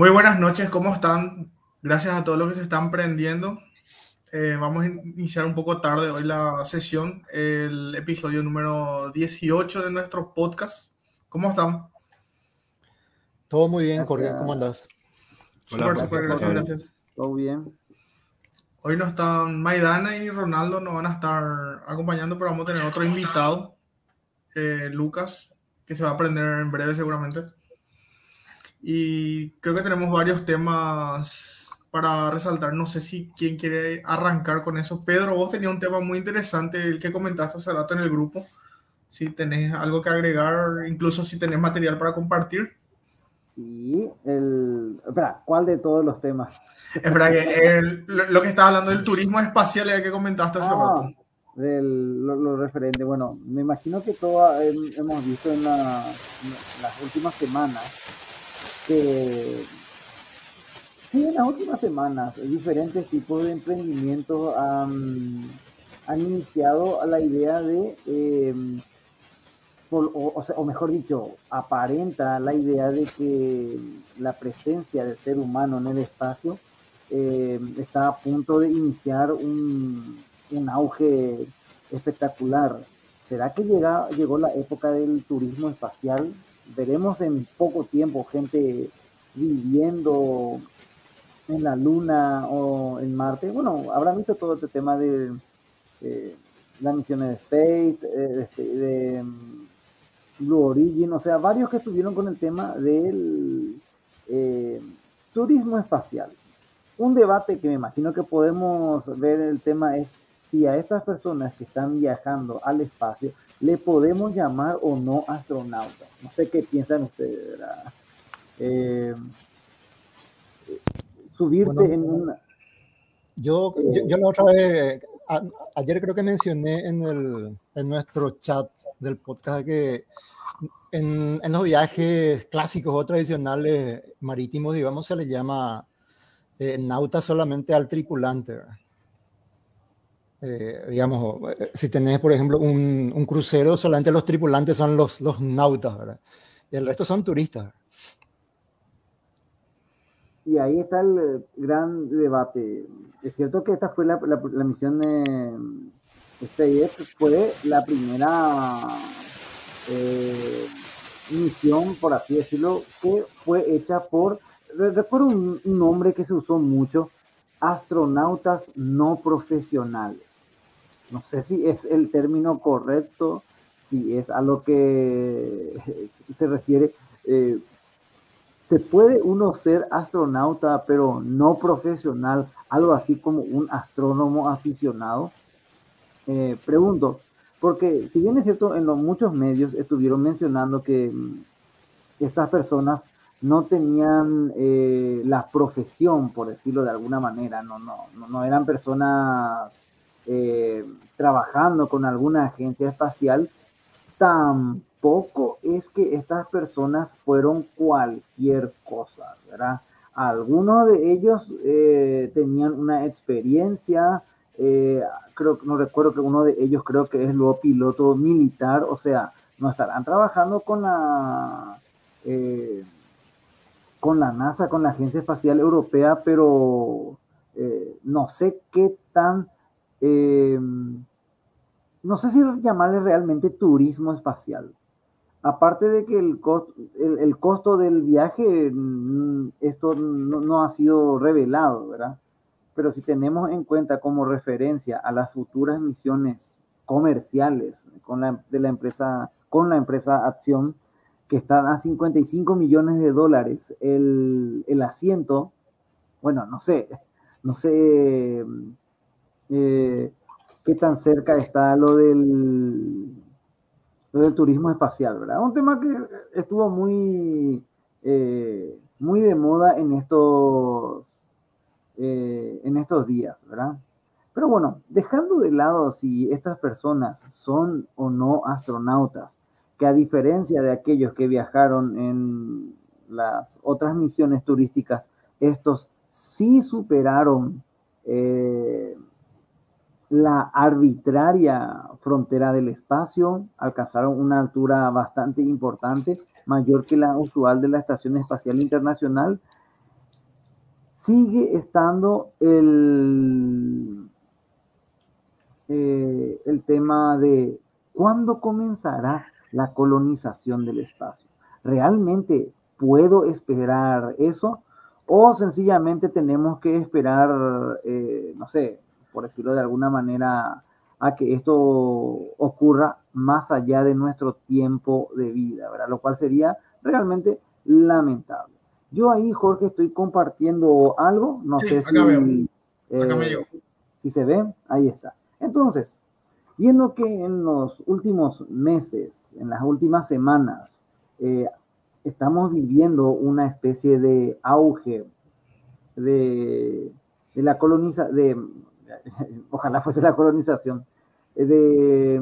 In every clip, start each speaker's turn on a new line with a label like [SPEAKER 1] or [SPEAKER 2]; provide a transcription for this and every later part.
[SPEAKER 1] Muy buenas noches, ¿cómo están? Gracias a todos los que se están prendiendo. Eh, vamos a iniciar un poco tarde hoy la sesión, el episodio número 18 de nuestro podcast. ¿Cómo están?
[SPEAKER 2] Todo muy bien, Jorge, ¿cómo andas?
[SPEAKER 1] Hola, super, gracias, gracias.
[SPEAKER 3] Todo bien.
[SPEAKER 1] Hoy no están Maidana y Ronaldo, nos van a estar acompañando, pero vamos a tener otro invitado, eh, Lucas, que se va a aprender en breve seguramente. Y creo que tenemos varios temas para resaltar. No sé si quién quiere arrancar con eso. Pedro, vos tenías un tema muy interesante, el que comentaste hace rato en el grupo. Si tenés algo que agregar, incluso si tenés material para compartir.
[SPEAKER 3] Sí, el... Espera, ¿cuál de todos los temas?
[SPEAKER 1] Espera, que lo, que estaba hablando del turismo espacial, el que comentaste hace ah, rato.
[SPEAKER 3] Del, lo, referente, bueno, me imagino que todo hemos visto en las últimas semanas sí, en las últimas semanas diferentes tipos de emprendimientos han, iniciado a la idea de, eh, o, mejor dicho, aparenta la idea de que la presencia del ser humano en el espacio eh, está a punto de iniciar un, un auge espectacular. ¿Será que llega, llegó la época del turismo espacial? Veremos en poco tiempo gente viviendo en la Luna o en Marte. Bueno, habrán visto todo este tema de eh, las misiones de Space, eh, este, de, mm, Blue Origin, o sea, varios que estuvieron con el tema del eh, turismo espacial. Un debate que me imagino que podemos ver el tema es si a estas personas que están viajando al espacio le podemos llamar o no astronautas. No sé qué piensan ustedes, ¿verdad? Eh, subirte en una...
[SPEAKER 2] Yo, yo, la otra vez, ayer creo que mencioné en, el, en nuestro chat del podcast que en, en, los viajes clásicos o tradicionales marítimos, digamos, se le llama eh, nauta solamente al tripulante. ¿verdad? Eh, digamos, eh, si tenés, por ejemplo, un, un, crucero, solamente los tripulantes son los, los nautas, ¿verdad? Y el resto son turistas.
[SPEAKER 3] Y ahí está el gran debate. Es cierto que esta fue la, la, misión de SpaceX, fue la primera eh, misión, por así decirlo, que fue hecha por, recuerdo un nombre que se usó mucho, astronautas no profesionales no sé si es el término correcto, si es a lo que se refiere. Eh, ¿Se puede uno ser astronauta pero no profesional, algo así como un astrónomo aficionado? Eh, pregunto, porque si bien es cierto, en los muchos medios estuvieron mencionando que mm, estas personas no tenían eh, la profesión, por decirlo de alguna manera, no, no, no eran personas eh, trabajando con alguna agencia espacial, tampoco es que estas personas fueron cualquier cosa, ¿verdad? Algunos de ellos eh, tenían una experiencia, eh, creo que no recuerdo que uno de ellos creo que es luego piloto militar, o sea, no estarán trabajando con la con la NASA, con la Agencia Espacial Europea, pero no sé qué tan Em, no sé si llamarle realmente turismo espacial. Aparte de que el, costo, el, costo del viaje, mm, esto no, ha sido revelado, ¿verdad? Pero si tenemos en cuenta como referencia a las futuras misiones comerciales con la, de la empresa, con la empresa Acción, que están a 55 millones de dólares, el, el asiento, bueno, no sé, no sé eh, qué tan cerca está lo del, turismo espacial, ¿verdad? Un tema que estuvo muy, eh, muy de moda en estos, eh, en estos días, ¿verdad? Pero bueno, dejando de lado si estas personas son o no astronautas, que a diferencia de aquellos que viajaron en las otras misiones turísticas, estos sí superaron eh, la arbitraria frontera del espacio, alcanzaron una altura bastante importante, mayor que la usual de la Estación Espacial Internacional. sigue estando el, eh, el tema de cuándo comenzará la colonización del espacio. ¿Realmente puedo esperar eso? ¿O sencillamente tenemos que esperar, eh, no sé, por decirlo de alguna manera, a que esto ocurra más allá de nuestro tiempo de vida, ¿verdad? Lo cual sería realmente lamentable. Yo ahí, Jorge, estoy compartiendo algo, no sé si, eh, si se ve, ahí está. Entonces, viendo que en los últimos meses, en las últimas semanas, eh, estamos viviendo una especie de auge de, de la colonización, de, ojalá fuese la colonización, de,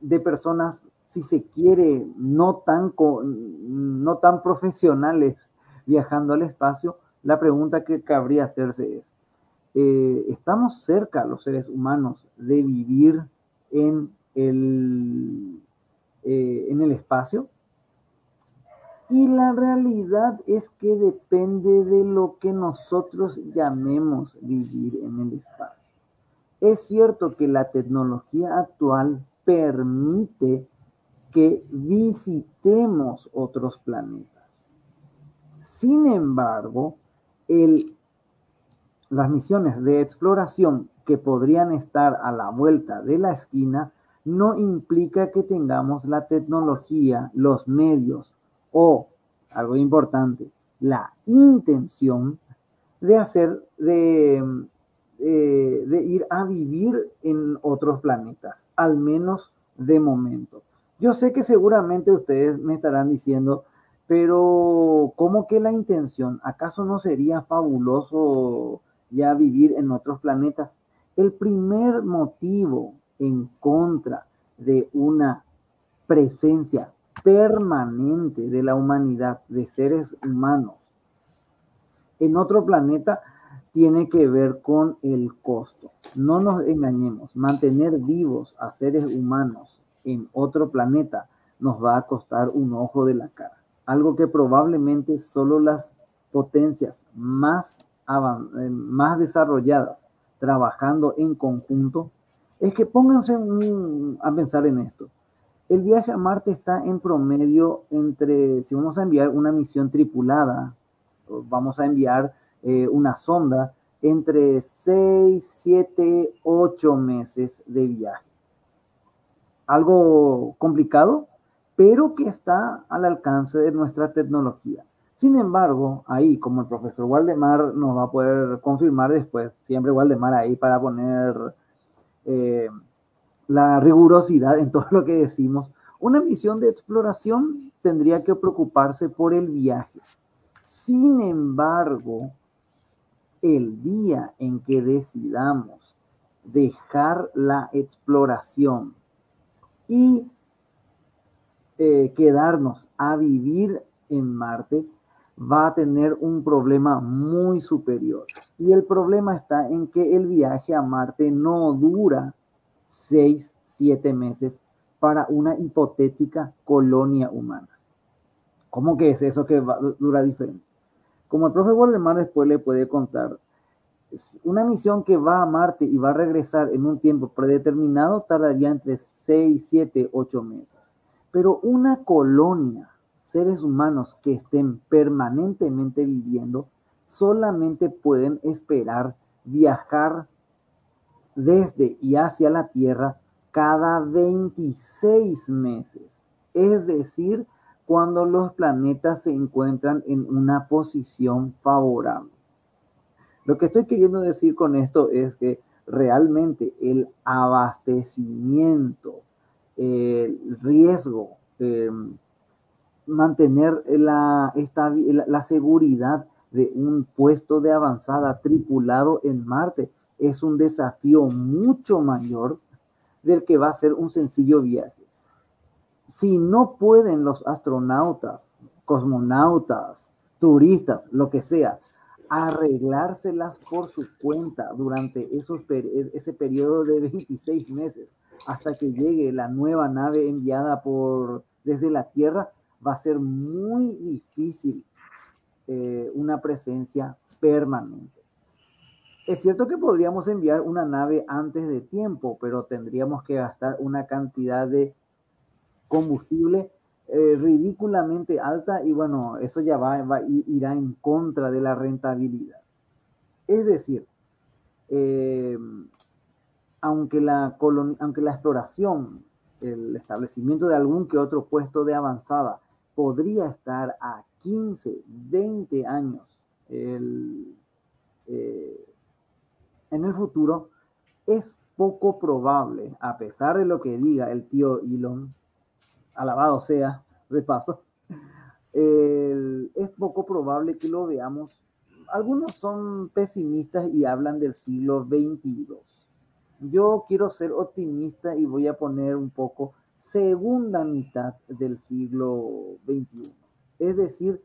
[SPEAKER 3] de personas, si se quiere, no tan, no tan profesionales viajando al espacio, la pregunta que cabría hacerse es, eh, ¿estamos cerca los seres humanos de vivir en el, eh, en el espacio? Y la realidad es que depende de lo que nosotros llamemos vivir en el espacio. Es cierto que la tecnología actual permite que visitemos otros planetas. Sin embargo, las misiones de exploración que podrían estar a la vuelta de la esquina no implica que tengamos la tecnología, los medios o, algo importante, la intención de hacer, de, eh, de ir a vivir en otros planetas, al menos de momento. Yo sé que seguramente ustedes me estarán diciendo, pero ¿cómo que la intención? ¿Acaso no sería fabuloso ya vivir en otros planetas? El primer motivo en contra de una presencia permanente de la humanidad, de seres humanos, en otro planeta tiene que ver con el costo. No nos engañemos, mantener vivos a seres humanos en otro planeta nos va a costar un ojo de la cara. Algo que probablemente solo las potencias más, eh, más desarrolladas, trabajando en conjunto, es que pónganse a pensar en esto. El viaje a Marte está en promedio entre, si vamos a enviar una misión tripulada, vamos a enviar eh, una sonda, entre 6, 7, 8 meses de viaje. Algo complicado, pero que está al alcance de nuestra tecnología. Sin embargo, ahí, como el profesor Waldemar nos va a poder confirmar después, siempre Waldemar ahí para poner eh, la rigurosidad en todo lo que decimos, una misión de exploración tendría que preocuparse por el viaje. Sin embargo, el día en que decidamos dejar la exploración y eh, quedarnos a vivir en Marte, va a tener un problema muy superior. Y el problema está en que el viaje a Marte no dura seis, siete meses para una hipotética colonia humana. ¿Cómo que es eso que dura diferente? Como el profe Waldemar después le puede contar, una misión que va a Marte y va a regresar en un tiempo predeterminado tardaría entre 6, 7, 8 meses. Pero una colonia, seres humanos que estén permanentemente viviendo, solamente pueden esperar viajar desde y hacia la Tierra cada 26 meses. Es decir, cuando los planetas se encuentran en una posición favorable. Lo que estoy queriendo decir con esto es que realmente el abastecimiento, el riesgo, eh, mantener la, la seguridad de un puesto de avanzada tripulado en Marte es un desafío mucho mayor del que va a ser un sencillo viaje. Si no pueden los astronautas, cosmonautas, turistas, lo que sea, arreglárselas por su cuenta durante esos, ese periodo de 26 meses hasta que llegue la nueva nave enviada por, desde la Tierra, va a ser muy difícil eh, una presencia permanente. Es cierto que podríamos enviar una nave antes de tiempo, pero tendríamos que gastar una cantidad de combustible eh, ridículamente alta y bueno, eso ya va, va, irá en contra de la rentabilidad. Es decir, eh, aunque, la aunque la exploración, el establecimiento de algún que otro puesto de avanzada podría estar a 15, 20 años el, eh, en el futuro, es poco probable, a pesar de lo que diga el tío Elon, alabado sea, de paso, es poco probable que lo veamos. Algunos son pesimistas y hablan del siglo 22. Yo quiero ser optimista y voy a poner un poco segunda mitad del siglo XXI. Es decir,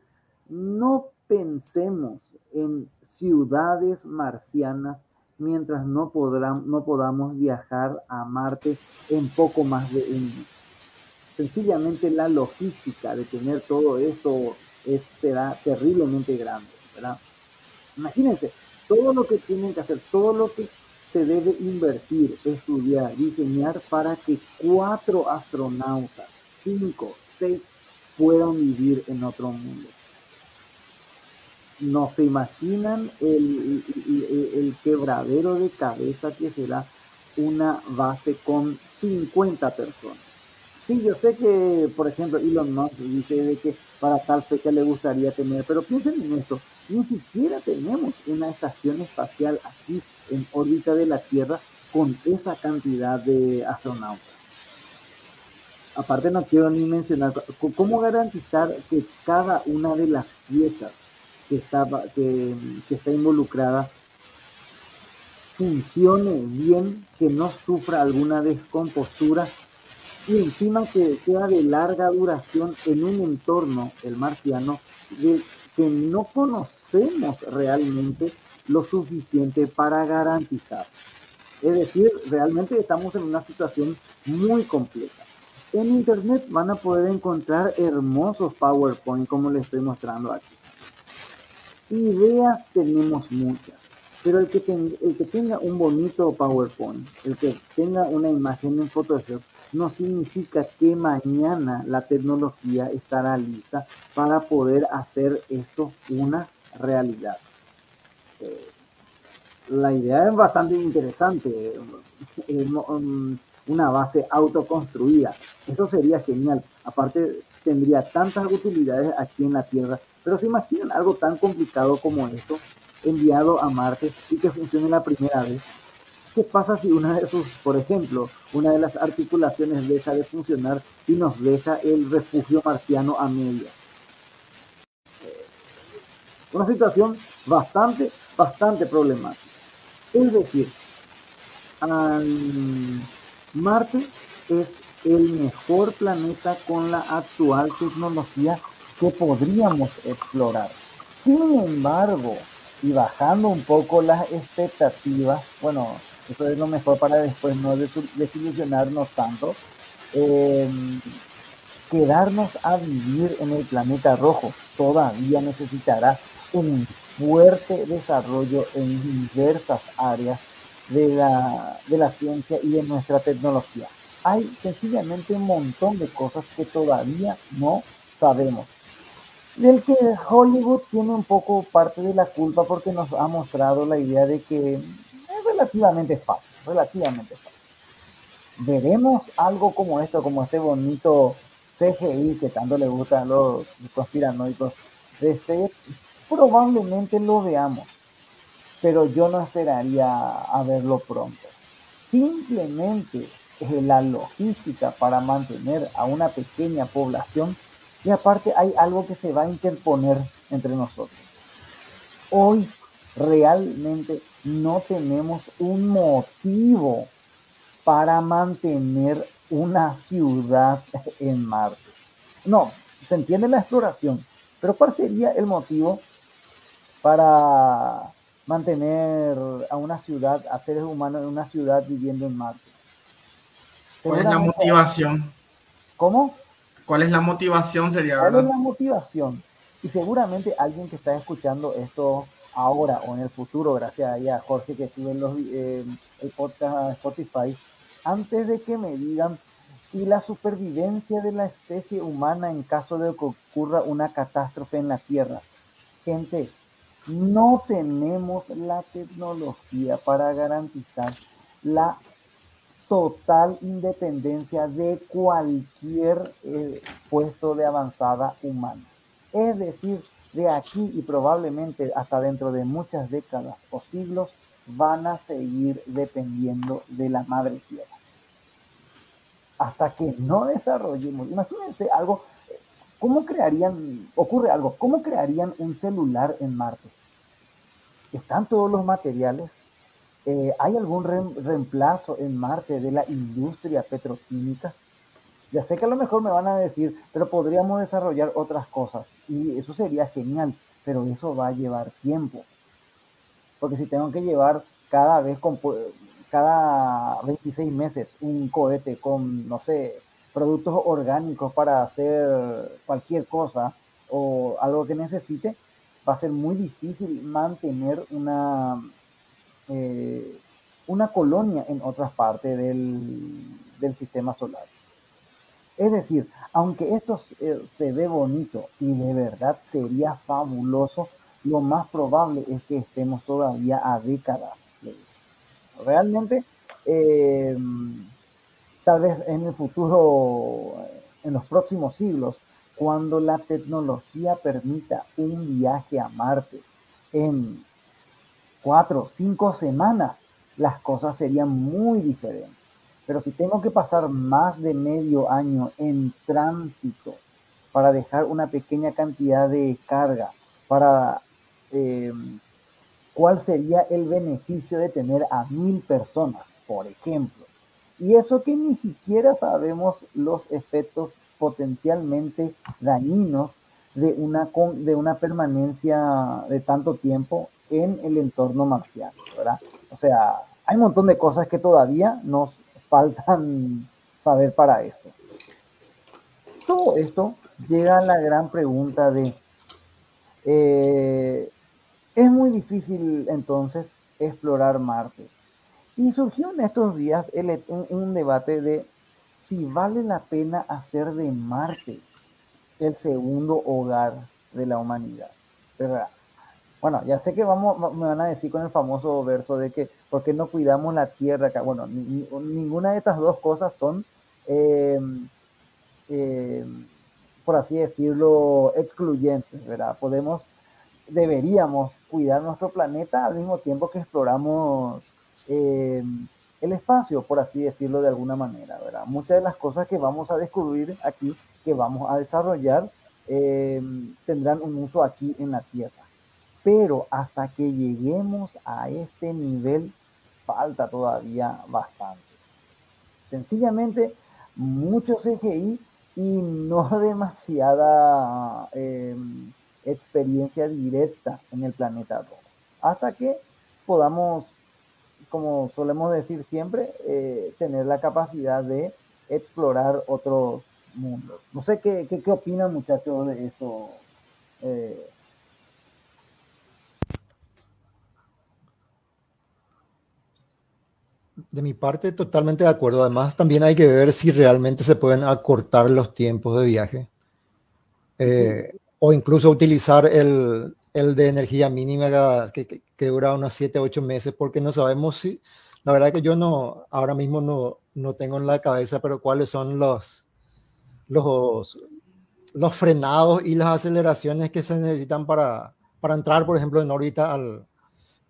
[SPEAKER 3] no pensemos en ciudades marcianas mientras no, podrán, no podamos viajar a Marte en poco más de un mes. Sencillamente la logística de tener todo esto será terriblemente grande, ¿verdad? Imagínense, todo lo que tienen que hacer, todo lo que se debe invertir, estudiar, diseñar para que cuatro astronautas, cinco, seis, puedan vivir en otro mundo no se imaginan el, el, quebradero de cabeza que será una base con 50 personas. Sí, yo sé que, por ejemplo, Elon Musk dice de que para tal fecha le gustaría tener, pero piensen en esto, ni siquiera tenemos una estación espacial aquí en órbita de la Tierra con esa cantidad de astronautas. Aparte no quiero ni mencionar cómo garantizar que cada una de las piezas que está, que, está involucrada funcione bien, que no sufra alguna descompostura y encima que sea de larga duración en un entorno, el marciano, que no conocemos realmente lo suficiente para garantizar. Es decir, realmente estamos en una situación muy compleja. En Internet van a poder encontrar hermosos PowerPoint como les estoy mostrando aquí. Ideas tenemos muchas, pero el que, el que tenga un bonito PowerPoint, el que tenga una imagen en Photoshop, no significa que mañana la tecnología estará lista para poder hacer esto una realidad. Eh, la idea es bastante interesante, una base autoconstruida. Eso sería genial. Aparte, tendría tantas utilidades aquí en la Tierra pero se imaginan algo tan complicado como esto, enviado a Marte y que funcione la primera vez. ¿Qué pasa si una de sus, por ejemplo, una de las articulaciones deja de funcionar y nos deja el refugio marciano a medias? Una situación bastante, bastante problemática. Es decir, Marte es el mejor planeta con la actual tecnología que podríamos explorar. Sin embargo, y bajando un poco las expectativas, bueno, eso es lo mejor para después no desilusionarnos tanto, em, quedarnos a vivir en el planeta rojo todavía necesitará un fuerte desarrollo en diversas áreas de la, de la ciencia y de nuestra tecnología. Hay sencillamente un montón de cosas que todavía no sabemos del que Hollywood tiene un poco parte de la culpa porque nos ha mostrado la idea de que es relativamente fácil, relativamente fácil. Veremos algo como esto, como este bonito CGI que tanto le gusta a los conspiranoicos de este, probablemente lo veamos, pero yo no esperaría a verlo pronto. Simplemente la logística para mantener a una pequeña población y aparte hay algo que se va a interponer entre nosotros. Hoy realmente no tenemos un motivo para mantener una ciudad en Marte. No, se entiende la exploración, pero ¿cuál sería el motivo para mantener a una ciudad, a seres humanos en una ciudad viviendo en Marte?
[SPEAKER 1] ¿Cuál es la motivación?
[SPEAKER 3] ¿Cómo?
[SPEAKER 1] ¿Cuál es la motivación? Sería,
[SPEAKER 3] ¿Cuál es la motivación? Y seguramente alguien que está escuchando esto ahora o en el futuro, gracias a Jorge que sube los, eh, el podcast a Spotify, antes de que me digan y la supervivencia de la especie humana en caso de que ocurra una catástrofe en la Tierra. Gente, no tenemos la tecnología para garantizar la total independencia de cualquier eh, puesto de avanzada humana. Es decir, de aquí y probablemente hasta dentro de muchas décadas o siglos van a seguir dependiendo de la madre tierra. Hasta que no desarrollemos, imagínense algo, ¿cómo crearían, ocurre algo, cómo crearían un celular en Marte? ¿Están todos los materiales? Eh, ¿Hay algún reemplazo en Marte de la industria petroquímica? Ya sé que a lo mejor me van a decir, pero podríamos desarrollar otras cosas y eso sería genial, pero eso va a llevar tiempo. Porque si tengo que llevar cada vez, con, cada 26 meses, un cohete con, no sé, productos orgánicos para hacer cualquier cosa o algo que necesite, va a ser muy difícil mantener una, eh, una colonia en otras partes del sistema solar. Es decir, aunque esto se ve bonito y de verdad sería fabuloso, lo más probable es que estemos todavía a décadas. Realmente, eh, tal vez en el futuro, en los próximos siglos, cuando la tecnología permita un viaje a Marte en cuatro, cinco semanas, las cosas serían muy diferentes. Pero si tengo que pasar más de medio año en tránsito para dejar una pequeña cantidad de carga, para eh, cuál sería el beneficio de tener a mil personas, por ejemplo. Y eso que ni siquiera sabemos los efectos potencialmente dañinos de una, de una permanencia de tanto tiempo en el entorno marciano, ¿verdad? O sea, hay un montón de cosas que todavía nos faltan saber para esto. Todo esto llega a la gran pregunta de, eh, es muy difícil entonces explorar Marte. Y surgió en estos días un, debate de si vale la pena hacer de Marte el segundo hogar de la humanidad. ¿verdad? Bueno, ya sé que vamos, me van a decir con el famoso verso de que, ¿por qué no cuidamos la tierra acá? Bueno, ninguna de estas dos cosas son, em, em, por así decirlo, excluyentes, ¿verdad? Podemos, deberíamos cuidar nuestro planeta al mismo tiempo que exploramos em, el espacio, por así decirlo de alguna manera, ¿verdad? Muchas de las cosas que vamos a descubrir aquí, que vamos a desarrollar, tendrán un uso aquí en la Tierra. Pero hasta que lleguemos a este nivel, falta todavía bastante. Sencillamente, mucho CGI y no demasiada em, experiencia directa en el planeta rojo. Hasta que podamos, como solemos decir siempre, eh, tener la capacidad de explorar otros mundos. No sé qué, qué, opinan muchachos de esto. Eh,
[SPEAKER 2] De mi parte, totalmente de acuerdo. Además, también hay que ver si realmente se pueden acortar los tiempos de viaje. Eh, o incluso utilizar el, el de energía mínima que, que, dura unos 7, 8 meses, porque no sabemos si, la verdad que yo no, ahora mismo no, no tengo en la cabeza, pero cuáles son los, los, los frenados y las aceleraciones que se necesitan para, para entrar, por ejemplo, en órbita al,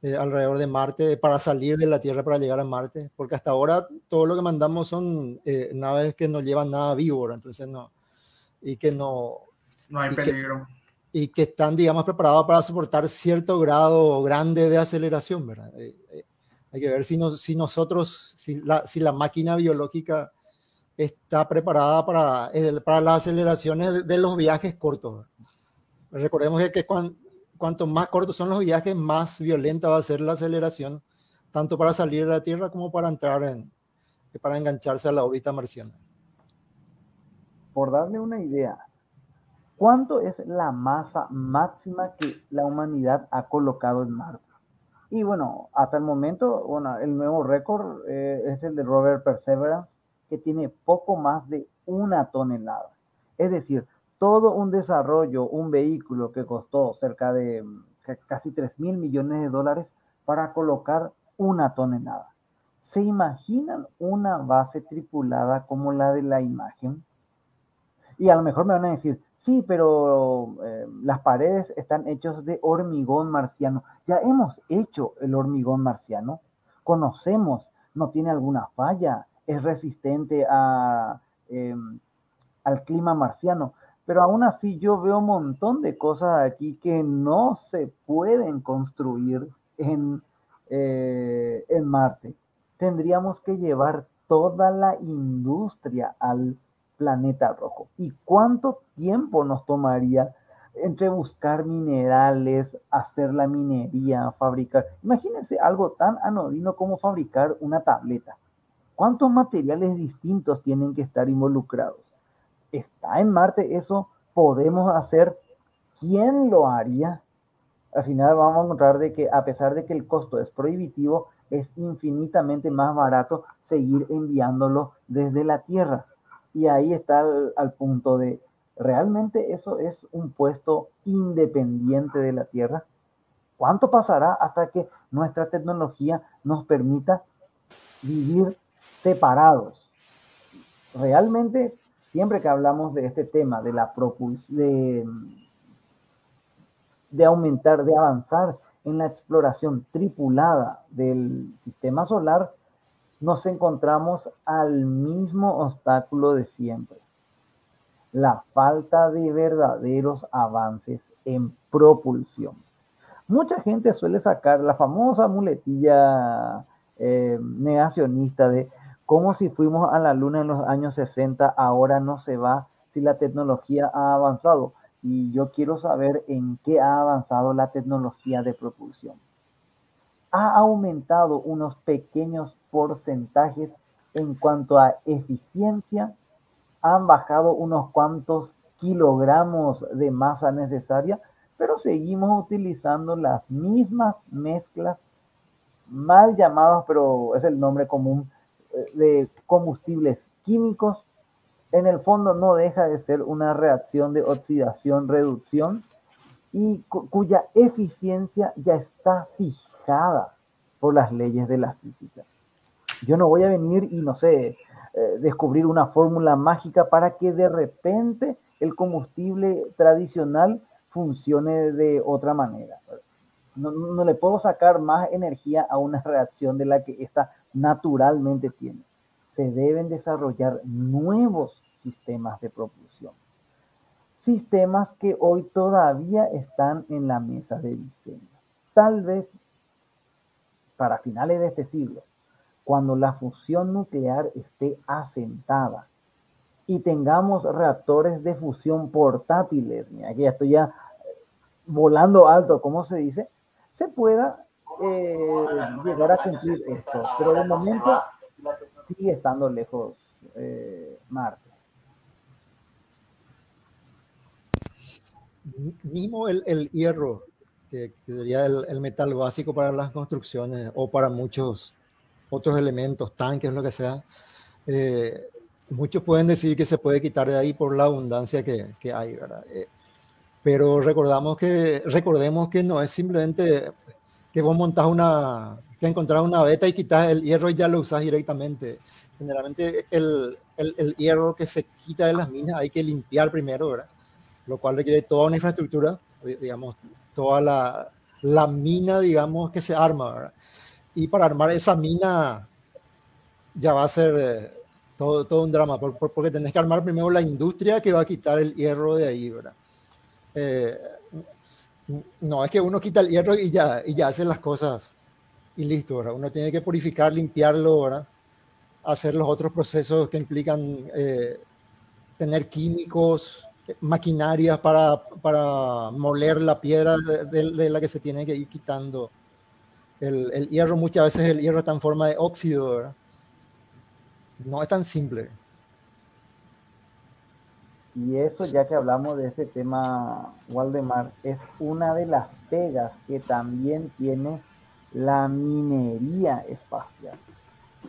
[SPEAKER 2] eh, alrededor de Marte para salir de la Tierra para llegar a Marte, porque hasta ahora todo lo que mandamos son eh, naves que no llevan nada vivo, entonces no, y que no...
[SPEAKER 1] No hay peligro.
[SPEAKER 2] y que están, digamos, preparados para soportar cierto grado grande de aceleración, ¿verdad? Eh, hay que ver si, si nosotros, si la, si la máquina biológica está preparada para, para las aceleraciones de, los viajes cortos. Recordemos que, que cuando, cuanto más cortos son los viajes, más violenta va a ser la aceleración, tanto para salir de la Tierra como para entrar en, para engancharse a la órbita marciana.
[SPEAKER 3] Por darle una idea, ¿Cuánto es la masa máxima que la humanidad ha colocado en Marte? Y bueno, hasta el momento, bueno, el nuevo récord eh, es el de Robert Perseverance, que tiene poco más de una tonelada. Es decir, todo un desarrollo, un vehículo que costó cerca de mm, casi 3 mil millones de dólares para colocar una tonelada. ¿Se imaginan una base tripulada como la de la imagen? Y a lo mejor me van a decir, sí, pero eh, las paredes están hechas de hormigón marciano. Ya hemos hecho el hormigón marciano. Conocemos, no tiene alguna falla, es resistente a, em, al clima marciano. Pero aún así yo veo un montón de cosas aquí que no se pueden construir en, eh, en Marte. Tendríamos que llevar toda la industria al planeta rojo. ¿Y cuánto tiempo nos tomaría entre buscar minerales, hacer la minería, fabricar? Imagínense algo tan anodino como fabricar una tableta. ¿Cuántos materiales distintos tienen que estar involucrados? ¿Está en Marte eso? ¿Podemos hacer? ¿Quién lo haría? Al final vamos a encontrar de que a pesar de que el costo es prohibitivo, es infinitamente más barato seguir enviándolo desde la Tierra. Y ahí está al, punto de, ¿realmente eso es un puesto independiente de la Tierra? ¿Cuánto pasará hasta que nuestra tecnología nos permita vivir separados? Realmente, siempre que hablamos de este tema, de la de, de aumentar, de avanzar en la exploración tripulada del sistema solar, nos encontramos al mismo obstáculo de siempre, la falta de verdaderos avances en propulsión. Mucha gente suele sacar la famosa muletilla eh, negacionista de cómo si fuimos a la luna en los años 60, ahora no se va si la tecnología ha avanzado. Y yo quiero saber en qué ha avanzado la tecnología de propulsión ha aumentado unos pequeños porcentajes en cuanto a eficiencia, han bajado unos cuantos kilogramos de masa necesaria, pero seguimos utilizando las mismas mezclas mal llamados, pero es el nombre común, de combustibles químicos. En el fondo no deja de ser una reacción de oxidación-reducción y cuya eficiencia ya está fija por las leyes de la física. Yo no voy a venir y, no sé, eh, descubrir una fórmula mágica para que de repente el combustible tradicional funcione de otra manera. No, no, le puedo sacar más energía a una reacción de la que ésta naturalmente tiene. Se deben desarrollar nuevos sistemas de propulsión. Sistemas que hoy todavía están en la mesa de diseño. Tal vez para finales de este siglo, cuando la fusión nuclear esté asentada y tengamos reactores de fusión portátiles, mira, aquí ya estoy ya volando alto, como se dice, se pueda eh, llegar a cumplir esto. Pero de momento sigue estando lejos eh, Marte.
[SPEAKER 2] Mismo el, el hierro que, sería el, metal básico para las construcciones o para muchos otros elementos, tanques, lo que sea. Eh, muchos pueden decir que se puede quitar de ahí por la abundancia que, que hay, ¿verdad? Eh, pero recordamos que, recordemos que no es simplemente que vos montás una, que encontrás una beta y quitas el hierro y ya lo usas directamente. Generalmente el, el, el, hierro que se quita de las minas hay que limpiar primero, ¿verdad? Lo cual requiere toda una infraestructura, digamos, toda la, la mina, digamos, que se arma. ¿verdad? Y para armar esa mina ya va a ser eh, todo, todo un drama, porque tenés que armar primero la industria que va a quitar el hierro de ahí, ¿verdad? Eh, no es que uno quita el hierro y ya, y ya hace las cosas y listo, ¿verdad? Uno tiene que purificar, limpiarlo, ¿verdad? Hacer los otros procesos que implican eh, tener químicos, maquinarias para, para moler la piedra de, la que se tiene que ir quitando. El, hierro, muchas veces el hierro está en forma de óxido, No es tan simple.
[SPEAKER 3] Y eso, ya que hablamos de este tema, Waldemar, es una de las pegas que también tiene la minería espacial.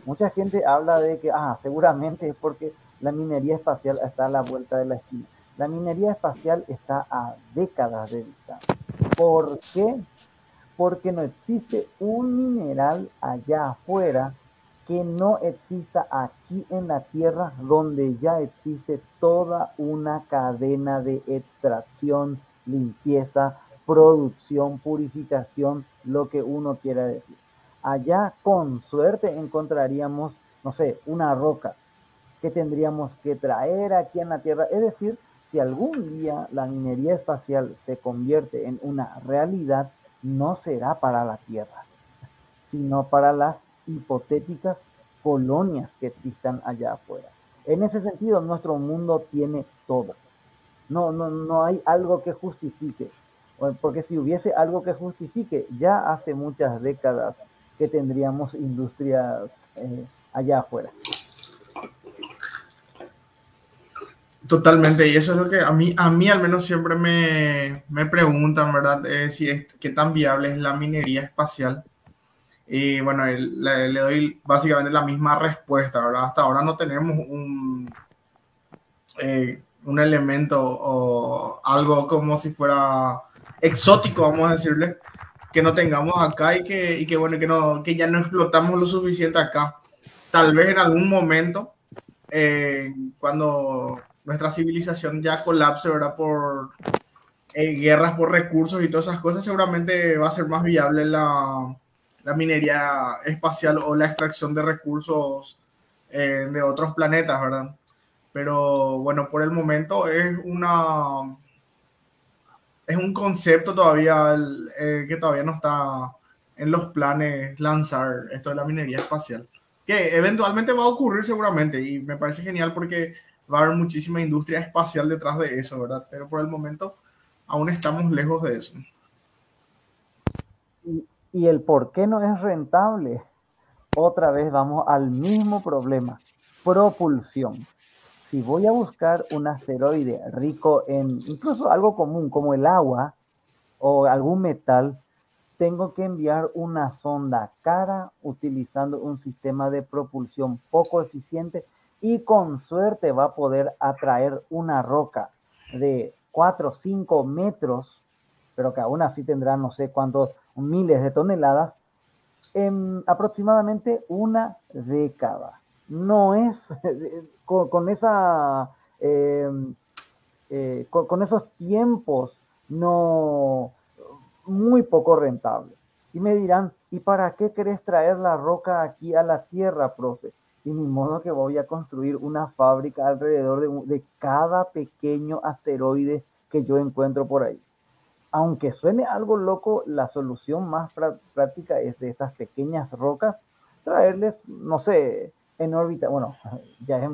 [SPEAKER 3] Mucha gente habla de que, ah, seguramente es porque la minería espacial está a la vuelta de la esquina. La minería espacial está a décadas de distancia. ¿Por qué? Porque no existe un mineral allá afuera que no exista aquí en la Tierra, donde ya existe toda una cadena de extracción, limpieza, producción, purificación, lo que uno quiera decir. Allá con suerte encontraríamos, no sé, una roca que tendríamos que traer aquí en la Tierra. Es decir, si algún día la minería espacial se convierte en una realidad, no será para la Tierra, sino para las hipotéticas colonias que existan allá afuera. En ese sentido, nuestro mundo tiene todo. No, no, no hay algo que justifique, porque si hubiese algo que justifique, ya hace muchas décadas que tendríamos industrias eh, allá afuera.
[SPEAKER 1] Totalmente, y eso es lo que a mí, a mí al menos siempre me, me preguntan, ¿verdad? Eh, si es, qué tan viable es la minería espacial. Y bueno, le, doy básicamente la misma respuesta, ¿verdad? Hasta ahora no tenemos un, eh, un elemento o algo como si fuera exótico, vamos a decirle, que no tengamos acá y que, y que bueno, que, no, que ya no explotamos lo suficiente acá. Tal vez en algún momento, eh, cuando nuestra civilización ya colapse, ¿verdad? Por eh, guerras, por recursos y todas esas cosas, seguramente va a ser más viable la, la minería espacial o la extracción de recursos eh, de otros planetas, ¿verdad? Pero bueno, por el momento es una es un concepto todavía eh, que todavía no está en los planes lanzar esto de la minería espacial, que eventualmente va a ocurrir seguramente y me parece genial porque va a haber muchísima industria espacial detrás de eso, ¿verdad? Pero por el momento aún estamos lejos de eso.
[SPEAKER 3] Y, el por qué no es rentable. Otra vez vamos al mismo problema, propulsión. Si voy a buscar un asteroide rico en incluso algo común como el agua o algún metal, tengo que enviar una sonda cara utilizando un sistema de propulsión poco eficiente y con suerte va a poder atraer una roca de 4 o 5 metros, pero que aún así tendrá no sé cuántos miles de toneladas en aproximadamente una década. No es con, esa em, eh, con, esos tiempos no muy poco rentable. Y me dirán, ¿y para qué querés traer la roca aquí a la tierra, profe? Y ni modo que voy a construir una fábrica alrededor de, de cada pequeño asteroide que yo encuentro por ahí aunque suene algo loco, la solución más práctica es de estas pequeñas rocas, traerles, no sé, en órbita, bueno, ya es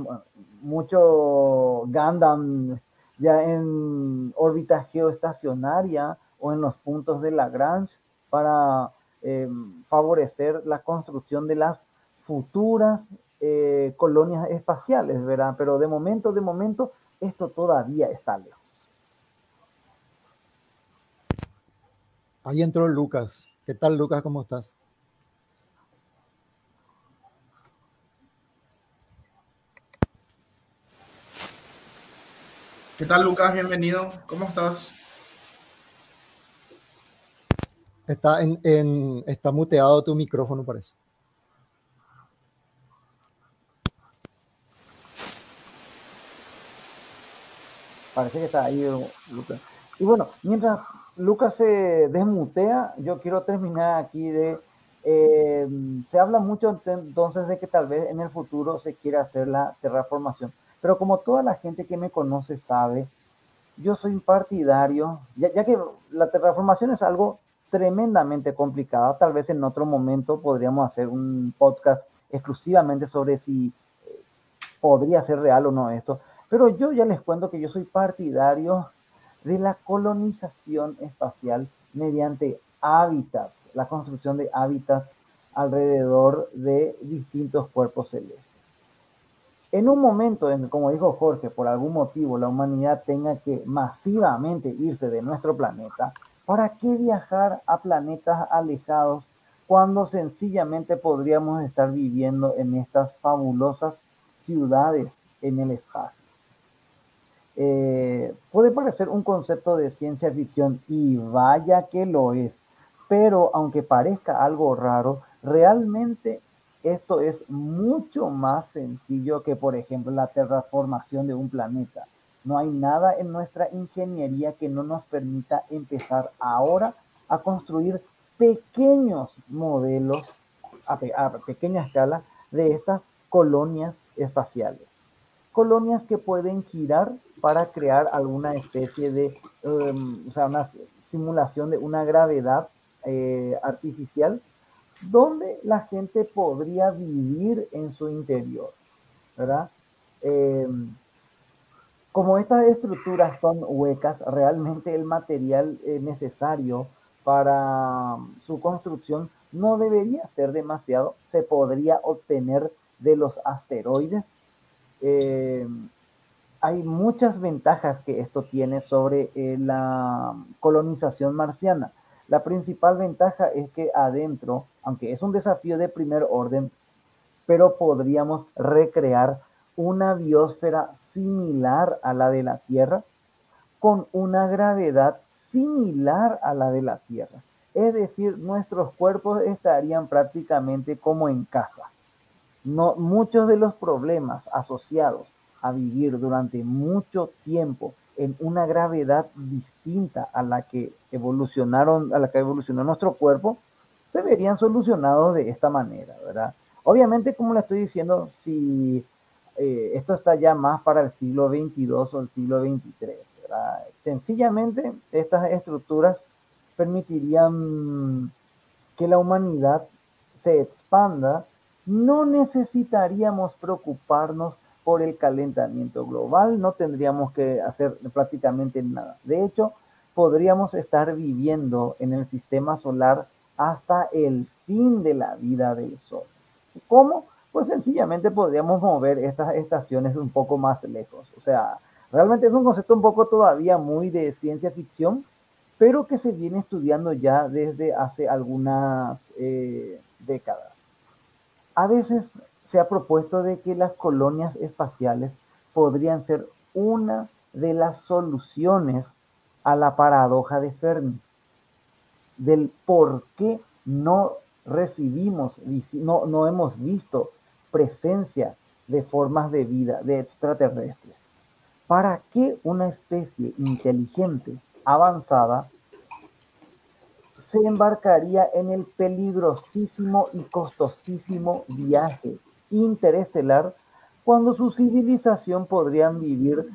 [SPEAKER 3] mucho Gundam, ya en órbita geoestacionaria o en los puntos de Lagrange para em, favorecer la construcción de las futuras eh, colonias espaciales, ¿verdad? Pero de momento, de momento, esto todavía está lejos.
[SPEAKER 2] Ahí entró Lucas. ¿Qué tal, Lucas? ¿Cómo estás?
[SPEAKER 1] ¿Qué tal, Lucas? Bienvenido. ¿Cómo estás?
[SPEAKER 2] Está, en, está muteado tu micrófono, parece.
[SPEAKER 3] Parece que está ahí, Lucas. Y bueno, mientras Lucas se desmutea, yo quiero terminar aquí de... Eh, se habla mucho entonces de que tal vez en el futuro se quiera hacer la terraformación, pero como toda la gente que me conoce sabe, yo soy partidario, ya, ya que la terraformación es algo tremendamente complicado, tal vez en otro momento podríamos hacer un podcast exclusivamente sobre si eh, podría ser real o no esto, pero yo ya les cuento que yo soy partidario de la colonización espacial mediante hábitats, la construcción de hábitats alrededor de distintos cuerpos celestes. En un momento en que, como dijo Jorge, por algún motivo la humanidad tenga que masivamente irse de nuestro planeta, ¿para qué viajar a planetas alejados cuando sencillamente podríamos estar viviendo en estas fabulosas ciudades en el espacio? Eh, puede parecer un concepto de ciencia ficción y vaya que lo es, pero aunque parezca algo raro, realmente esto es mucho más sencillo que, por ejemplo, la terraformación de un planeta. No hay nada en nuestra ingeniería que no nos permita empezar ahora a construir pequeños modelos a, pequeña escala de estas colonias espaciales. Colonias que pueden girar para crear alguna especie de, em, o sea, una simulación de una gravedad eh, artificial donde la gente podría vivir en su interior, ¿verdad? Em, como estas estructuras son huecas, realmente el material eh, necesario para su construcción no debería ser demasiado, se podría obtener de los asteroides. Em, hay muchas ventajas que esto tiene sobre eh, la colonización marciana. La principal ventaja es que adentro, aunque es un desafío de primer orden, pero podríamos recrear una biosfera similar a la de la Tierra, con una gravedad similar a la de la Tierra. Es decir, nuestros cuerpos estarían prácticamente como en casa. No, muchos de los problemas asociados a vivir durante mucho tiempo en una gravedad distinta a la que evolucionaron, a la que evolucionó nuestro cuerpo, se verían solucionados de esta manera, ¿verdad? Obviamente, como le estoy diciendo, si eh, esto está ya más para el siglo XXII o el siglo XXIII, ¿verdad? Sencillamente, estas estructuras permitirían que la humanidad se expanda, no necesitaríamos preocuparnos por el calentamiento global, no tendríamos que hacer prácticamente nada. De hecho, podríamos estar viviendo en el sistema solar hasta el fin de la vida del Sol. ¿Cómo? Pues sencillamente podríamos mover estas estaciones un poco más lejos. O sea, realmente es un concepto un poco todavía muy de ciencia ficción, pero que se viene estudiando ya desde hace algunas eh, décadas. A veces se ha propuesto de que las colonias espaciales podrían ser una de las soluciones a la paradoja de Fermi, del por qué no recibimos, no, no hemos visto presencia de formas de vida de extraterrestres. ¿Para qué una especie inteligente, avanzada, se embarcaría en el peligrosísimo y costosísimo viaje interestelar cuando su civilización podrían vivir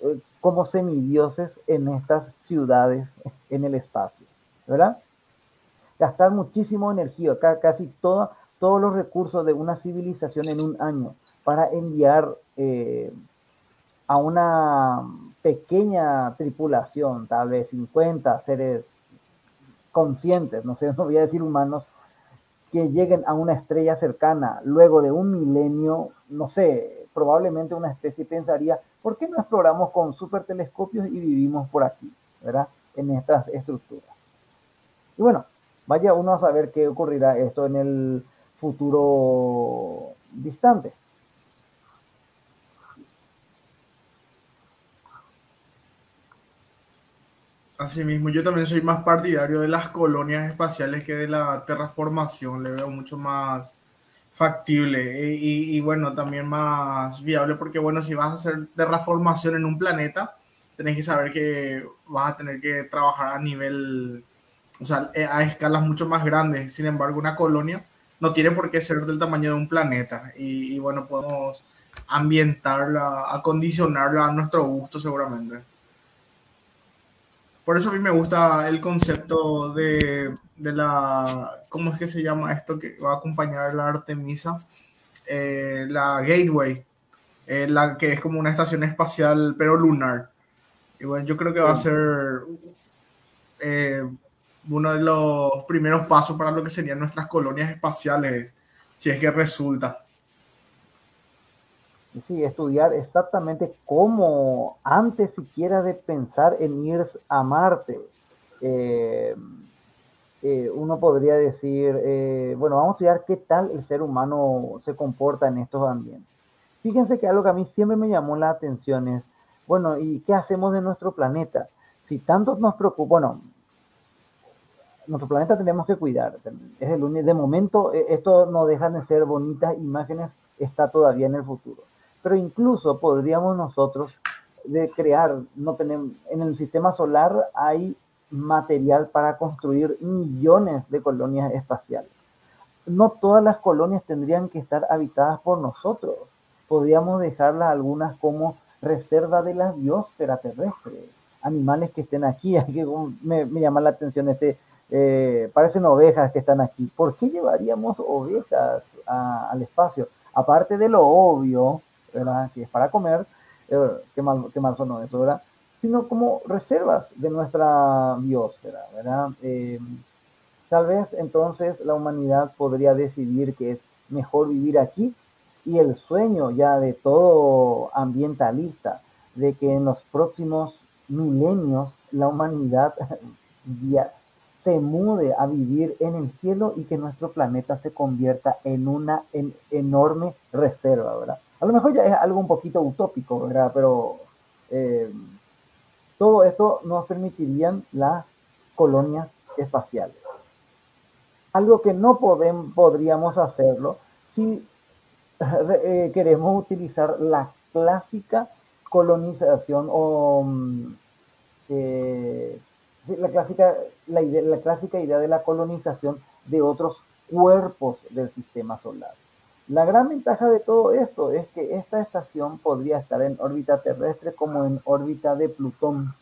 [SPEAKER 3] eh, como semidioses en estas ciudades en el espacio, ¿verdad? Gastar muchísimo energía, casi todos los recursos de una civilización en un año para enviar eh, a una pequeña tripulación, tal vez 50 seres conscientes, no sé, no voy a decir humanos, que lleguen a una estrella cercana luego de un milenio, no sé, probablemente una especie pensaría, ¿por qué no exploramos con super telescopios y vivimos por aquí, ¿verdad? En estas estructuras. Y bueno, vaya uno a saber qué ocurrirá esto en el futuro distante.
[SPEAKER 1] Así mismo, yo también soy más partidario de las colonias espaciales que de la terraformación, le veo mucho más factible y, bueno, también más viable porque bueno, si vas a hacer terraformación en un planeta, tenés que saber que vas a tener que trabajar a nivel, o sea, eh, a escalas mucho más grandes. Sin embargo, una colonia no tiene por qué ser del tamaño de un planeta y bueno, podemos ambientarla, acondicionarla a nuestro gusto seguramente. Por eso a mí me gusta el concepto de, la, ¿cómo es que se llama esto que va a acompañar la Artemisa? Eh, la Gateway, eh, la que es como una estación espacial pero lunar. Y bueno, yo creo que va a ser eh, uno de los primeros pasos para lo que serían nuestras colonias espaciales, si es que resulta.
[SPEAKER 3] Sí, estudiar exactamente cómo, antes siquiera de pensar en ir a Marte, eh, eh, uno podría decir, eh, bueno, vamos a estudiar qué tal el ser humano se comporta en estos ambientes. Fíjense que algo que a mí siempre me llamó la atención es, bueno, ¿y qué hacemos de nuestro planeta? Si tanto nos preocupa, bueno, nuestro planeta tenemos que cuidar. Es el único, de momento, esto no deja de ser bonitas imágenes, está todavía en el futuro. Pero incluso podríamos nosotros de crear, no tenemos, en el sistema solar hay material para construir millones de colonias espaciales. No todas las colonias tendrían que estar habitadas por nosotros. Podríamos dejarlas algunas como reserva de la biosfera terrestre. Animales que estén aquí, me, me llama la atención este, eh, parecen ovejas que están aquí. ¿Por qué llevaríamos ovejas al espacio? Aparte de lo obvio, ¿verdad? Que es para comer, eh, qué, mal, qué mal sonó eso, ¿verdad? sino como reservas de nuestra biosfera, ¿verdad? Eh, tal vez entonces la humanidad podría decidir que es mejor vivir aquí y el sueño ya de todo ambientalista de que en los próximos milenios la humanidad se mude a vivir en el cielo y que nuestro planeta se convierta en una enorme reserva, ¿verdad? A lo mejor ya es algo un poquito utópico, ¿verdad? Pero eh, todo esto nos permitirían las colonias espaciales. Algo que no podríamos hacerlo si eh, queremos utilizar la clásica colonización o mm, eh, la, clásica, la, idea, la clásica idea de la colonización de otros cuerpos del sistema solar. La gran ventaja de todo esto es que esta estación podría estar en órbita terrestre como en órbita de Plutón,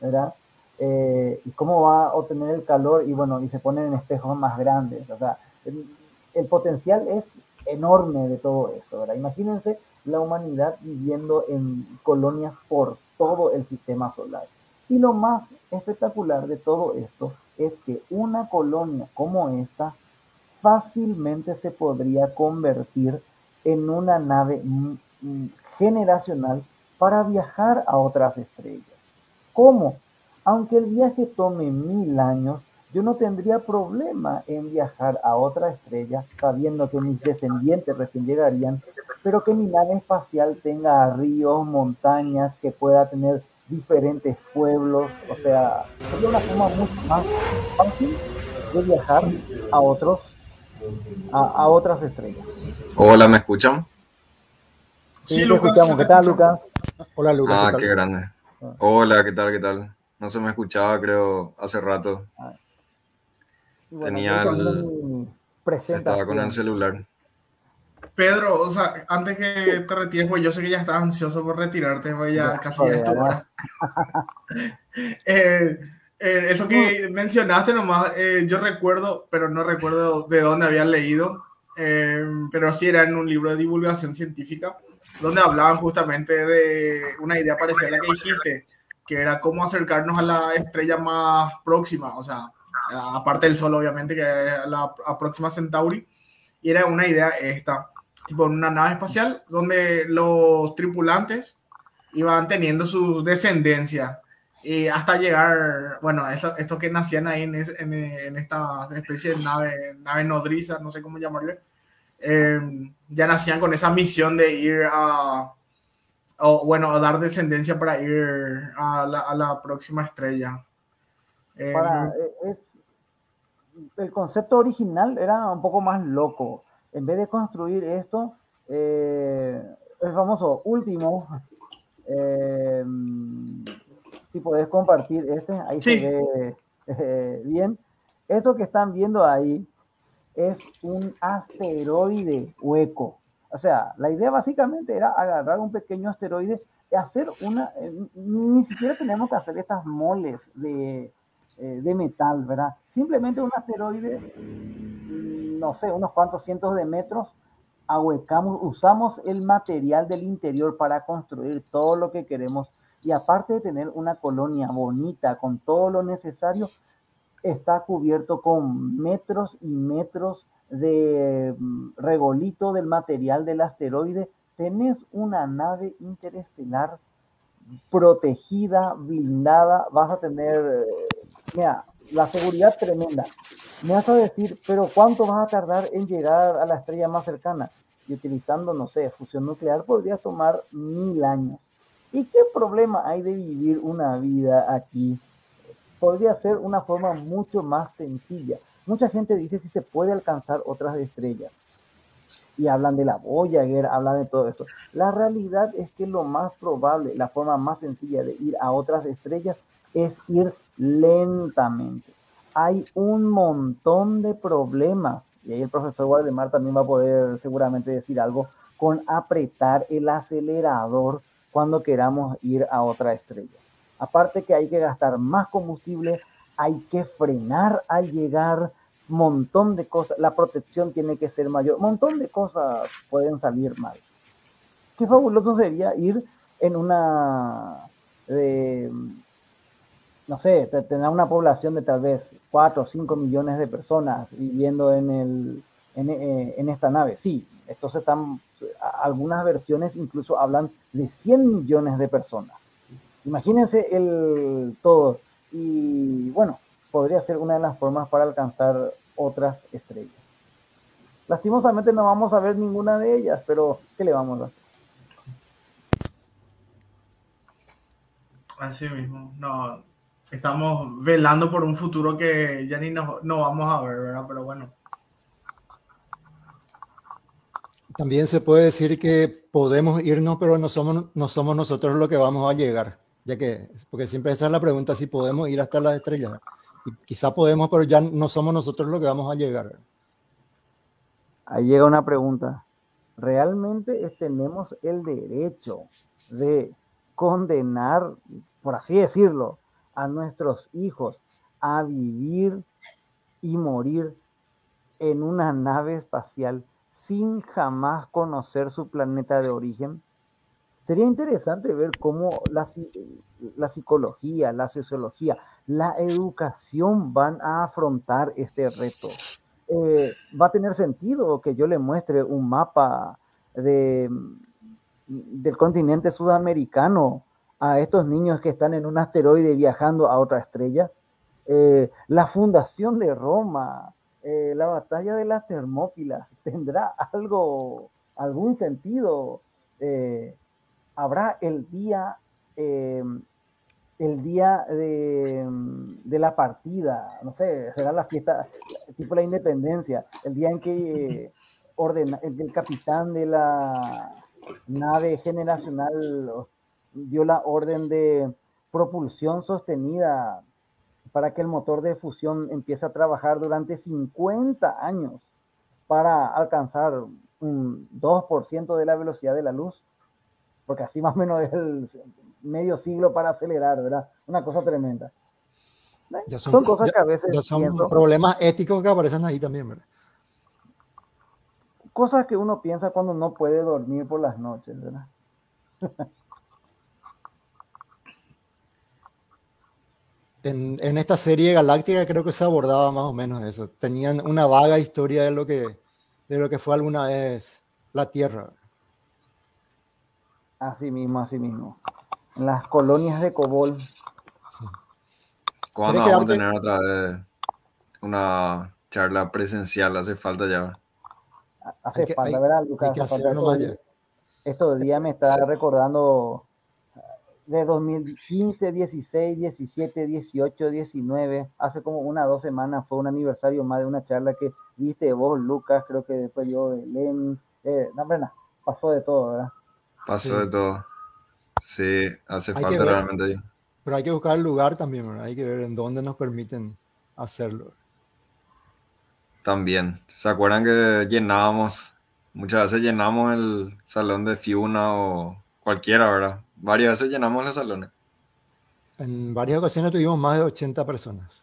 [SPEAKER 3] ¿verdad? Eh, y cómo va a obtener el calor y bueno, y se ponen en espejos más grandes, o sea, el, potencial es enorme de todo esto, ¿verdad? Imagínense la humanidad viviendo en colonias por todo el sistema solar. Y lo más espectacular de todo esto es que una colonia como esta fácilmente se podría convertir en una nave generacional para viajar a otras estrellas. ¿Cómo? Aunque el viaje tome mil años, yo no tendría problema en viajar a otra estrella sabiendo que mis descendientes recién llegarían, pero que mi nave espacial tenga ríos, montañas, que pueda tener diferentes pueblos, o sea, sería una forma mucho más fácil de viajar a otros a, otras estrellas.
[SPEAKER 4] Hola, ¿me escuchan?
[SPEAKER 3] Sí, lo escuchamos. ¿Qué tal, Lucas?
[SPEAKER 4] Hola, Lucas. Ah, qué, grande. Hola, ¿qué tal? ¿Qué tal? No se me escuchaba, creo, hace rato. Ah. Tenía el... Estaba con el celular.
[SPEAKER 1] Pedro, o sea, antes que te retires, pues yo sé que ya estás ansioso por retirarte, pues ya, casi ya esto. eh, eh, eso que mencionaste nomás, eh, yo recuerdo, pero no recuerdo de dónde había leído, eh, pero sí era en un libro de divulgación científica, donde hablaban justamente de una idea parecida a la que dijiste, que era cómo acercarnos a la estrella más próxima, o sea, aparte del Sol, obviamente, que es la próxima Centauri, y era una idea esta, tipo en una nave espacial, donde los tripulantes iban teniendo su descendencia y hasta llegar, bueno, eso, estos que nacían ahí en, en, esta especie de nave, nave nodriza, no sé cómo llamarle, em, ya nacían con esa misión de ir a, o bueno, a dar descendencia para ir a la, a la próxima estrella.
[SPEAKER 3] Em, e, es, el concepto original era un poco más loco. En vez de construir esto, eh, el famoso último, eh, si podés compartir este, ahí se ve eh, bien. Esto que están viendo ahí es un asteroide hueco. O sea, la idea básicamente era agarrar un pequeño asteroide y hacer una, eh, ni siquiera tenemos que hacer estas moles de, eh, de metal, ¿verdad? Simplemente un asteroide, no sé, unos cuantos cientos de metros, ahuecamos, usamos el material del interior para construir todo lo que queremos. Y aparte de tener una colonia bonita con todo lo necesario, está cubierto con metros y metros de mm, regolito del material del asteroide. Tenés una nave interestelar protegida, blindada, vas a tener, mira, la seguridad tremenda. Me vas a decir, pero ¿cuánto vas a tardar en llegar a la estrella más cercana? Y utilizando, no sé, fusión nuclear podría tomar mil años. ¿Y qué problema hay de vivir una vida aquí? Podría ser una forma mucho más sencilla. Mucha gente dice si se puede alcanzar otras estrellas. Y hablan de la Voyager, hablan de todo esto. La realidad es que lo más probable, la forma más sencilla de ir a otras estrellas es ir lentamente. Hay un montón de problemas, y ahí el profesor Waldemar también va a poder seguramente decir algo, con apretar el acelerador cuando queramos ir a otra estrella. Aparte que hay que gastar más combustible, hay que frenar al llegar, montón de cosas, la protección tiene que ser mayor, montón de cosas pueden salir mal. Qué fabuloso sería ir en una, de, no sé, tener una población de tal vez 4 o 5 millones de personas viviendo en, el, en, eh, esta nave. Sí, estos están, algunas versiones incluso hablan de 100 millones de personas. Imagínense el todo. Y bueno, podría ser una de las formas para alcanzar otras estrellas. Lastimosamente no vamos a ver ninguna de ellas, pero ¿qué le vamos a hacer?
[SPEAKER 1] Así mismo, no, estamos velando por un futuro que ya ni no, no vamos a ver, ¿verdad? Pero bueno.
[SPEAKER 2] También se puede decir que podemos irnos, pero no somos, no somos nosotros los que vamos a llegar, ya que, porque siempre esa es la pregunta, si podemos ir hasta las estrellas. Y quizá podemos, pero ya no somos nosotros los que vamos a llegar.
[SPEAKER 3] Ahí llega una pregunta. ¿Realmente tenemos el derecho de condenar, por así decirlo, a nuestros hijos a vivir y morir en una nave espacial sin jamás conocer su planeta de origen? Sería interesante ver cómo la, la, psicología, la sociología, la educación van a afrontar este reto. Eh, va a tener sentido que yo le muestre un mapa de, del continente sudamericano a estos niños que están en un asteroide viajando a otra estrella. Eh, la fundación de Roma, eh, la batalla de las Termópilas, ¿tendrá algo, algún sentido? Eh, ¿Habrá el día, el día de, de, la partida? No sé, será la fiesta, tipo la independencia, el día en que ordena, el capitán de la nave generacional dio la orden de propulsión sostenida para que el motor de fusión empiece a trabajar durante 50 años para alcanzar un 2% de la velocidad de la luz, porque así más o menos es el medio siglo para acelerar, ¿verdad? Una cosa tremenda.
[SPEAKER 2] son, cosas que a veces... son problemas éticos que aparecen ahí también, ¿verdad?
[SPEAKER 3] Cosas que uno piensa cuando no puede dormir por las noches, ¿verdad?
[SPEAKER 2] en, esta serie galáctica creo que se abordaba más o menos eso. Tenían una vaga historia de lo que, de lo que fue alguna vez la Tierra.
[SPEAKER 3] Así mismo, así mismo. En las colonias de Cobol.
[SPEAKER 4] ¿Cuándo vamos a tener otra vez una charla presencial? Hace falta ya.
[SPEAKER 3] Hace falta, ¿verdad, Lucas? Estos días me está recordando de 2015, 16, 17, 18, 19, hace como una o dos semanas fue un aniversario más de una charla que viste vos, Lucas, creo que después yo, Len, eh, no, verdad, pasó de todo, ¿verdad?
[SPEAKER 4] Pasó de todo. Sí, hace falta realmente.
[SPEAKER 2] Pero hay que buscar el lugar también, ¿verdad? Hay que ver en dónde nos permiten hacerlo.
[SPEAKER 4] También. ¿Se acuerdan que llenábamos, muchas veces llenamos el salón de Fiuna o cualquiera, ¿verdad? Varias veces llenamos los salones.
[SPEAKER 2] En varias ocasiones tuvimos más de 80 personas.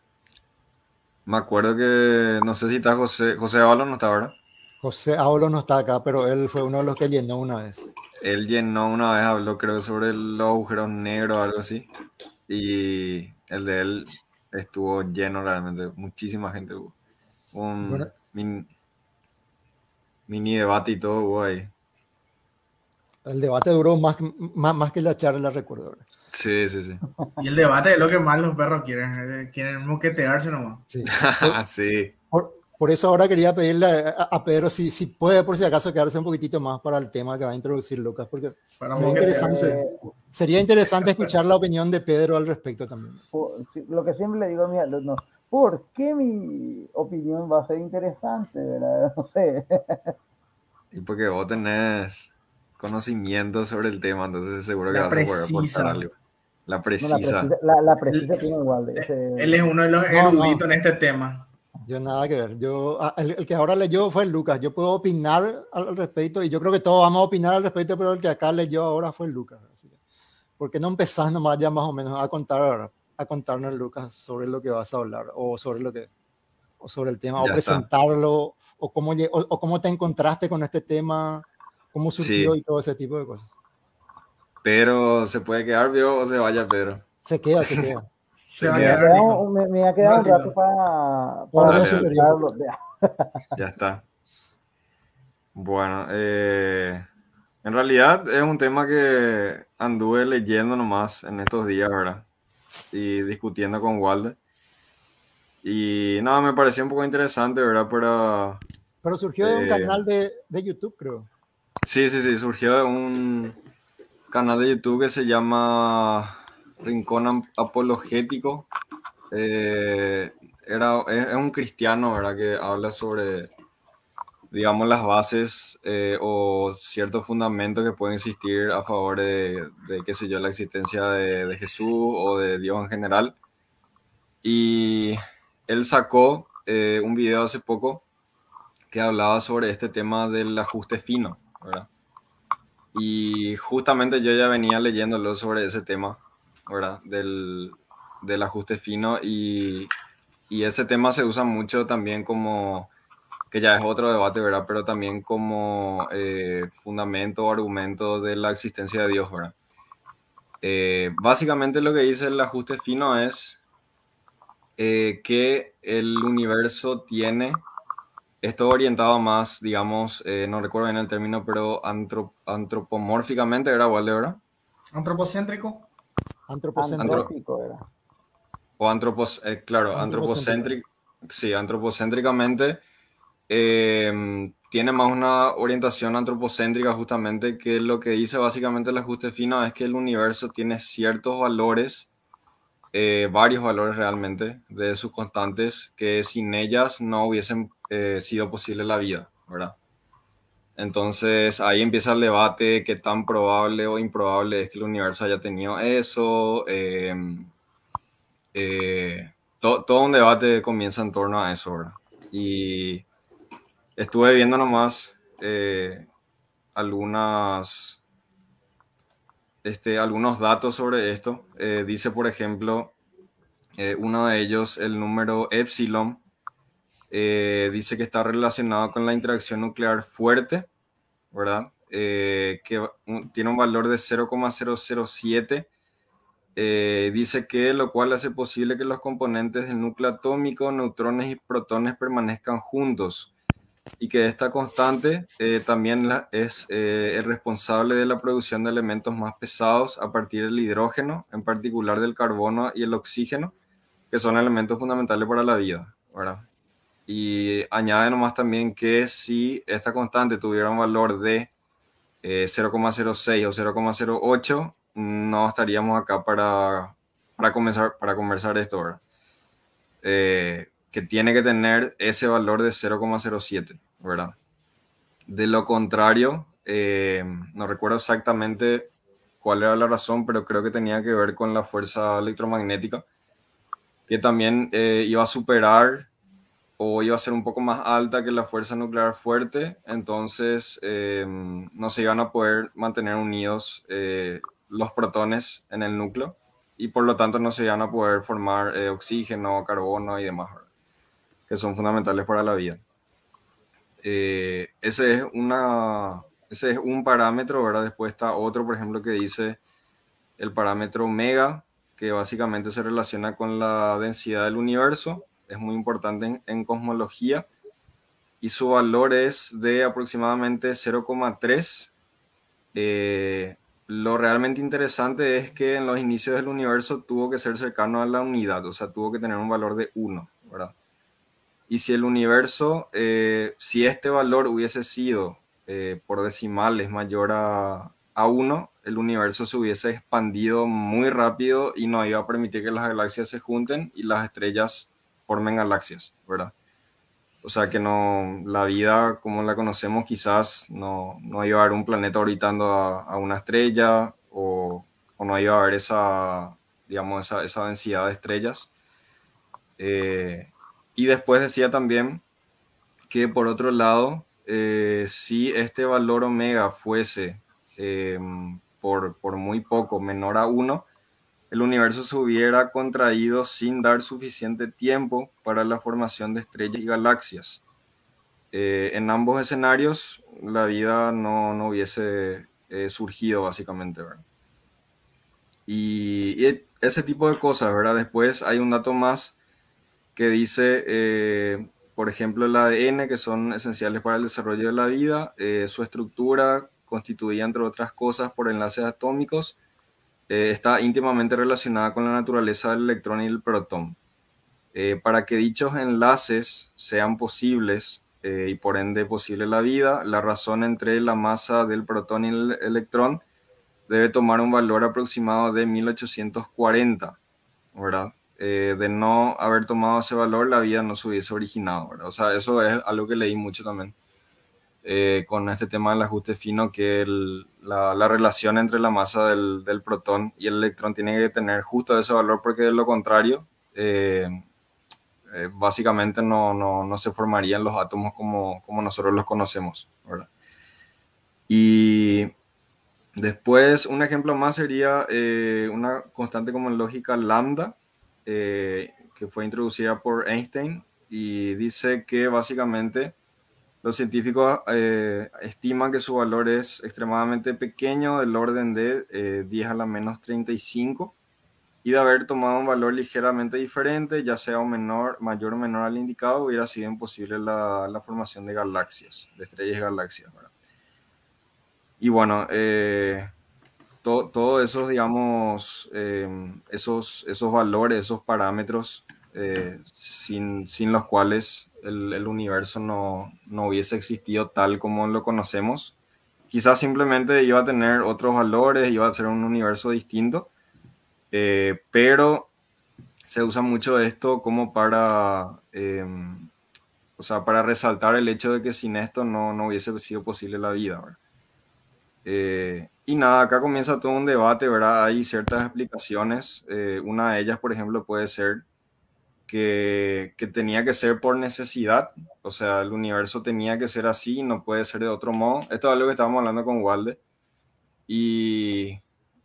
[SPEAKER 4] Me acuerdo que, no sé si está José, José Ábalo no está, ¿verdad?
[SPEAKER 2] José Ábalo no está acá, pero él fue uno de los que llenó una vez.
[SPEAKER 4] Él llenó una vez, habló creo sobre los agujeros negros o algo así. Y el de él estuvo lleno realmente, muchísima gente hubo. Un mini, debate y todo hubo ahí.
[SPEAKER 2] El debate duró más, más, más que la charla, recuerdo.
[SPEAKER 4] Sí, sí, sí.
[SPEAKER 1] Y el debate es lo que más los perros quieren, eh, quieren moquetearse nomás.
[SPEAKER 2] Sí.
[SPEAKER 4] sí.
[SPEAKER 2] Por, eso ahora quería pedirle a, Pedro si, si puede, por si acaso, quedarse un poquitito más para el tema que va a introducir Lucas, porque sería interesante, sería interesante escuchar la opinión de Pedro al respecto también.
[SPEAKER 3] Lo que siempre le digo a mis alumnos, ¿por qué mi opinión va a ser interesante? ¿verdad? No sé.
[SPEAKER 4] Y porque vos tenés conocimiento sobre el tema, entonces seguro que vas a poder aportar algo. La precisa.
[SPEAKER 3] la, precisa, tiene igual.
[SPEAKER 1] Él es uno de los eruditos en este tema.
[SPEAKER 2] Yo nada que ver. Yo, ah, el, que ahora leyó fue Lucas. Yo puedo opinar al, respecto y yo creo que todos vamos a opinar al respecto, pero el que acá leyó ahora fue Lucas. ¿Por qué no empezás nomás ya más o menos a contar a contarnos Lucas sobre lo que vas a hablar o sobre lo que o sobre el tema o presentarlo o cómo o, cómo te encontraste con este tema, cómo surgió y todo ese tipo de cosas?
[SPEAKER 4] Pero se puede quedar, ¿vio? O se vaya, Pedro.
[SPEAKER 2] Se queda, se queda.
[SPEAKER 3] se me, ha quedado, me, ha quedado un rato para, para
[SPEAKER 4] Ya está. Bueno, eh, en realidad es un tema que anduve leyendo nomás en estos días, ¿verdad? Y discutiendo con Walder. Y nada, me pareció un poco interesante, ¿verdad? Para,
[SPEAKER 2] Pero surgió de un eh, canal de, de YouTube, creo.
[SPEAKER 4] Sí, sí, sí, surgió de un, canal de YouTube que se llama Rincón Apologético. Eh, era, es, un cristiano, ¿verdad? Que habla sobre, digamos, las bases eh, o ciertos fundamentos que pueden existir a favor de, qué sé yo, la existencia de, Jesús o de Dios en general. Y él sacó eh, un video hace poco que hablaba sobre este tema del ajuste fino, ¿verdad? Y justamente yo ya venía leyéndolo sobre ese tema, ¿verdad? Del, del ajuste fino y, y, ese tema se usa mucho también como, que ya es otro debate, ¿verdad? Pero también como eh, fundamento o argumento de la existencia de Dios, ¿verdad? Eh, básicamente lo que dice el ajuste fino es eh, que el universo tiene esto orientado más, digamos, eh, no recuerdo bien el término, pero antropomórficamente era igual de verdad.
[SPEAKER 1] ¿Antropocéntrico?
[SPEAKER 2] Antropocéntrico
[SPEAKER 3] era.
[SPEAKER 4] O antropos, eh, claro, antropocéntrico. Sí, antropocéntricamente em, tiene más una orientación antropocéntrica justamente que lo que dice básicamente el ajuste fino es que el universo tiene ciertos valores eh, varios valores realmente de sus constantes que sin ellas no hubiesen eh, sido posible la vida, ¿verdad? Entonces ahí empieza el debate qué tan probable o improbable es que el universo haya tenido eso. Em, eh, todo un debate comienza en torno a eso, ¿verdad? Y estuve viendo nomás algunas este, algunos datos sobre esto. Eh, dice, por ejemplo, eh, uno de ellos, el número epsilon, eh, dice que está relacionado con la interacción nuclear fuerte, ¿verdad? que tiene un valor de 0,007. dice que lo cual hace posible que los componentes del núcleo atómico, neutrones y protones permanezcan juntos y que esta constante eh, también es eh, el responsable de la producción de elementos más pesados a partir del hidrógeno, en particular del carbono y el oxígeno, que son elementos fundamentales para la vida. ¿verdad? Y añade nomás también que si esta constante tuviera un valor de 0,06 eh, o 0,08, no estaríamos acá para, para, comenzar, para conversar esto. ¿verdad? que tiene que tener ese valor de 0,07, ¿verdad? De lo contrario, eh, no recuerdo exactamente cuál era la razón, pero creo que tenía que ver con la fuerza electromagnética, que también eh, iba a superar o iba a ser un poco más alta que la fuerza nuclear fuerte, entonces eh, no se iban a poder mantener unidos los protones en el núcleo y por lo tanto no se iban a poder formar oxígeno, carbono y demás que son fundamentales para la vida. Eh, ese, es una, ese es un parámetro, ¿verdad? Después está otro, por ejemplo, que dice el parámetro mega, que básicamente se relaciona con la densidad del universo, es muy importante en, cosmología, y su valor es de aproximadamente 0,3 eh, lo realmente interesante es que en los inicios del universo tuvo que ser cercano a la unidad, o sea, tuvo que tener un valor de 1, ¿verdad? Y si el universo, eh, si este valor hubiese sido eh, por decimales mayor a, a 1, el universo se hubiese expandido muy rápido y no iba a permitir que las galaxias se junten y las estrellas formen galaxias, ¿verdad? O sea que no, la vida como la conocemos quizás no, no iba a haber un planeta orbitando a, una estrella o, no iba haber esa, digamos, esa, esa densidad de estrellas. Eh, y después decía también que por otro lado, eh, si este valor omega fuese eh, por, por, muy poco menor a 1, el universo se hubiera contraído sin dar suficiente tiempo para la formación de estrellas y galaxias. Eh, en ambos escenarios la vida no, no hubiese eh, surgido básicamente. Y, y, ese tipo de cosas, ¿verdad? Después hay un dato más que dice, eh, por ejemplo, el ADN, que son esenciales para el desarrollo de la vida, su estructura constituida, entre otras cosas, por enlaces atómicos eh, está íntimamente relacionada con la naturaleza del electrón y el protón. Eh, para que dichos enlaces sean posibles eh, y por ende posible la vida, la razón entre la masa del protón y el electrón debe tomar un valor aproximado de 1840, ¿verdad? de no haber tomado ese valor, la vida no se hubiese originado, ¿verdad? O sea, eso es algo que leí mucho también. Eh, con este tema del ajuste fino, que la, relación entre la masa del, protón y el electrón tiene que tener justo ese valor, porque de lo contrario, eh, eh, básicamente no, no, se formarían los átomos como, como nosotros los conocemos. Y después, un ejemplo más sería una constante como lógica lambda, que fue introducida por Einstein, y dice que básicamente los científicos eh, estiman que su valor es extremadamente pequeño, del orden de 10 eh, a la menos 35, y de haber tomado un valor ligeramente diferente, ya sea un menor, mayor o menor al indicado, hubiera sido imposible la, formación de galaxias, de estrellas galaxias. Y bueno, eh, todos esos, digamos, esos, esos valores, esos parámetros, sin, sin los cuales el, universo no, hubiese existido tal como lo conocemos. Quizás simplemente iba a tener otros valores, iba a ser un universo distinto, eh, pero se usa mucho esto como para, em, o sea, para resaltar el hecho de que sin esto no, hubiese sido posible la vida. Eh, y nada, acá comienza todo un debate, ¿verdad? Hay ciertas explicaciones. Eh, una de ellas, por ejemplo, puede ser que, tenía que ser por necesidad, o sea, el universo tenía que ser así, no puede ser de otro modo. Esto es algo que estábamos hablando con Walde. Y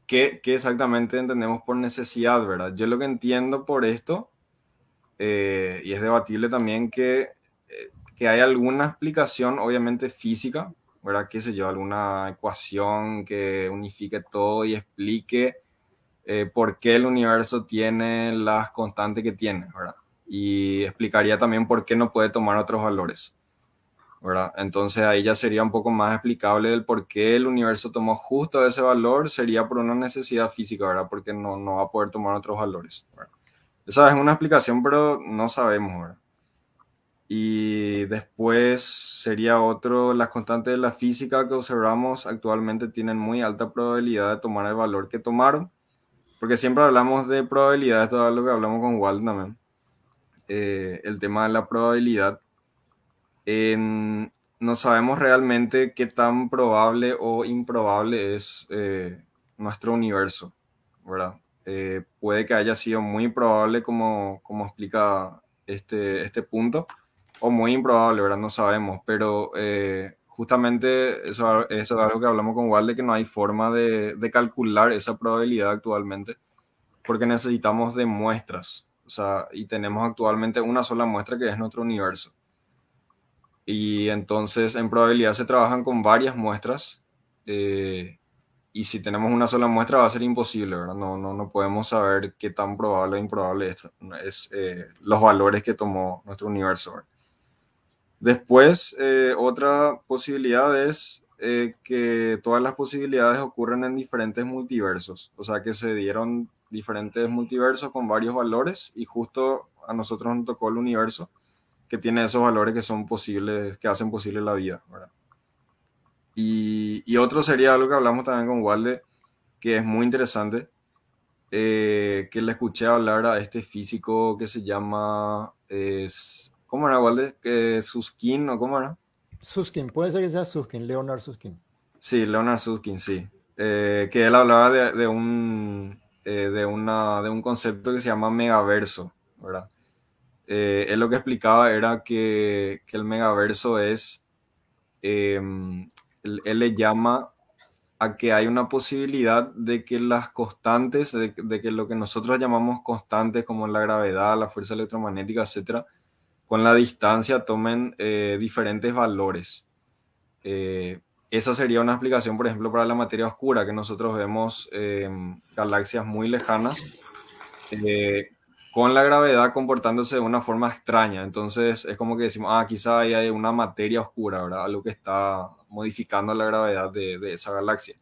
[SPEAKER 4] ¿qué, exactamente entendemos por necesidad, verdad? Yo lo que entiendo por esto, eh, y es debatible también, que, eh, que hay alguna explicación, obviamente física, ¿verdad? ¿Qué sé yo? Alguna ecuación que unifique todo y explique eh, por qué el universo tiene las constantes que tiene, ¿verdad? Y explicaría también por qué no puede tomar otros valores, ¿verdad? Entonces ahí ya sería un poco más explicable del por qué el universo tomó justo ese valor, sería por una necesidad física, ¿verdad? Porque no, no va a poder tomar otros valores, ¿verdad? Esa es una explicación, pero no sabemos, ¿verdad? Y después sería otro, las constantes de la física que observamos actualmente tienen muy alta probabilidad de tomar el valor que tomaron porque siempre hablamos de probabilidades, todo lo que hablamos con Walt también. Eh, el tema de la probabilidad. no sabemos realmente qué tan probable o improbable es eh, nuestro universo, ¿verdad? Eh, puede que haya sido muy probable, como, como explica este, este punto, o muy improbable, ¿verdad? No sabemos, pero justamente eso, es algo que hablamos con Walde, que no hay forma de, de, calcular esa probabilidad actualmente, porque necesitamos de muestras. O sea, y tenemos actualmente una sola muestra que es nuestro universo. Y entonces en probabilidad se trabajan con varias muestras. Eh, y si tenemos una sola muestra va a ser imposible, ¿verdad? No, no, no podemos saber qué tan probable o improbable es, es eh, los valores que tomó nuestro universo. ¿verdad? Después, eh, otra posibilidad es eh, que todas las posibilidades ocurren en diferentes multiversos, o sea que se dieron diferentes multiversos con varios valores y justo a nosotros nos tocó el universo que tiene esos valores que son posibles, que hacen posible la vida. Y, otro sería algo que hablamos también con Walde, que es muy interesante, eh, que le escuché hablar a este físico que se llama, ¿cómo era Walde? Que Suskin o cómo era?
[SPEAKER 2] Suskin, puede ser que sea Suskin, Leonard Suskin.
[SPEAKER 4] Sí, Leonard Suskin, sí. Eh, que él hablaba de, de un, eh, de, una, de un concepto que se llama megaverso, ¿verdad? Eh, él lo que explicaba era que, que el megaverso es, em, él, él, le llama a que hay una posibilidad de que las constantes, de, de, que lo que nosotros llamamos constantes como la gravedad, la fuerza electromagnética, etcétera, con la distancia tomen eh, diferentes valores. Eh, esa sería una explicación, por ejemplo, para la materia oscura, que nosotros vemos eh, galaxias muy lejanas, eh, con la gravedad comportándose de una forma extraña. Entonces es como que decimos, ah, quizá ahí hay una materia oscura, ¿verdad? Algo que está modificando la gravedad de, de esa galaxia.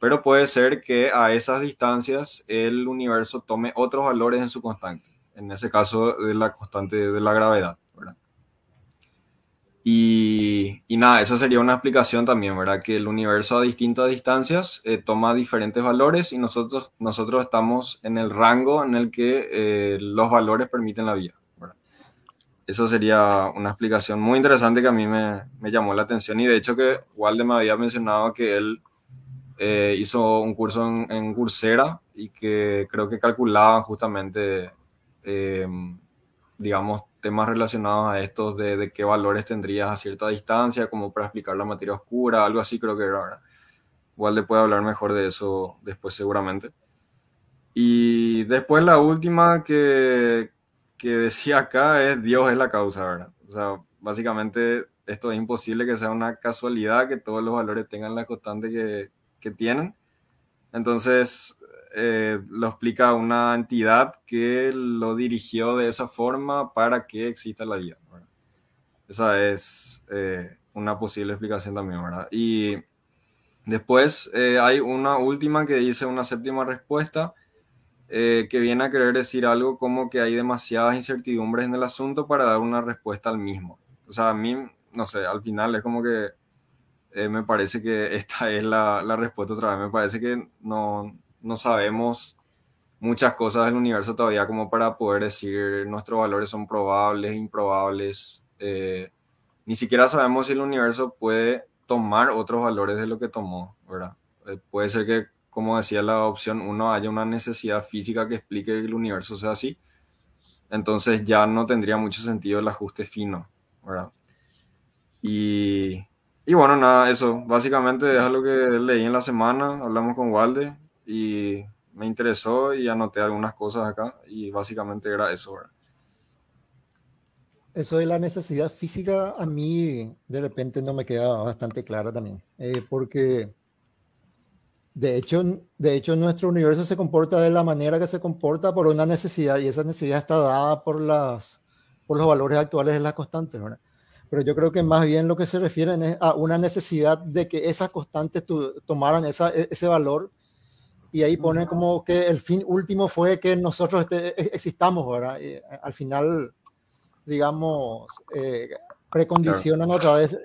[SPEAKER 4] Pero puede ser que a esas distancias el universo tome otros valores en su constante. En ese caso, de la constante de la gravedad. Y, y, nada, esa sería una explicación también, ¿verdad? Que el universo a distintas distancias eh, toma diferentes valores y nosotros, nosotros estamos en el rango en el que eh, los valores permiten la vida. ¿verdad? Esa sería una explicación muy interesante que a mí me, me, llamó la atención y de hecho que Walde me había mencionado que él eh, hizo un curso en, en, Coursera y que creo que calculaba justamente, eh, digamos, temas relacionados a estos de, de, qué valores tendrías a cierta distancia, como para explicar la materia oscura, algo así creo que era. ¿verdad? Igual le puede hablar mejor de eso después seguramente. Y después la última que, que decía acá es Dios es la causa, ¿verdad? O sea, básicamente esto es imposible que sea una casualidad que todos los valores tengan la constante que, que tienen. Entonces, eh, lo explica una entidad que lo dirigió de esa forma para que exista la vida. ¿verdad? Esa es eh, una posible explicación también, ¿verdad? Y después eh, hay una última que dice una séptima respuesta eh, que viene a querer decir algo como que hay demasiadas incertidumbres en el asunto para dar una respuesta al mismo. O sea, a mí, no sé, al final es como que me parece que esta es la, la respuesta otra vez. Me parece que no, no sabemos muchas cosas del universo todavía como para poder decir nuestros valores son probables, improbables. Eh, ni siquiera sabemos si el universo puede tomar otros valores de lo que tomó, ¿verdad? Eh, puede ser que, como decía la opción 1, haya una necesidad física que explique que el universo sea así. Entonces ya no tendría mucho sentido el ajuste fino, ¿verdad? Y, y bueno, nada, eso. Básicamente es lo que leí en la semana. Hablamos con Walde y me interesó y anoté algunas cosas acá y básicamente era eso. ¿verdad?
[SPEAKER 2] Eso de la necesidad física a mí de repente no me queda bastante clara también, eh, porque de hecho, de hecho nuestro universo se comporta de la manera que se comporta por una necesidad y esa necesidad está dada por, las, por los valores actuales de las constantes. ¿verdad? Pero yo creo que más bien lo que se refieren es a una necesidad de que esas constantes tomaran esa, e, ese valor y ahí pone como que el fin último fue que nosotros este, e, existamos, ¿verdad? Y al final, digamos, eh, precondicionan claro. otra vez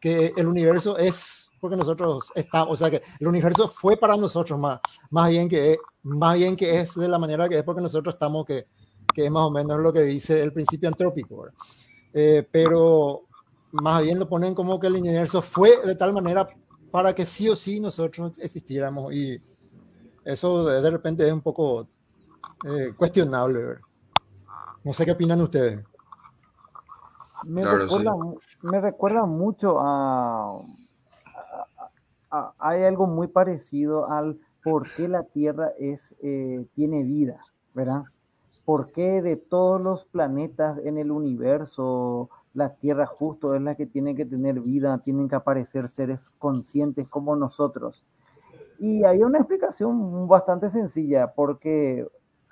[SPEAKER 2] que el universo es porque nosotros estamos, o sea que el universo fue para nosotros más, más bien que más bien que es de la manera que es porque nosotros estamos que, que es más o menos lo que dice el principio antrópico, eh, pero más bien lo ponen como que el universo fue de tal manera para que sí o sí nosotros existiéramos y eso de, de repente es un poco eh, cuestionable. ¿verdad? No sé qué opinan ustedes.
[SPEAKER 3] Me, claro, recuerda, sí. me recuerda mucho a, a, a, Hay algo muy parecido al por qué la Tierra es, eh, tiene vida, ¿verdad? ¿Por qué de todos los planetas en el universo la Tierra justo es la que tiene que tener vida, tienen que aparecer seres conscientes como nosotros? Y hay una explicación bastante sencilla, porque,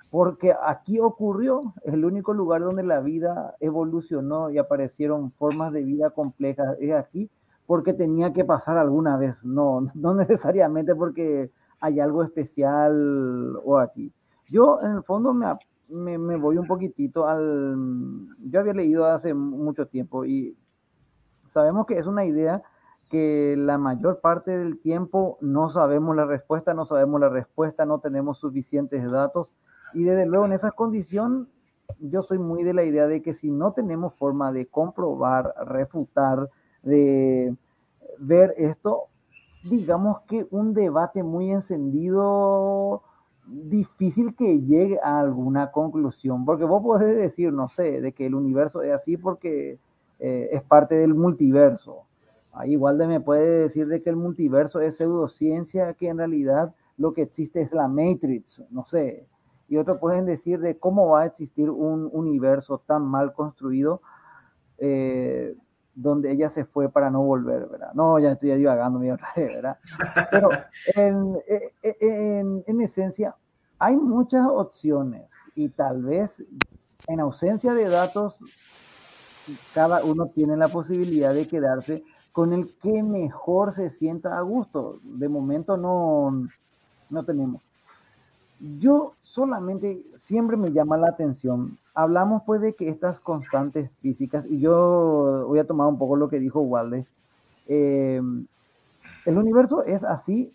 [SPEAKER 3] porque aquí ocurrió, es el único lugar donde la vida evolucionó y aparecieron formas de vida complejas, es aquí, porque tenía que pasar alguna vez, no, no necesariamente porque hay algo especial o aquí. Yo en el fondo me, me, me, voy un poquitito al... Yo había leído hace mucho tiempo y sabemos que es una idea que la mayor parte del tiempo no sabemos la respuesta, no sabemos la respuesta, no tenemos suficientes datos y desde luego en esa condición yo soy muy de la idea de que si no tenemos forma de comprobar, refutar, de ver esto, digamos que un debate muy encendido, difícil que llegue a alguna conclusión, porque vos podés decir, no sé, de que el universo es así porque eh, es parte del multiverso. Ahí igual de me puede decir de que el multiverso es pseudociencia, que en realidad lo que existe es la Matrix, no sé. Y otros pueden decir de cómo va a existir un universo tan mal construido eh, donde ella se fue para no volver, ¿verdad? No, ya estoy divagando mi otra vez, ¿verdad? Pero eh, eh, en, en, esencia, hay muchas opciones y tal vez en ausencia de datos, cada uno tiene la posibilidad de quedarse con el que mejor se sienta a gusto. De momento no, no tenemos. Yo solamente siempre me llama la atención. Hablamos pues de que estas constantes físicas, y yo voy a tomar un poco lo que dijo Walde, eh, el universo es así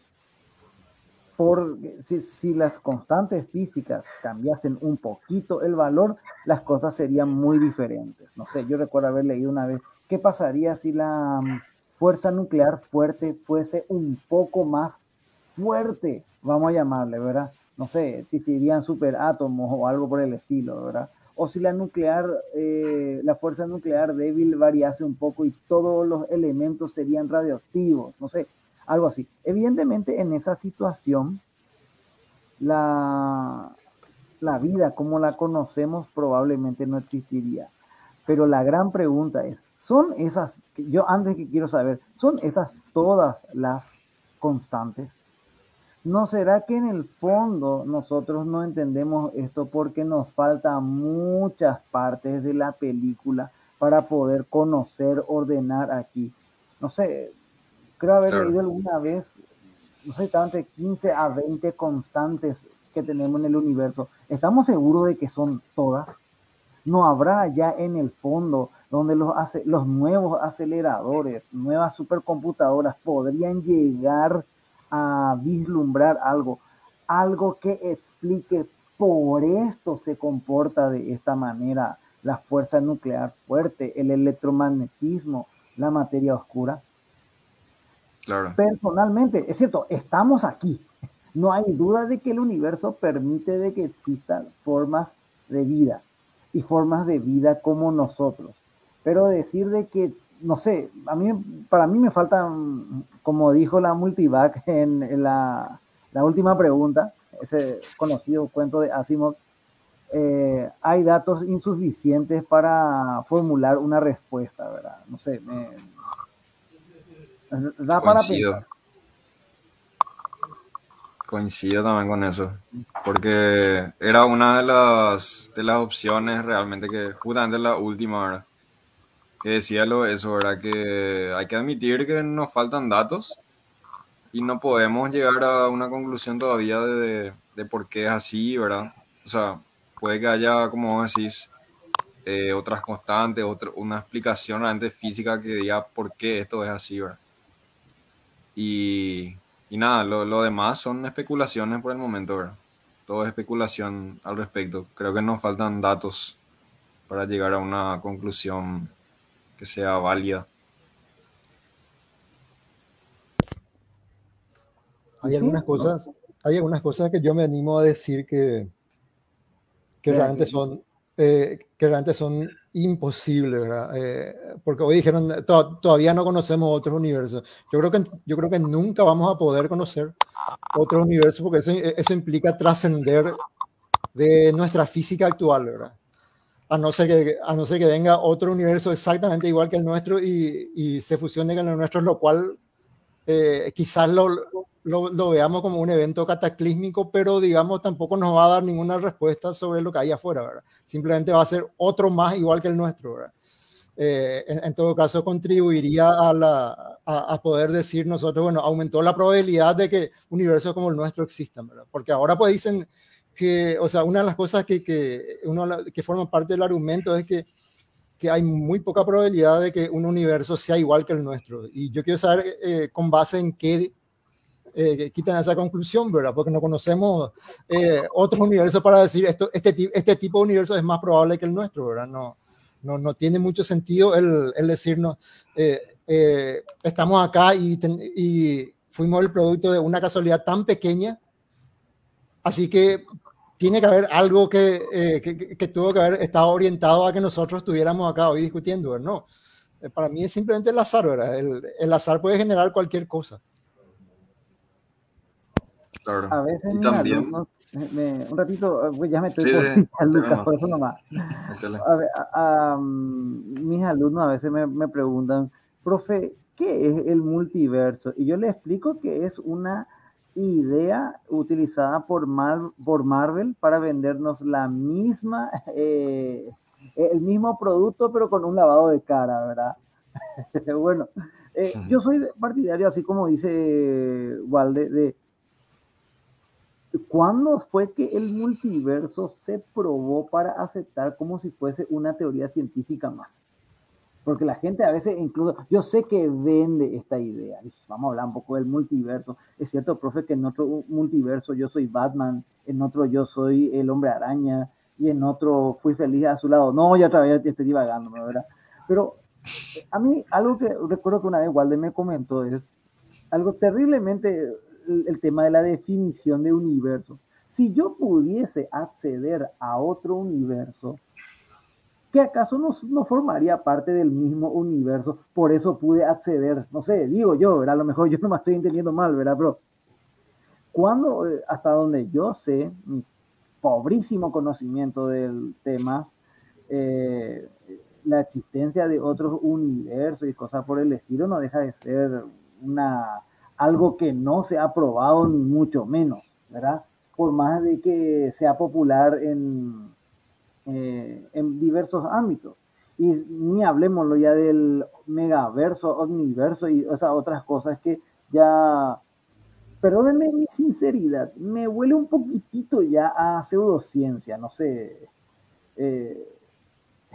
[SPEAKER 3] por si, si, las constantes físicas cambiasen un poquito el valor, las cosas serían muy diferentes. No sé, yo recuerdo haber leído una vez, ¿qué pasaría si la mm, fuerza nuclear fuerte fuese un poco más fuerte? Vamos a llamarle, ¿verdad? no sé, existirían superátomos o algo por el estilo, ¿verdad? O si la nuclear, eh, la fuerza nuclear débil variase un poco y todos los elementos serían radioactivos, no sé, algo así. Evidentemente en esa situación, la, la vida como la conocemos probablemente no existiría. Pero la gran pregunta es, ¿son esas, yo antes que quiero saber, ¿son esas todas las constantes? ¿No será que en el fondo nosotros no entendemos esto porque nos faltan muchas partes de la película para poder conocer, ordenar aquí? No sé, creo haber leído alguna vez, no sé, entre 15 a 20 constantes que tenemos en el universo. ¿Estamos seguros de que son todas? ¿No habrá ya en el fondo donde los, los nuevos aceleradores, nuevas supercomputadoras podrían llegar a vislumbrar algo, algo que explique por esto se comporta de esta manera la fuerza nuclear fuerte, el electromagnetismo, la materia oscura. Claro. Personalmente, es cierto, estamos aquí. No hay duda de que el universo permite de que existan formas de vida y formas de vida como nosotros. Pero decir de que no sé, a mí, para mí me falta, como dijo la multivac en, la, última pregunta, ese conocido cuento de Asimov, eh, hay datos insuficientes para formular una respuesta, ¿verdad? No sé, me,
[SPEAKER 4] da para pensar. Coincido también con eso, porque era una de las, de las opciones realmente que, justamente la última, ¿verdad? que decía lo eso, ¿verdad? Que hay que admitir que nos faltan datos y no podemos llegar a una conclusión todavía de, de por qué es así, ¿verdad? O sea, puede que haya, como decís, eh, otras constantes, otra, una explicación realmente física que diga por qué esto es así, ¿verdad? Y, y nada, lo, lo, demás son especulaciones por el momento, ¿verdad? Todo es especulación al respecto. Creo que nos faltan datos para llegar a una conclusión que sea válida.
[SPEAKER 2] Hay algunas cosas, hay algunas cosas que yo me animo a decir que, que realmente son eh, que realmente son imposibles, ¿verdad? Eh, porque hoy dijeron todavía no conocemos otros universos. Yo creo que yo creo que nunca vamos a poder conocer otros universos porque eso, eso implica trascender de nuestra física actual, ¿verdad? a no ser que, a no ser que venga otro universo exactamente igual que el nuestro y, y se fusione con el nuestro, lo cual eh, quizás lo, lo, lo, veamos como un evento cataclísmico, pero digamos tampoco nos va a dar ninguna respuesta sobre lo que hay afuera, ¿verdad? Simplemente va a ser otro más igual que el nuestro, ¿verdad? eh, en, todo caso contribuiría a, la, a, poder decir nosotros, bueno, aumentó la probabilidad de que universos como el nuestro existan, ¿verdad? Porque ahora pues dicen que, o sea, una de las cosas que, que, uno, que forman parte del argumento es que, que hay muy poca probabilidad de que un universo sea igual que el nuestro. Y yo quiero saber eh, con base en qué eh, quitan esa conclusión, ¿verdad? Porque no conocemos eh, otros universos para decir esto, este, este tipo de universo es más probable que el nuestro, ¿verdad? No, no, no tiene mucho sentido el, el decirnos, eh, eh, estamos acá y, y, fuimos el producto de una casualidad tan pequeña, así que tiene que haber algo que, eh, que, que, tuvo que haber estado orientado a que nosotros estuviéramos acá hoy discutiendo, ¿no? Para mí es simplemente el azar, ¿verdad? El, el azar puede generar cualquier cosa.
[SPEAKER 3] Claro. A veces y también un ratito, ah, ya me estoy Lucas, por eso nomás. A mis alumnos a veces me, me, preguntan, profe, ¿qué es el multiverso? Y yo les explico que es una idea utilizada por, por Marvel para vendernos la misma, eh, el mismo producto, pero con un lavado de cara, ¿verdad? bueno, eh, yo soy partidario, así como dice Walde, de ¿Cuándo fue que el multiverso se probó para aceptar como si fuese una teoría científica más? Porque la gente a veces incluso, yo sé que vende esta idea, vamos a hablar un poco del multiverso. Es cierto, profe, que en otro multiverso yo soy Batman, en otro yo soy el hombre araña y en otro fui feliz a su lado. No, ya otra vez estoy divagando, ¿verdad? Pero eh, a mí algo que recuerdo que una vez Walde me comentó es algo terriblemente el, tema de la definición de universo. Si yo pudiese acceder a otro universo, ¿qué acaso no, no, formaría parte del mismo universo? Por eso pude acceder, no sé, digo yo, ¿verdad? A lo mejor yo no me estoy entendiendo mal, ¿verdad? Pero cuando, eh, hasta donde yo sé, mi pobrísimo conocimiento del tema, eh, la existencia de otros universos y cosas por el estilo no deja de ser una algo que no se ha probado ni mucho menos, ¿verdad? Por más de que sea popular en, eh, en diversos ámbitos. Y ni hablemoslo ya del megaverso, omniverso y esas otras cosas que ya, perdónenme mi sinceridad, me huele un poquitito ya a pseudociencia, no sé. Eh,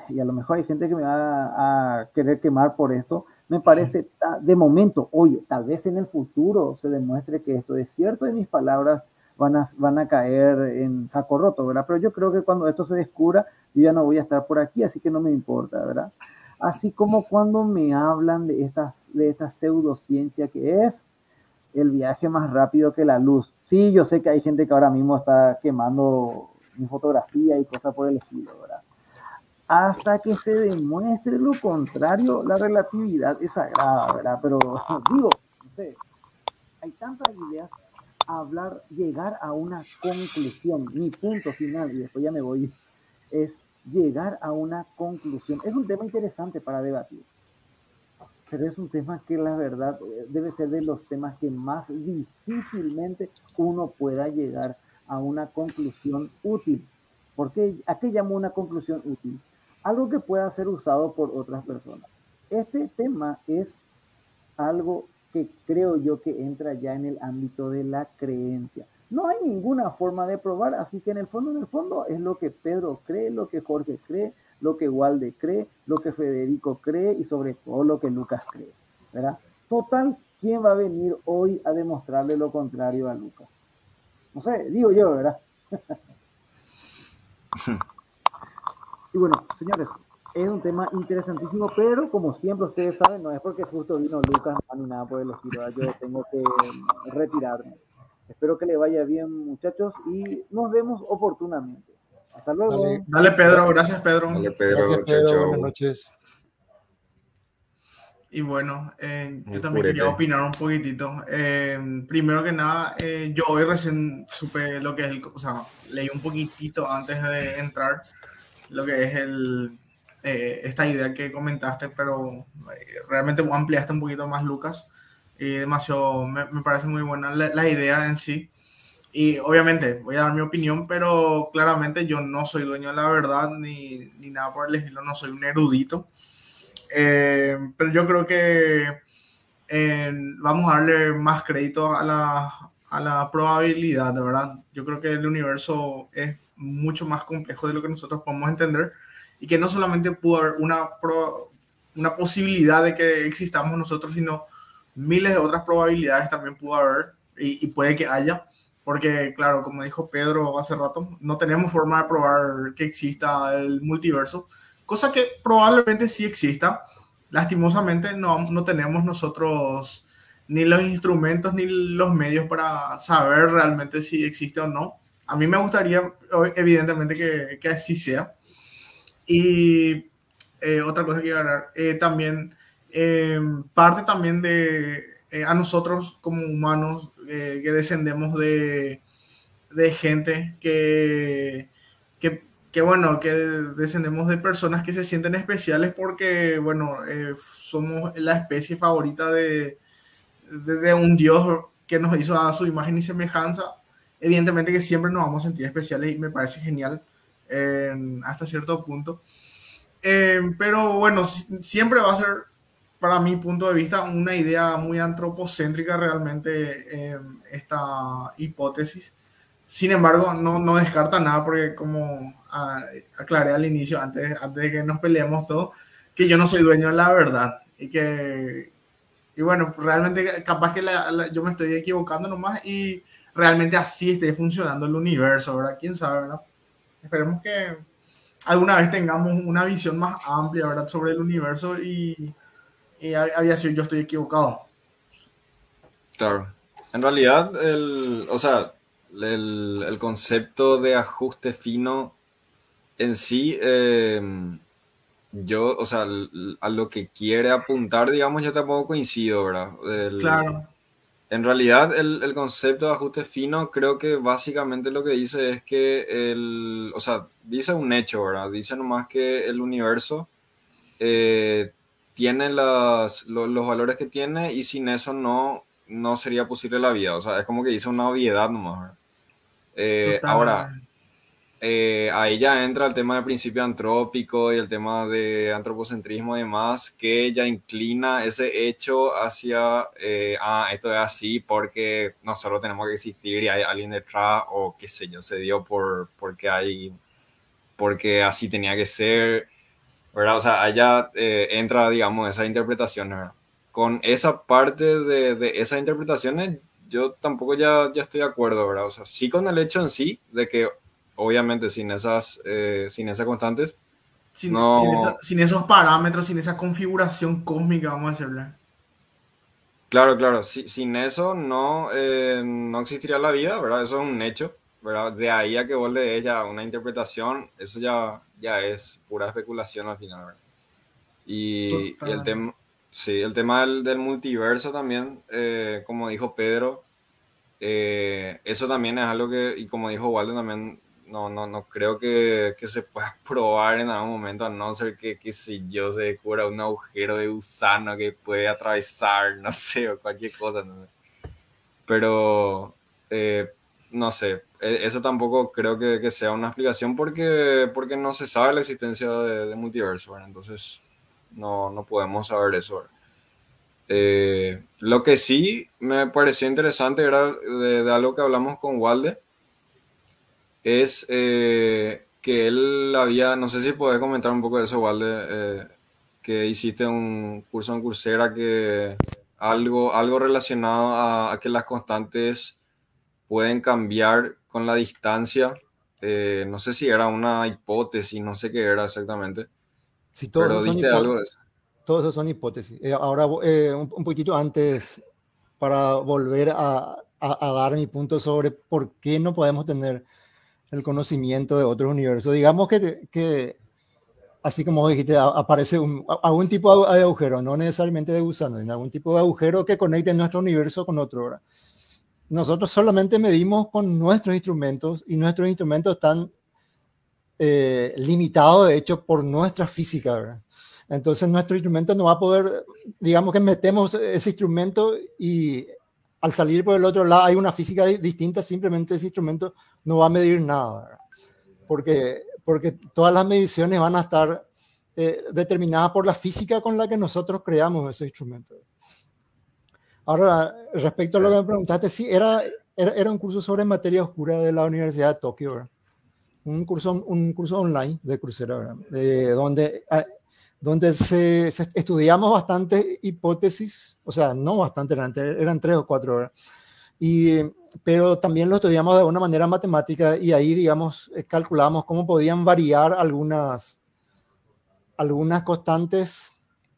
[SPEAKER 3] y a lo mejor hay gente que me va a querer quemar por esto, me parece, de momento, hoy, tal vez en el futuro se demuestre que esto es cierto y mis palabras van a, van a caer en saco roto, ¿verdad? Pero yo creo que cuando esto se descubra, yo ya no voy a estar por aquí, así que no me importa, ¿verdad? Así como cuando me hablan de, estas, de esta pseudociencia que es el viaje más rápido que la luz. Sí, yo sé que hay gente que ahora mismo está quemando mi fotografía y cosas por el estilo, ¿verdad? Hasta que se demuestre lo contrario, la relatividad es sagrada, ¿verdad? Pero digo, no sé, hay tantas ideas, hablar, llegar a una conclusión, mi punto final, y después ya me voy, es llegar a una conclusión. Es un tema interesante para debatir, pero es un tema que la verdad eh, debe ser de los temas que más difícilmente uno pueda llegar a una conclusión útil. ¿Por qué? ¿A qué llamo una conclusión útil? Algo que pueda ser usado por otras personas. Este tema es algo que creo yo que entra ya en el ámbito de la creencia. No hay ninguna forma de probar, así que en el fondo, en el fondo es lo que Pedro cree, lo que Jorge cree, lo que Walde cree, lo que Federico cree y sobre todo lo que Lucas cree, ¿verdad? Total, ¿quién va a venir hoy a demostrarle lo contrario a Lucas? No sé, digo yo, ¿verdad? Y bueno, señores, es un tema interesantísimo, pero como siempre ustedes saben, no es porque justo vino Lucas ni nada por el estilo, yo tengo que retirarme. Espero que le vaya bien, muchachos, y nos vemos oportunamente. Hasta luego.
[SPEAKER 1] Dale, Pedro, gracias Pedro.
[SPEAKER 4] Dale Pedro, gracias, Pedro.
[SPEAKER 2] Buenas noches.
[SPEAKER 1] Y bueno, eh, yo también quería opinar un poquitito. Eh, primero que nada, eh, yo hoy recién supe lo que es el, o sea, leí un poquitito antes de entrar lo que es el, eh, esta idea que comentaste, pero eh, realmente ampliaste un poquito más, Lucas. Y demasiado, me, me parece muy buena la, la, idea en sí. Y obviamente voy a dar mi opinión, pero claramente yo no soy dueño de la verdad ni, ni nada por el estilo, no soy un erudito. Eh, pero yo creo que eh, vamos a darle más crédito a la, a la probabilidad, de verdad. Yo creo que el universo es mucho más complejo de lo que nosotros podemos entender y que no solamente pudo haber una, una posibilidad de que existamos nosotros, sino miles de otras probabilidades también pudo haber y, y puede que haya porque claro, como dijo Pedro hace rato, no tenemos forma de probar que exista el multiverso, cosa que probablemente sí exista. Lastimosamente no, no tenemos nosotros ni los instrumentos ni los medios para saber realmente si existe o no. A mí me gustaría, evidentemente, que, que así sea. Y eh, otra cosa que iba a hablar, eh, también, eh, parte también de a nosotros como humanos que descendemos de, de gente que, que, que, bueno, que descendemos de personas que se sienten especiales porque, bueno, somos la especie favorita de, de, un Dios que nos hizo a su imagen y semejanza, evidentemente que siempre nos vamos a sentir especiales y me parece genial hasta cierto punto. Eh, pero bueno, siempre va a ser, para mi punto de vista, una idea muy antropocéntrica realmente esta hipótesis. Sin embargo, no, no descarta nada porque como aclaré al inicio, antes, antes de que nos peleemos todo, que yo no soy dueño de la verdad y que y bueno, realmente capaz que yo me estoy equivocando nomás y realmente así esté funcionando el universo, ¿verdad? ¿Quién sabe, verdad? Esperemos que alguna vez tengamos una visión más amplia, ¿verdad? Sobre el universo y, había sido yo estoy equivocado.
[SPEAKER 4] Claro. En realidad, el, o sea, el, el concepto de ajuste fino en sí... Eh, yo, o sea, a lo que quiere apuntar, digamos, yo tampoco coincido, ¿verdad?
[SPEAKER 1] claro.
[SPEAKER 4] En realidad, el, concepto de ajuste fino creo que básicamente lo que dice es que el, o sea, dice un hecho, ¿verdad? Dice nomás que el universo eh, tiene los, valores que tiene y sin eso no, no sería posible la vida. O sea, es como que dice una obviedad nomás, ¿verdad? Eh, ahora, eh, ahí ya entra el tema del principio antrópico y el tema de antropocentrismo y demás, que ya inclina ese hecho hacia, eh, ah, esto es así porque nosotros tenemos que existir y hay alguien detrás, o qué sé yo, se dio por, porque hay, porque así tenía que ser, ¿verdad? O sea, allá eh, entra, digamos, esa interpretación, ¿verdad? Con esa parte de, de esas interpretaciones, yo tampoco ya, ya estoy de acuerdo, ¿verdad? O sea, sí con el hecho en sí de que obviamente sin esas, eh, sin esas constantes.
[SPEAKER 1] Sin, sin, esos parámetros, sin esa configuración cósmica, vamos a decirle.
[SPEAKER 4] Claro, claro, sin eso no, eh, no existiría la vida, ¿verdad? Eso es un hecho, ¿verdad? De ahí a que vos le ella una interpretación, eso ya, ya es pura especulación al final, ¿verdad? Y, el tema, sí, el tema del, del multiverso también, eh, como dijo Pedro, eso también es algo que, y como dijo Waldo también, no, no, no creo que, que, se pueda probar en algún momento, a no ser que, que si yo, se descubra un agujero de gusano que puede atravesar, no sé, o cualquier cosa. Pero, eh, no sé, e, eso tampoco creo que, sea una explicación porque, porque no se sabe la existencia de, multiverso, entonces no, no podemos saber eso. Eh, lo que sí me pareció interesante era de, de algo que hablamos con Walde, es eh, que él había, no sé si puedes comentar un poco de eso, Walde, eh, que hiciste un curso en Coursera que algo, algo relacionado a, que las constantes pueden cambiar con la distancia. Eh, no sé si era una hipótesis, no sé qué era exactamente.
[SPEAKER 2] Sí, pero diste algo de eso. Todos esos son hipótesis. ahora, un, un, poquito antes, para volver a, a, a dar mi punto sobre por qué no podemos tener el conocimiento de otros universos. Digamos que, que así como dijiste, aparece un, algún tipo de agujero, no necesariamente de gusano, en algún tipo de agujero que conecte nuestro universo con otro. Nosotros solamente medimos con nuestros instrumentos y nuestros instrumentos están eh, limitados, de hecho, por nuestra física. ¿verdad? Entonces nuestro instrumento no va a poder, digamos que metemos ese instrumento y al salir por el otro lado hay una física distinta, simplemente ese instrumento no va a medir nada, porque, porque todas las mediciones van a estar eh, determinada por la física con la que nosotros creamos ese instrumento. Ahora, respecto a lo que me preguntaste, sí, era, era, un curso sobre materia oscura de la Universidad de Tokio, Un curso, un curso online de crucero, donde, ah, donde se, estudiamos bastantes hipótesis, o sea, no bastante, eran, tres o cuatro horas, y, pero también lo estudiamos de una manera matemática y ahí, digamos, eh, calculamos cómo podían variar algunas, algunas constantes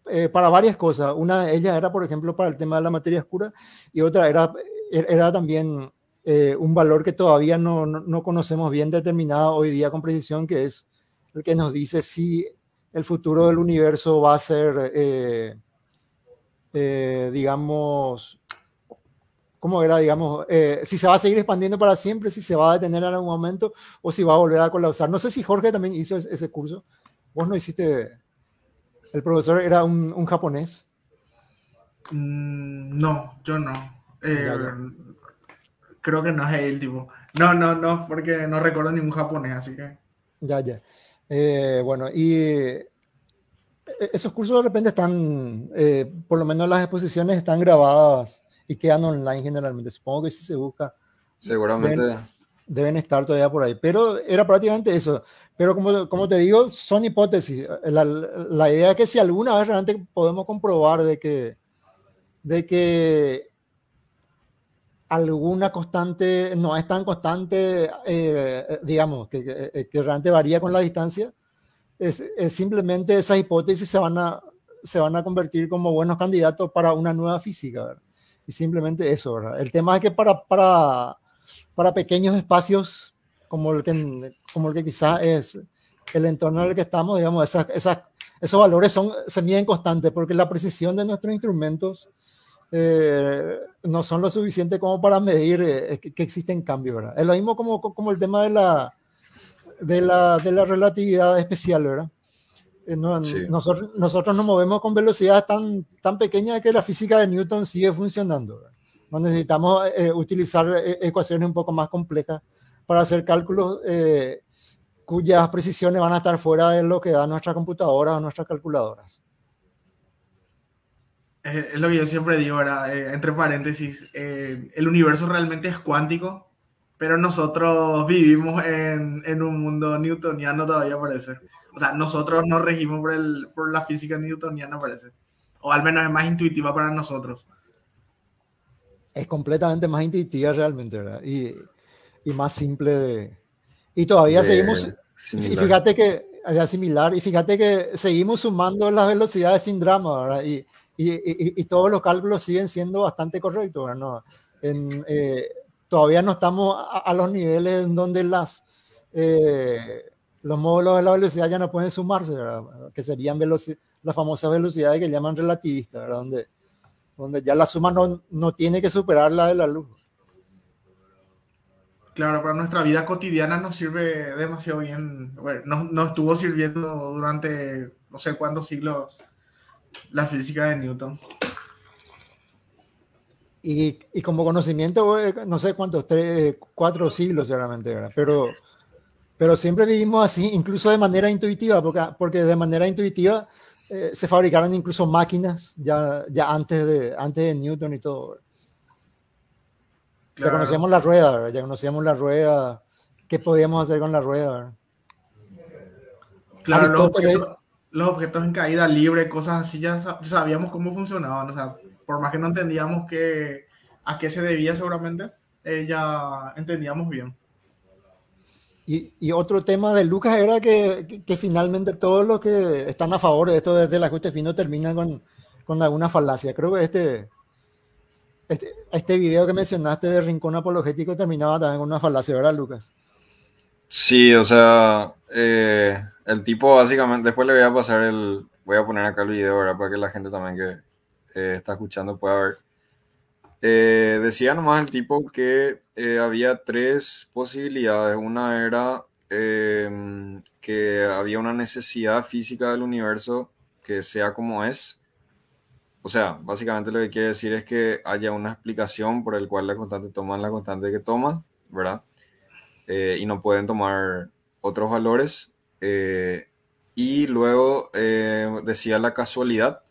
[SPEAKER 2] eh, para varias cosas. Una de ellas era, por ejemplo, para el tema de la materia oscura y otra era, era también eh, un valor que todavía no, no, conocemos bien determinado hoy día con precisión, que es el que nos dice si el futuro del universo va a ser, eh, digamos, ¿cómo era, digamos, si se va a seguir expandiendo para siempre, si se va a detener en algún momento o si va a volver a colapsar. No sé si Jorge también hizo ese curso. Vos no hiciste ¿El profesor era un, japonés?
[SPEAKER 1] Mm, no, yo no. Eh, creo que no es el tipo. No, no, no, porque no recuerdo ningún japonés, así que.
[SPEAKER 2] Ya, ya. Eh, bueno, y eh, esos cursos de repente están, por lo menos las exposiciones están grabadas y quedan online generalmente. Supongo que si se busca.
[SPEAKER 4] Seguramente
[SPEAKER 2] deben estar todavía por ahí. Pero era prácticamente eso. Pero como, como te digo, son hipótesis. La, la, idea es que si alguna vez realmente podemos comprobar de que, de que alguna constante no es tan constante, eh, digamos, que, que, realmente varía con la distancia, es, simplemente esas hipótesis se van, a, se van a convertir como buenos candidatos para una nueva física. Y simplemente eso, ¿verdad? El tema es que para, para para pequeños espacios como el que, como el que quizás es el entorno en el que estamos, digamos, esas, esas, esos valores son, se miden constantes porque la precisión de nuestros instrumentos eh, no son lo suficiente como para medir eh, que, existen cambios, ¿verdad? Es lo mismo como, como el tema de la, de la, de la relatividad especial, ¿verdad? Eh, nosotros, nosotros nos movemos con velocidades tan, tan pequeñas que la física de Newton sigue funcionando. ¿verdad? necesitamos eh, utilizar ecuaciones un poco más complejas para hacer cálculos cuyas precisiones van a estar fuera de lo que da nuestra computadora o nuestras calculadoras.
[SPEAKER 1] Es lo que yo siempre digo, ahora, entre paréntesis, el universo realmente es cuántico, pero nosotros vivimos en, en, un mundo newtoniano todavía parece. O sea, nosotros nos regimos por, el, por la física newtoniana parece. O al menos es más intuitiva para nosotros
[SPEAKER 2] es completamente más intuitiva realmente, ¿verdad? Y, y más simple de... Y todavía seguimos... Y fíjate que, es similar, y fíjate que seguimos sumando las velocidades sin drama, ¿verdad? Y, y, todos los cálculos siguen siendo bastante correctos. No, eh, todavía no estamos a, los niveles en donde. Eh, los módulos de la velocidad ya no pueden sumarse, que serían las famosas velocidades que llaman relativistas, donde ya la suma no, no tiene que superar la de la luz.
[SPEAKER 1] Claro, para nuestra vida cotidiana nos sirve demasiado bien. Bueno, nos, estuvo sirviendo durante no sé cuántos siglos la física de Newton.
[SPEAKER 2] Y, y como conocimiento, eh, no sé cuántos, tres, cuatro siglos seguramente, ¿verdad? Pero, pero siempre vivimos así, incluso de manera intuitiva, porque, porque de manera intuitiva eh, se fabricaron incluso máquinas ya, ya antes, de, antes de Newton y todo. Ya conocíamos la rueda, ya conocíamos la rueda, qué podíamos hacer con la rueda.
[SPEAKER 1] Claro, los objetos, en caída libre, cosas así, ya sabíamos cómo funcionaban. O sea, por más que no entendíamos que, a qué se debía seguramente, eh, ya entendíamos bien.
[SPEAKER 2] Y, otro tema de Lucas era que, que, finalmente todos los que están a favor de esto desde el ajuste fino terminan con, con alguna falacia. Creo que este, este, este video que mencionaste de Rincón Apologético terminaba también con una falacia, ¿verdad, Lucas?
[SPEAKER 4] Sí, o sea, eh, el tipo básicamente, después le voy a pasar el, voy a poner acá el video, ¿verdad? Para que la gente también que eh, está escuchando pueda ver. Eh, decía nomás el tipo que eh, había tres posibilidades. Una era em, que había una necesidad física del universo que sea como es. O sea, básicamente lo que quiere decir es que haya una explicación por el cual la constante toman la constante que toman, ¿verdad? Eh, y no pueden tomar otros valores. Y luego eh, decía la casualidad.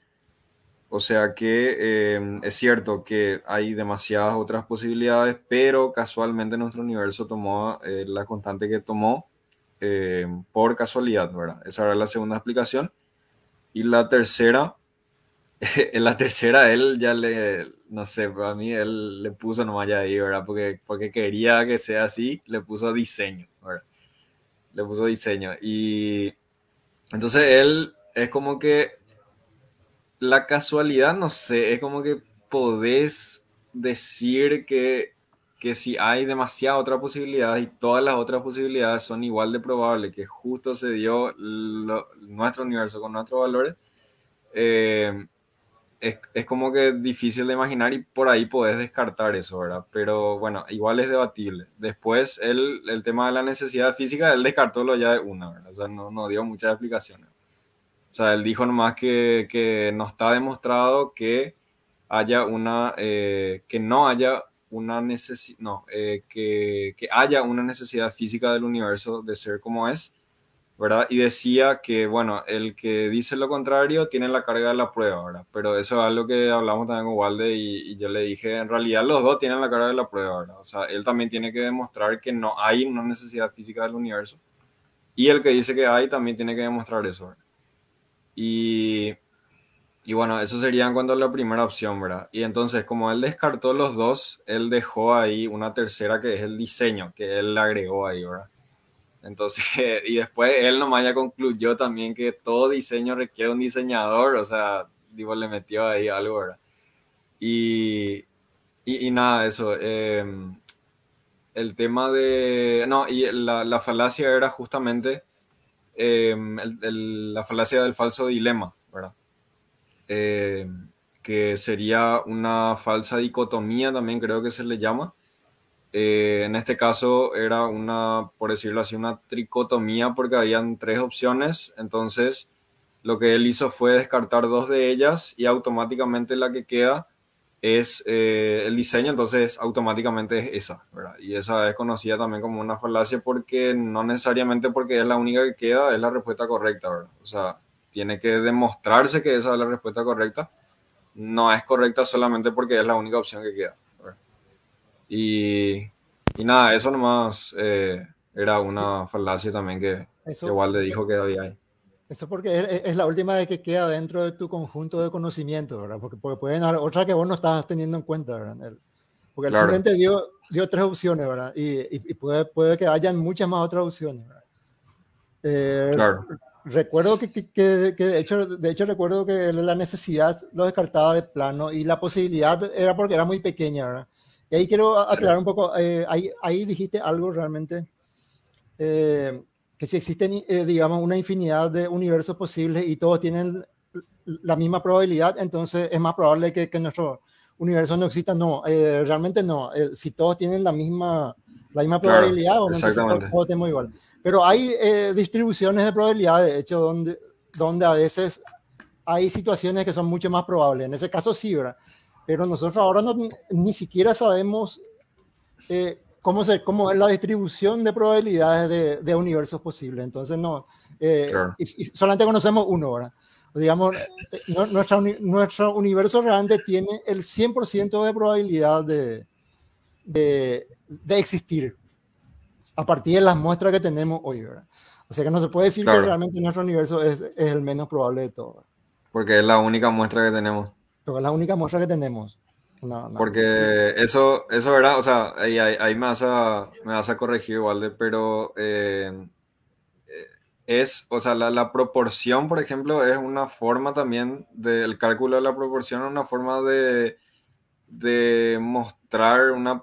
[SPEAKER 4] O sea que eh, es cierto que hay demasiadas otras posibilidades, pero casualmente nuestro universo tomó eh, la constante que tomó por casualidad, ¿verdad? Esa era la segunda explicación. Y la tercera, en la tercera él ya le, no sé, a mí él le puso nomás ya ahí, ¿verdad? Porque, porque quería que sea así, le puso diseño. Le puso diseño. Y entonces él es como que la casualidad, no sé, es como que podés decir que, que si hay demasiada otra posibilidad y todas las otras posibilidades son igual de probables, que justo se dio nuestro universo con nuestros valores, eh, es, es, como que difícil de imaginar y por ahí podés descartar eso, ¿verdad? Pero bueno, igual es debatible. Después, él, el tema de la necesidad física, él descartó lo ya de una, ¿verdad? O sea, no, no dio muchas explicaciones. O sea, él dijo nomás que, que no está demostrado que haya una, eh, que no haya una necesidad, no, eh, que, que, haya una necesidad física del universo de ser como es, ¿verdad? Y decía que, bueno, el que dice lo contrario tiene la carga de la prueba, ¿verdad? Pero eso es algo que hablamos también con Walde y, y yo le dije, en realidad los dos tienen la carga de la prueba, ¿verdad? O sea, él también tiene que demostrar que no hay una necesidad física del universo. Y el que dice que hay también tiene que demostrar eso, ¿verdad? Y, y bueno, eso sería en cuanto a la primera opción, ¿verdad? Y entonces, como él descartó los dos, él dejó ahí una tercera que es el diseño, que él agregó ahí, ¿verdad? Entonces, y después él nomás ya concluyó también que todo diseño requiere un diseñador, o sea, digo, le metió ahí algo, ¿verdad? Y, y, y nada, eso. Eh, el tema de... No, y la, la falacia era justamente eh, el, el, la falacia del falso dilema, ¿verdad? Eh, que sería una falsa dicotomía también creo que se le llama. Eh, en este caso era una, por decirlo así, una tricotomía porque habían tres opciones, entonces lo que él hizo fue descartar dos de ellas y automáticamente la que queda es eh, el diseño, entonces automáticamente es esa, ¿verdad? Y esa es conocida también como una falacia porque no necesariamente porque es la única que queda, es la respuesta correcta, ¿verdad? O sea, tiene que demostrarse que esa es la respuesta correcta, no es correcta solamente porque es la única opción que queda. Y, y nada, eso nomás eh, era una falacia también que, eso, que Walde dijo que había ahí.
[SPEAKER 2] Eso porque es, es, la última vez que queda dentro de tu conjunto de conocimientos, ¿verdad? Porque, porque pueden haber otra que vos no estás teniendo en cuenta, ¿verdad? El, porque claro. el simplemente dio, dio tres opciones, ¿verdad? Y, y, y, puede, puede que hayan muchas más otras opciones, ¿verdad? Eh, claro. Recuerdo que, que, que, que, de, hecho, de hecho recuerdo que la necesidad lo descartaba de plano y la posibilidad era porque era muy pequeña, ¿verdad? Y ahí quiero aclarar un poco, eh, ahí, ahí dijiste algo realmente. Eh, que si existen, eh, digamos, una infinidad de universos posibles y todos tienen la misma probabilidad, entonces es más probable que, que nuestro universo no exista. No, eh, realmente no. Eh, si todos tienen la misma, la misma claro, probabilidad,
[SPEAKER 4] exactamente.
[SPEAKER 2] todos tenemos igual. Pero hay eh, distribuciones de probabilidad, de hecho, donde, donde a veces hay situaciones que son mucho más probables. En ese caso sí, ¿verdad? Pero nosotros ahora no, ni siquiera sabemos eh, cómo, se, cómo es la distribución de probabilidades de, de universos posibles. Entonces, no, eh, claro. y, y solamente conocemos uno, ¿verdad? Digamos, eh, nuestra, nuestro universo realmente tiene el 100% de probabilidad de, de, de, existir a partir de las muestras que tenemos hoy, ¿verdad? O sea que no se puede decir claro. que realmente nuestro universo es, es, el menos probable de todo.
[SPEAKER 4] Porque es la única muestra que tenemos.
[SPEAKER 2] Porque es la única muestra que tenemos.
[SPEAKER 4] Porque eso, eso verdad, o sea, ahí, ahí, ahí, me, vas a, me vas a corregir, Walde, pero eh, es, o sea, la, la, proporción, por ejemplo, es una forma también del cálculo de la proporción, una forma de, de mostrar una,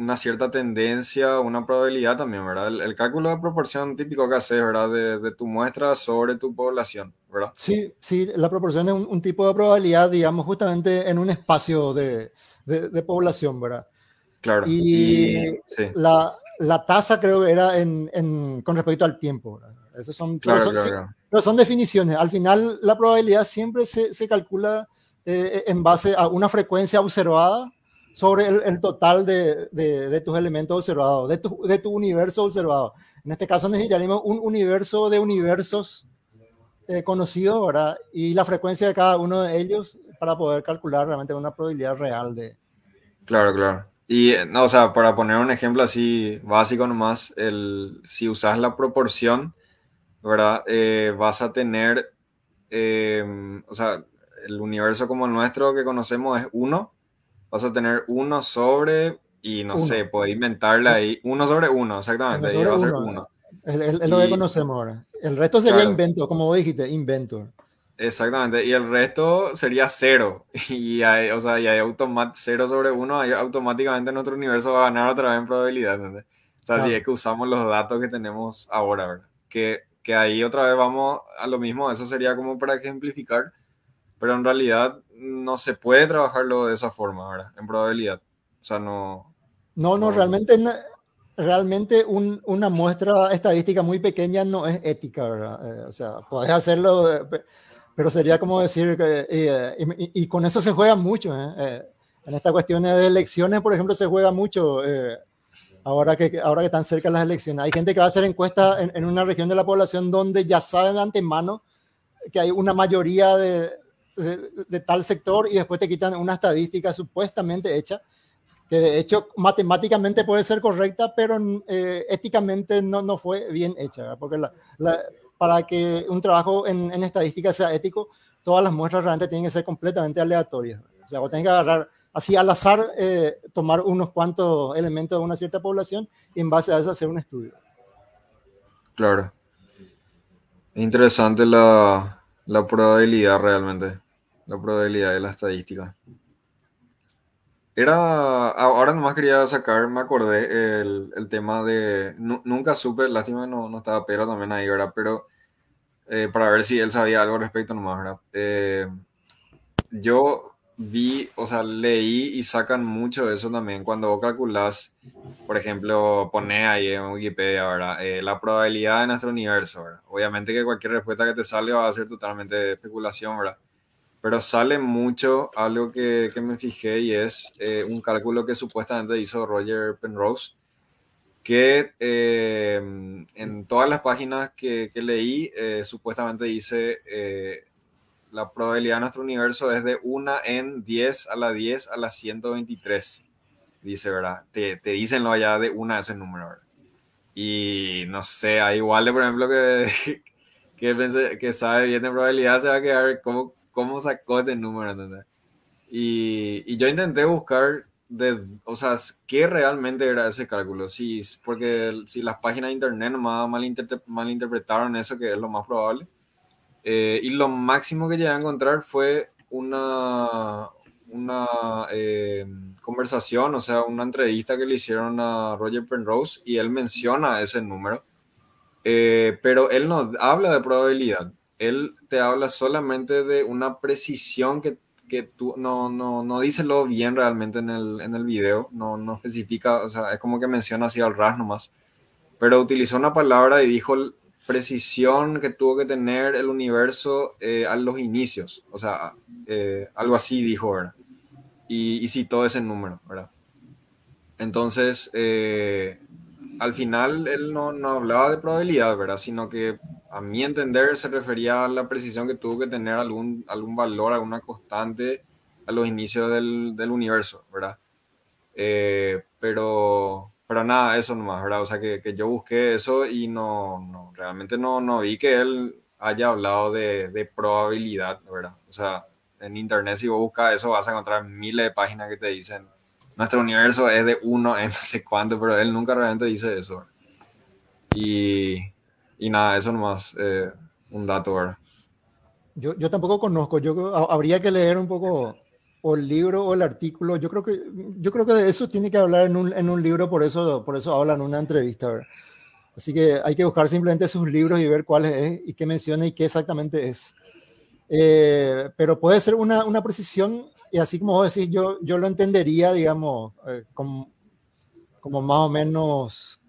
[SPEAKER 4] una, cierta tendencia, una probabilidad también, ¿verdad? El, el cálculo de proporción típico que haces, ¿verdad? De, de, tu muestra sobre tu población, ¿verdad?
[SPEAKER 2] Sí, sí, la proporción es un, un tipo de probabilidad, digamos, justamente en un espacio de, de, de población, ¿verdad?
[SPEAKER 4] Claro.
[SPEAKER 2] Y, y sí. la, la, tasa creo que era en, en, con respecto al tiempo, ¿verdad? Esos son,
[SPEAKER 4] claro,
[SPEAKER 2] pero, son,
[SPEAKER 4] claro,
[SPEAKER 2] sí, pero son definiciones. Al final, la probabilidad siempre se, se calcula eh, en base a una frecuencia observada sobre el, total de, de, tus elementos observados, de tu, de tu universo observado. En este caso necesitaríamos un universo de universos eh, conocidos, ¿verdad? Y la frecuencia de cada uno de ellos para poder calcular realmente una probabilidad real de...
[SPEAKER 4] Claro, claro. Y, no, o sea, para poner un ejemplo así básico nomás, el, si usas la proporción, ¿verdad? Eh, vas a tener, eh, o sea, el universo como el nuestro que conocemos es 1, vas a tener 1 sobre, y no
[SPEAKER 2] Uno.
[SPEAKER 4] sé, puedes inventarle ahí, 1 sobre 1, exactamente,
[SPEAKER 2] Uno
[SPEAKER 4] y va a
[SPEAKER 2] sobre
[SPEAKER 4] ser
[SPEAKER 2] uno.
[SPEAKER 4] 1.
[SPEAKER 2] Es, lo que conocemos ahora. El resto sería
[SPEAKER 4] Claro.
[SPEAKER 2] invento, como vos dijiste, inventor.
[SPEAKER 4] Exactamente, y el resto sería 0, y hay, o sea, y hay 0 sobre 1, ahí automáticamente nuestro universo va a ganar otra vez en probabilidad, ¿entendés? O sea, si
[SPEAKER 2] Claro.
[SPEAKER 4] es que usamos los datos que tenemos ahora, ¿verdad? Que, que ahí otra vez vamos a lo mismo, eso sería como para ejemplificar, pero en realidad no se puede trabajarlo de esa forma, ¿verdad? En probabilidad. O sea, no...
[SPEAKER 2] No, no,
[SPEAKER 4] No.
[SPEAKER 2] realmente, realmente un- una muestra estadística muy pequeña no es ética, ¿verdad? Eh, o sea, podés hacerlo, eh, pe- pero sería como decir que, eh, y, y- y con eso se juega mucho, ¿eh? Eh, en estas cuestiones de elecciones, por ejemplo, se juega mucho. eh, ahora, que, ahora que están cerca las elecciones, hay gente que va a hacer encuestas en, en una región de la población donde ya saben de antemano que hay una mayoría de, de, de tal sector y después te quitan una estadística supuestamente hecha que de hecho matemáticamente puede ser correcta, pero eh, éticamente no, no fue bien hecha, ¿verdad? porque la- la- para que un trabajo en, en estadística sea ético, todas las muestras realmente tienen que ser completamente aleatorias. O sea, vos tenés que agarrar así al azar, eh, tomar unos cuantos elementos de una cierta población y en base a eso hacer un estudio.
[SPEAKER 4] Claro. Interesante la, la probabilidad realmente, la probabilidad de la estadística. Era, ahora nomás quería sacar, me acordé, el, el tema de, nu- nunca supe, lástima no, no estaba Pedro también ahí, ¿verdad? Pero eh, para ver si él sabía algo al respecto nomás, ¿verdad? Eh, yo vi, o sea, leí y sacan mucho de eso también cuando vos calculás, por ejemplo, pone ahí en Wikipedia, ¿verdad? Eh, la probabilidad de nuestro universo, ¿verdad? Obviamente que cualquier respuesta que te sale va a ser totalmente de especulación, ¿verdad? Pero sale mucho algo que, que me fijé y es eh, un cálculo que supuestamente hizo Roger Penrose, que eh, en todas las páginas que, que leí, eh, supuestamente dice eh, la probabilidad de nuestro universo es de 1 en 10 a la 10 a la 123, dice, ¿verdad? Te, te dicen lo allá de 1 a ese número, ¿verdad? Y no sé, hay igual de, por ejemplo, que, que, pensé, que sabe bien de probabilidad, se va a quedar, ¿cómo, cómo sacó este número? ¿entendés? Y, y yo intenté buscar de, o sea, qué realmente era ese cálculo. Si, porque si las páginas de internet nomás malinter- malinterpretaron eso, que es lo más probable. Eh, y lo máximo que llegué a encontrar fue una, una eh, conversación, o sea, una entrevista que le hicieron a Roger Penrose y él menciona ese número. Eh, pero él no habla de probabilidad, él te habla solamente de una precisión que, que tú no, no, no dice lo bien realmente en el, en el video, no, no especifica, o sea, es como que menciona así al ras nomás, pero utilizó una palabra y dijo precisión que tuvo que tener el universo eh, a los inicios, o sea, eh, algo así dijo, ¿verdad? Y, y citó ese número, ¿verdad? Entonces, eh, al final él no, no hablaba de probabilidad, ¿verdad? Sino que a mi entender se refería a la precisión que tuvo que tener algún, algún valor, alguna constante a los inicios del, del universo, ¿verdad? Pero, pero nada, eso nomás, ¿verdad? O sea, que, que yo busqué eso y no, no realmente no, no vi que él haya hablado de, de probabilidad, ¿verdad? O sea, en internet si vos buscas eso vas a encontrar miles de páginas que te dicen nuestro universo es de uno en no sé cuánto, pero él nunca realmente dice eso. Y, y nada, eso nomás, eh, un dato, ¿verdad?
[SPEAKER 2] Yo, yo tampoco conozco, yo habría que leer un poco o el libro o el artículo. Yo creo que, yo creo que de eso tiene que hablar en un, en un libro, por eso, por eso habla en una entrevista. ¿verdad? Así que hay que buscar simplemente sus libros y ver cuál es y qué menciona y qué exactamente es. Eh, pero puede ser una, una precisión y así como vos decís, yo, yo lo entendería, digamos, eh, como, como más o menos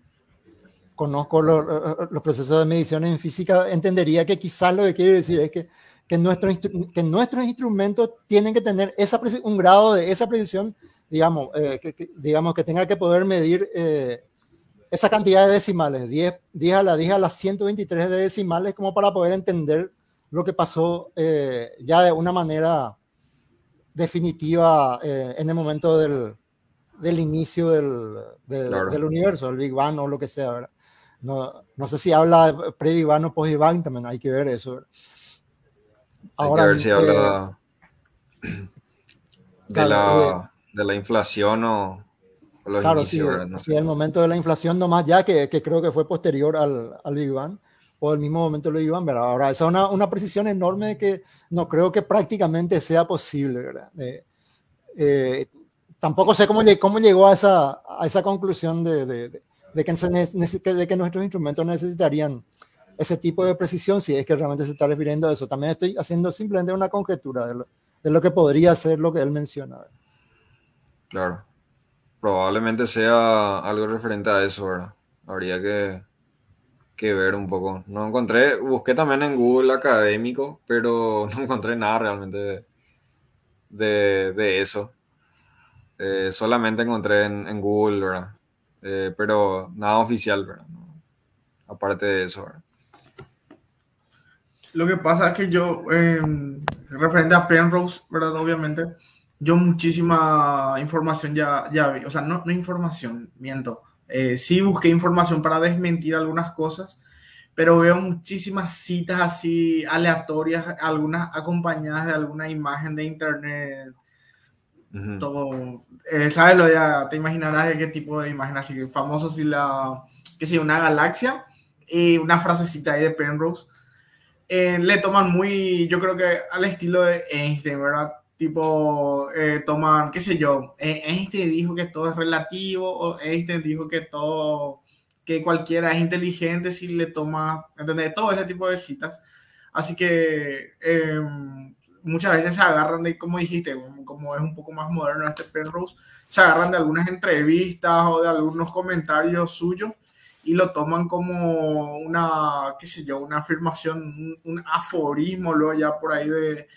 [SPEAKER 2] conozco lo- lo- los procesos de medición en física, entendería que quizás lo que quiere decir es que, que, nuestro que nuestros instrumentos tienen que tener esa un grado de esa precisión, digamos, eh, que, que- digamos, que tenga que poder medir eh, esa cantidad de decimales, 10, 10 a la 10 a las 123 de decimales, como para poder entender lo que pasó eh, ya de una manera definitiva eh, en el momento del, del inicio del, del, universo, el Big Bang o lo que sea. ¿verdad? No, no sé si habla pre-Big Bang o post-Big Bang, también hay que ver eso.
[SPEAKER 4] Ahora, hay que ver si habla de, la, de la inflación o,
[SPEAKER 2] los claro, sí, el momento de la inflación nomás ya, que, que creo que fue posterior al, al, Big Bang, o el mismo momento del Big Bang, ¿verdad? Ahora, esa es una, una precisión enorme que no creo que prácticamente sea posible, ¿verdad? Eh, eh, tampoco sé cómo, cómo llegó a esa, a esa conclusión de, de, de, que de que nuestros instrumentos necesitarían ese tipo de precisión, si es que realmente se está refiriendo a eso. También estoy haciendo simplemente una conjetura de lo, que podría ser lo que él menciona.
[SPEAKER 4] Claro probablemente sea algo referente a eso, ¿verdad? Habría que, que, ver un poco. No encontré, busqué también en Google académico, pero no encontré nada realmente de, de, eso. Eh, solamente encontré en, Google, ¿verdad? Eh, pero nada oficial, ¿verdad? aparte de eso, ¿verdad?
[SPEAKER 1] Lo que pasa es que yo, referente a Penrose, ¿verdad? Obviamente, yo muchísima información ya, ya vi, o sea, no, no información, miento. Eh, sí busqué información para desmentir algunas cosas, pero veo muchísimas citas así aleatorias, algunas acompañadas de alguna imagen de internet. Todo, eh, ¿sabes? Lo ya te imaginarás de qué tipo de imagen así famoso, si la, que sea una galaxia y una frasecita ahí de Penrose. Eh, le toman muy, yo creo que al estilo de Einstein, ¿verdad? tipo eh, tomar, qué sé yo, este dijo que todo es relativo, o este dijo que todo, que cualquiera es inteligente si le toma, ¿entendés? Todo ese tipo de citas. Así que em, muchas veces se agarran de, como dijiste, como es un poco más moderno este Penrose, se agarran de algunas entrevistas o de algunos comentarios suyos y lo toman como una, qué sé yo, una afirmación, un, aforismo, luego ya por ahí de,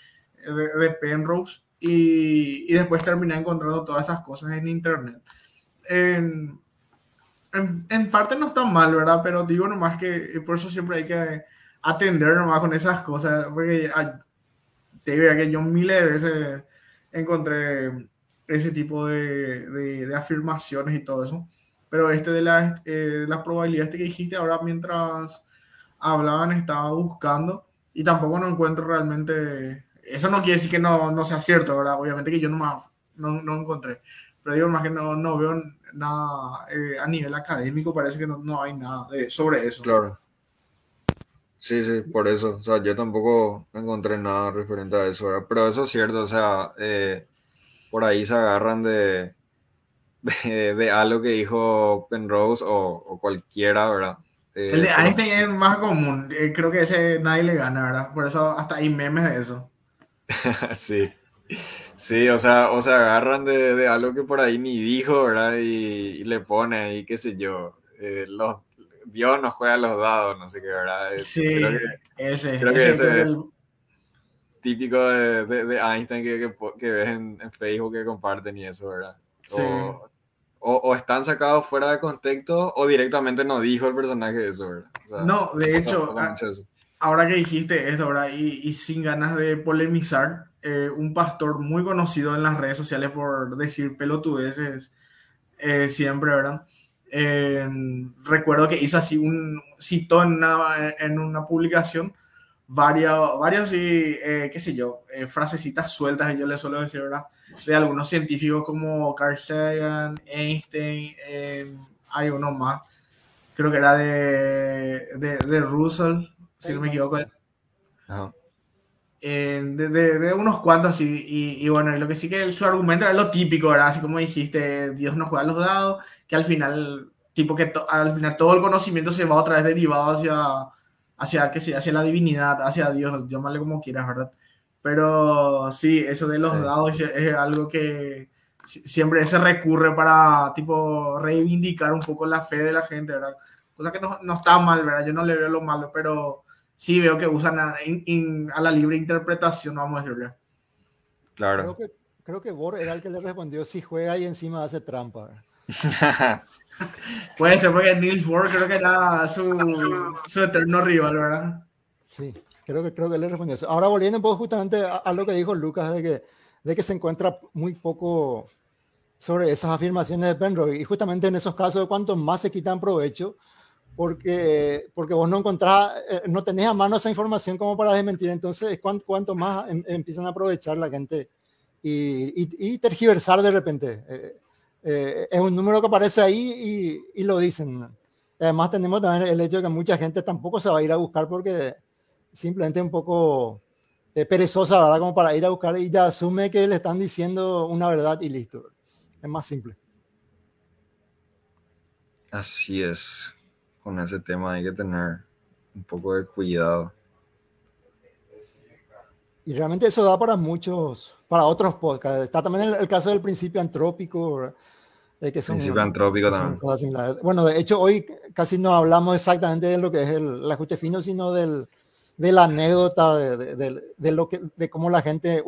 [SPEAKER 1] de, Penrose y, y, después terminé encontrando todas esas cosas en internet. En, en, parte no está mal, ¿verdad? Pero digo nomás que por eso siempre hay que atender nomás con esas cosas, porque te digo que yo miles de veces encontré ese tipo de, de, afirmaciones y todo eso. Pero este de la, eh, la probabilidad este que dijiste ahora mientras hablaban estaba buscando y tampoco no encuentro realmente eso no quiere decir que no, no sea cierto, ¿verdad? Obviamente que yo no, no, no encontré. Pero digo más que no, no veo nada eh, a nivel académico, parece que no, no hay nada sobre eso.
[SPEAKER 4] Claro. Sí, sí, por eso. O sea, yo tampoco encontré nada referente a eso, ¿verdad? Pero eso es cierto, o sea, eh, por ahí se agarran de, de, algo que dijo Penrose o, o cualquiera, ¿verdad?
[SPEAKER 1] Eh, el de Einstein es más común, creo que ese nadie le gana, ¿verdad? Por eso hasta hay memes de eso.
[SPEAKER 4] sí. Sí, o sea, o sea, agarran de, algo que por ahí ni dijo, ¿verdad? Y, le pone ahí, qué sé yo, eh, los, Dios nos juega los dados, no sé qué, ¿verdad?
[SPEAKER 1] sí, creo que,
[SPEAKER 4] ese, creo que ese, es típico de, de, Einstein que, que, ves en, Facebook que comparten y eso, ¿verdad? Sí. O, o, están sacados fuera de contexto o directamente no dijo el personaje eso, ¿verdad?
[SPEAKER 1] no, de hecho, ahora que dijiste eso, ¿verdad? Y, sin ganas de polemizar, eh, un pastor muy conocido en las redes sociales por decir pelotudeces eh, siempre, ¿verdad? recuerdo que hizo así un, citó en una, en una publicación varios, varios y, eh, qué sé yo, frasecitas sueltas, yo le suelo decir, ¿verdad? De algunos científicos como Carl Sagan, Einstein, hay uno más, creo que era de, de, de Russell, si no me equivoco. Eh, de, unos cuantos así, y, bueno, lo que sí que su argumento era lo típico, ¿verdad? Así como dijiste, Dios no juega los dados, que al final, tipo que al final todo el conocimiento se va otra vez derivado hacia, hacia, que hacia la divinidad, hacia Dios, llámale como quieras, ¿verdad? Pero sí, eso de los dados es, algo que siempre se recurre para, tipo, reivindicar un poco la fe de la gente, ¿verdad? Cosa que no, no está mal, ¿verdad? Yo no le veo lo malo, pero sí veo que usan a, la libre interpretación, vamos a decirle.
[SPEAKER 4] Claro.
[SPEAKER 2] Creo que, creo que Bor era el que le respondió si juega y encima hace trampa.
[SPEAKER 1] Puede ser porque Nils Bohr creo que era su, su eterno rival, ¿verdad?
[SPEAKER 2] Sí. Creo que, creo que le respondió eso. Ahora volviendo un poco justamente a, lo que dijo Lucas, de que, de que se encuentra muy poco sobre esas afirmaciones de Penrose. Y justamente en esos casos, cuanto más se quitan provecho, porque, porque vos no encontrás, eh, no tenés a mano esa información como para desmentir. Entonces, cuanto, cuanto más em, empiezan a aprovechar la gente y, y, tergiversar de repente. Eh, eh, es un número que aparece ahí y, y, lo dicen. Además, tenemos también el hecho de que mucha gente tampoco se va a ir a buscar porque simplemente un poco perezosa, ¿verdad? Como para ir a buscar y ya asume que le están diciendo una verdad y listo. Es más simple.
[SPEAKER 4] Así es con ese tema hay que tener un poco de cuidado.
[SPEAKER 2] Y realmente eso da para muchos, para otros podcasts. Está también el, caso del principio antrópico,
[SPEAKER 4] de que son, principio antrópico también.
[SPEAKER 2] Bueno, de hecho hoy casi no hablamos exactamente de lo que es el, ajuste fino, sino del, de la anécdota de, de, de, lo que, de cómo la gente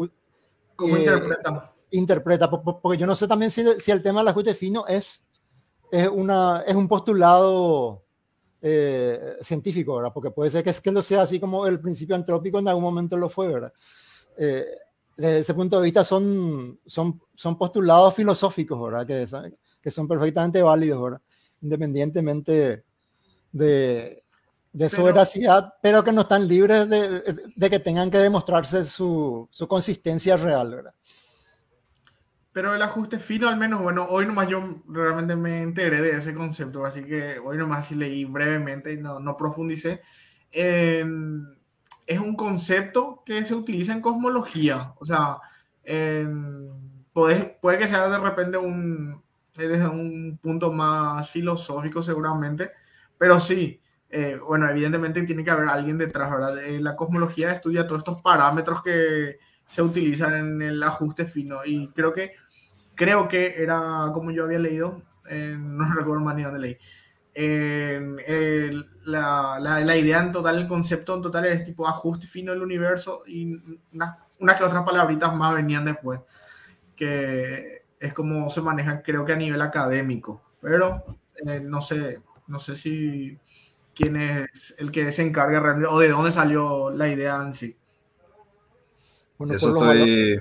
[SPEAKER 1] ¿Cómo eh, interpreta?
[SPEAKER 2] interpreta. Porque yo no sé también si, si el tema del ajuste fino es, es, una, es un postulado eh, científico, ¿verdad? Porque puede ser que es que lo sea así como el principio antrópico en algún momento lo fue, ¿verdad? Eh, desde ese punto de vista son, son, son postulados filosóficos, ¿verdad? Que, que son perfectamente válidos, ¿verdad? Independientemente de, de su veracidad, pero que no están libres de, de que tengan que demostrarse su, su consistencia real, ¿verdad?
[SPEAKER 1] Pero el ajuste fino, al menos, bueno, hoy nomás yo realmente me enteré de ese concepto, así que hoy nomás leí brevemente y no, no profundicé. es un concepto que se utiliza en cosmología, o sea, puede, puede que sea de repente un, desde un punto más filosófico seguramente, pero sí, eh, bueno, evidentemente tiene que haber alguien detrás, ¿verdad? la cosmología estudia todos estos parámetros que se utilizan en el ajuste fino y creo que creo que era como yo había leído, no recuerdo más ni dónde leí. la, la, idea en total, el concepto en total es tipo ajuste fino del universo y unas una que otras palabritas más venían después, que es como se maneja creo que a nivel académico, pero eh, no sé, no sé si quién es el que se encarga realmente o de dónde salió la idea en sí.
[SPEAKER 4] Bueno, Eso estoy,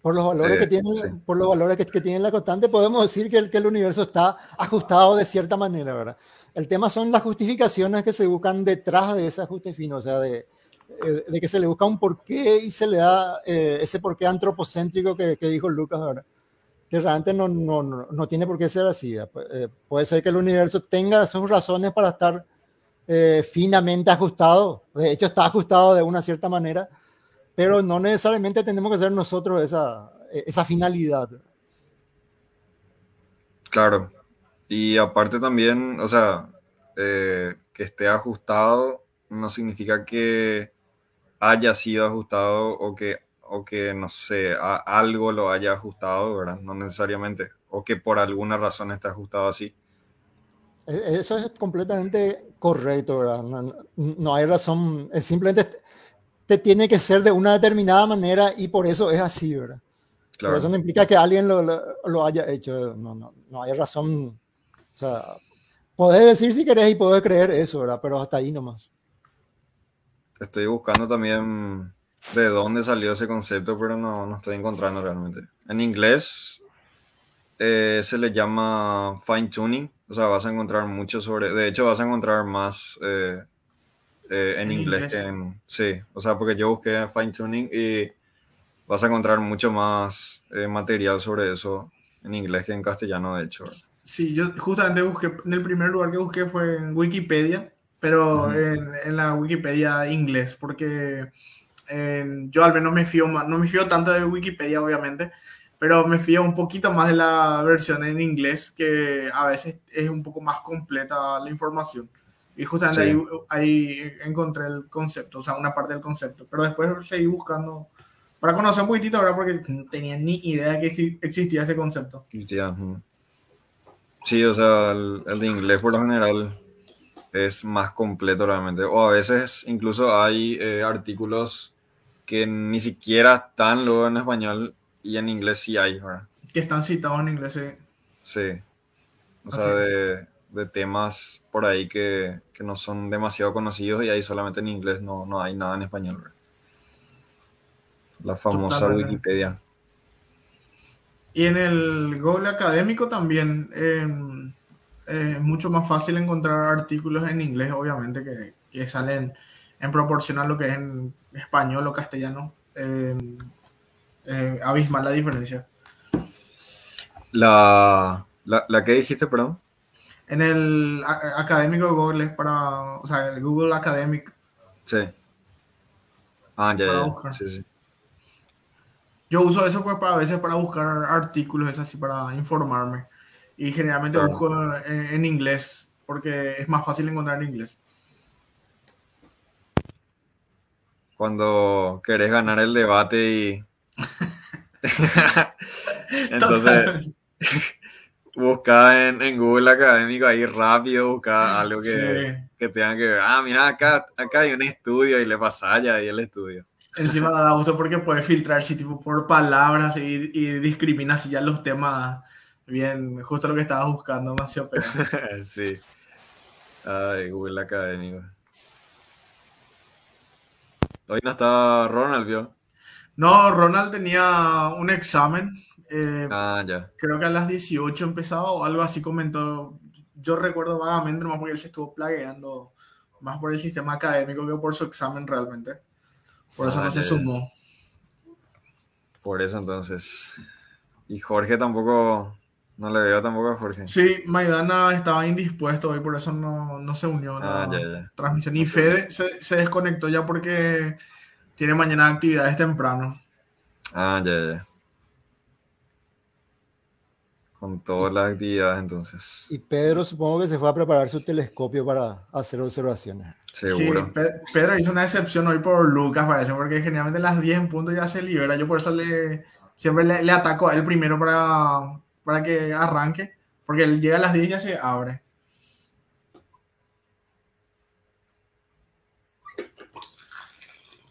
[SPEAKER 2] por los valores, que, tiene, por los valores que, que, tiene la constante, podemos decir que el, que el universo está ajustado de cierta manera, ¿verdad? El tema son las justificaciones que se buscan detrás de ese ajuste fino, o sea, de, eh, de que se le busca un porqué y se le da eh, ese porqué antropocéntrico que, que, dijo Lucas ahora, que realmente no, no, no, tiene por qué ser así. Eh, puede ser que el universo tenga sus razones para estar finamente ajustado, de hecho está ajustado de una cierta manera, pero no necesariamente tenemos que ser nosotros esa, esa finalidad.
[SPEAKER 4] Claro, y aparte también, o sea, eh, que esté ajustado no significa que haya sido ajustado o que, o que no sé, algo lo haya ajustado, ¿verdad? No necesariamente, o que por alguna razón esté ajustado así.
[SPEAKER 2] E, eso es completamente correcto, ¿verdad? No, no hay razón, es simplemente te tiene que ser de una determinada manera y por eso es así, ¿verdad? Claro. Eso no implica que alguien lo, lo, haya hecho, no, no, no, hay razón. O sea, podés decir si querés y podés creer eso, ¿verdad? Pero hasta ahí nomás.
[SPEAKER 4] Estoy buscando también de dónde salió ese concepto, pero no, no estoy encontrando realmente. En inglés eh, se le llama fine tuning, o sea, vas a encontrar mucho sobre, de hecho vas a encontrar más eh, eh, en, inglés, en, sí, o sea, porque yo busqué fine tuning y vas a encontrar mucho más eh, material sobre eso en inglés que en castellano, de hecho.
[SPEAKER 1] Sí, yo justamente busqué, en el primer lugar que busqué fue en Wikipedia, pero en, en, la Wikipedia inglés, porque yo al menos me fío más, no me fío tanto de Wikipedia, obviamente, pero me fío un poquito más de la versión en inglés, que a veces es un poco más completa la información. Y justamente ahí, ahí, encontré el concepto, o sea, una parte del concepto. Pero después seguí buscando para conocer un poquitito, ¿verdad? Porque no tenía ni idea que existía ese concepto.
[SPEAKER 4] Sí, o sea, el, de inglés por lo general es más completo realmente. O a veces incluso hay eh, artículos que ni siquiera están luego en español y en inglés sí hay, ¿verdad?
[SPEAKER 1] Que están citados en inglés, sí.
[SPEAKER 4] Sí. O sea, de de temas por ahí que, que, no son demasiado conocidos y ahí solamente en inglés no, no hay nada en español. ¿verdad? La famosa Totalmente. Wikipedia.
[SPEAKER 1] Y en el Google académico también eh, es mucho más fácil encontrar artículos en inglés, obviamente, que, que salen en proporción a lo que es en español o castellano. Eh, eh, abismal la diferencia.
[SPEAKER 4] La, la, la que dijiste, perdón.
[SPEAKER 1] En el a- académico Google es para, o sea, el Google Academic.
[SPEAKER 4] Sí. Ah, ya,
[SPEAKER 1] Para
[SPEAKER 4] ya,
[SPEAKER 1] buscar.
[SPEAKER 4] Sí, sí.
[SPEAKER 1] Yo uso eso pues, para a veces para buscar artículos, es así, para informarme. Y generalmente
[SPEAKER 4] Claro.
[SPEAKER 1] busco en, en inglés, porque es más fácil encontrar en inglés.
[SPEAKER 4] Cuando querés ganar el debate y... Entonces, busca en, en Google Académico ahí rápido, busca algo que,
[SPEAKER 1] Sí.
[SPEAKER 4] que tengan que ver. Ah, mira, acá, acá hay un estudio y le pasa allá ahí el estudio.
[SPEAKER 1] Encima da gusto porque puedes filtrar si tipo por palabras y, y discriminas si ya los temas bien, justo lo que estabas buscando, demasiado
[SPEAKER 4] sí. Ay, Google Académico. Hoy no está Ronald, ¿vio?
[SPEAKER 1] No, Ronald tenía un examen, eh,
[SPEAKER 4] Ah, ya.
[SPEAKER 1] creo que a las 18 empezaba o algo así comentó. Yo recuerdo vagamente, más porque él se estuvo plagueando más por el sistema académico que por su examen realmente. Por eso
[SPEAKER 4] Ah,
[SPEAKER 1] no se sumó.
[SPEAKER 4] Por eso entonces. Y Jorge tampoco, no le veo tampoco a Jorge.
[SPEAKER 1] Sí, Maidana estaba indispuesto hoy, por eso no, no se unió a la
[SPEAKER 4] Ah, ya, ya.
[SPEAKER 1] transmisión. Y Fede se, se desconectó ya porque tiene mañana actividades temprano.
[SPEAKER 4] Ah, ya, ya. Con todas las actividades entonces.
[SPEAKER 2] Y Pedro supongo que se fue a preparar su telescopio para hacer observaciones.
[SPEAKER 4] Seguro.
[SPEAKER 1] Sí, Pe- Pedro hizo una excepción hoy por Lucas, parece, porque generalmente a las 10 en punto ya se libera. Yo por eso le, siempre le, le ataco a él primero para, para que arranque, porque él llega a las 10 y ya se abre.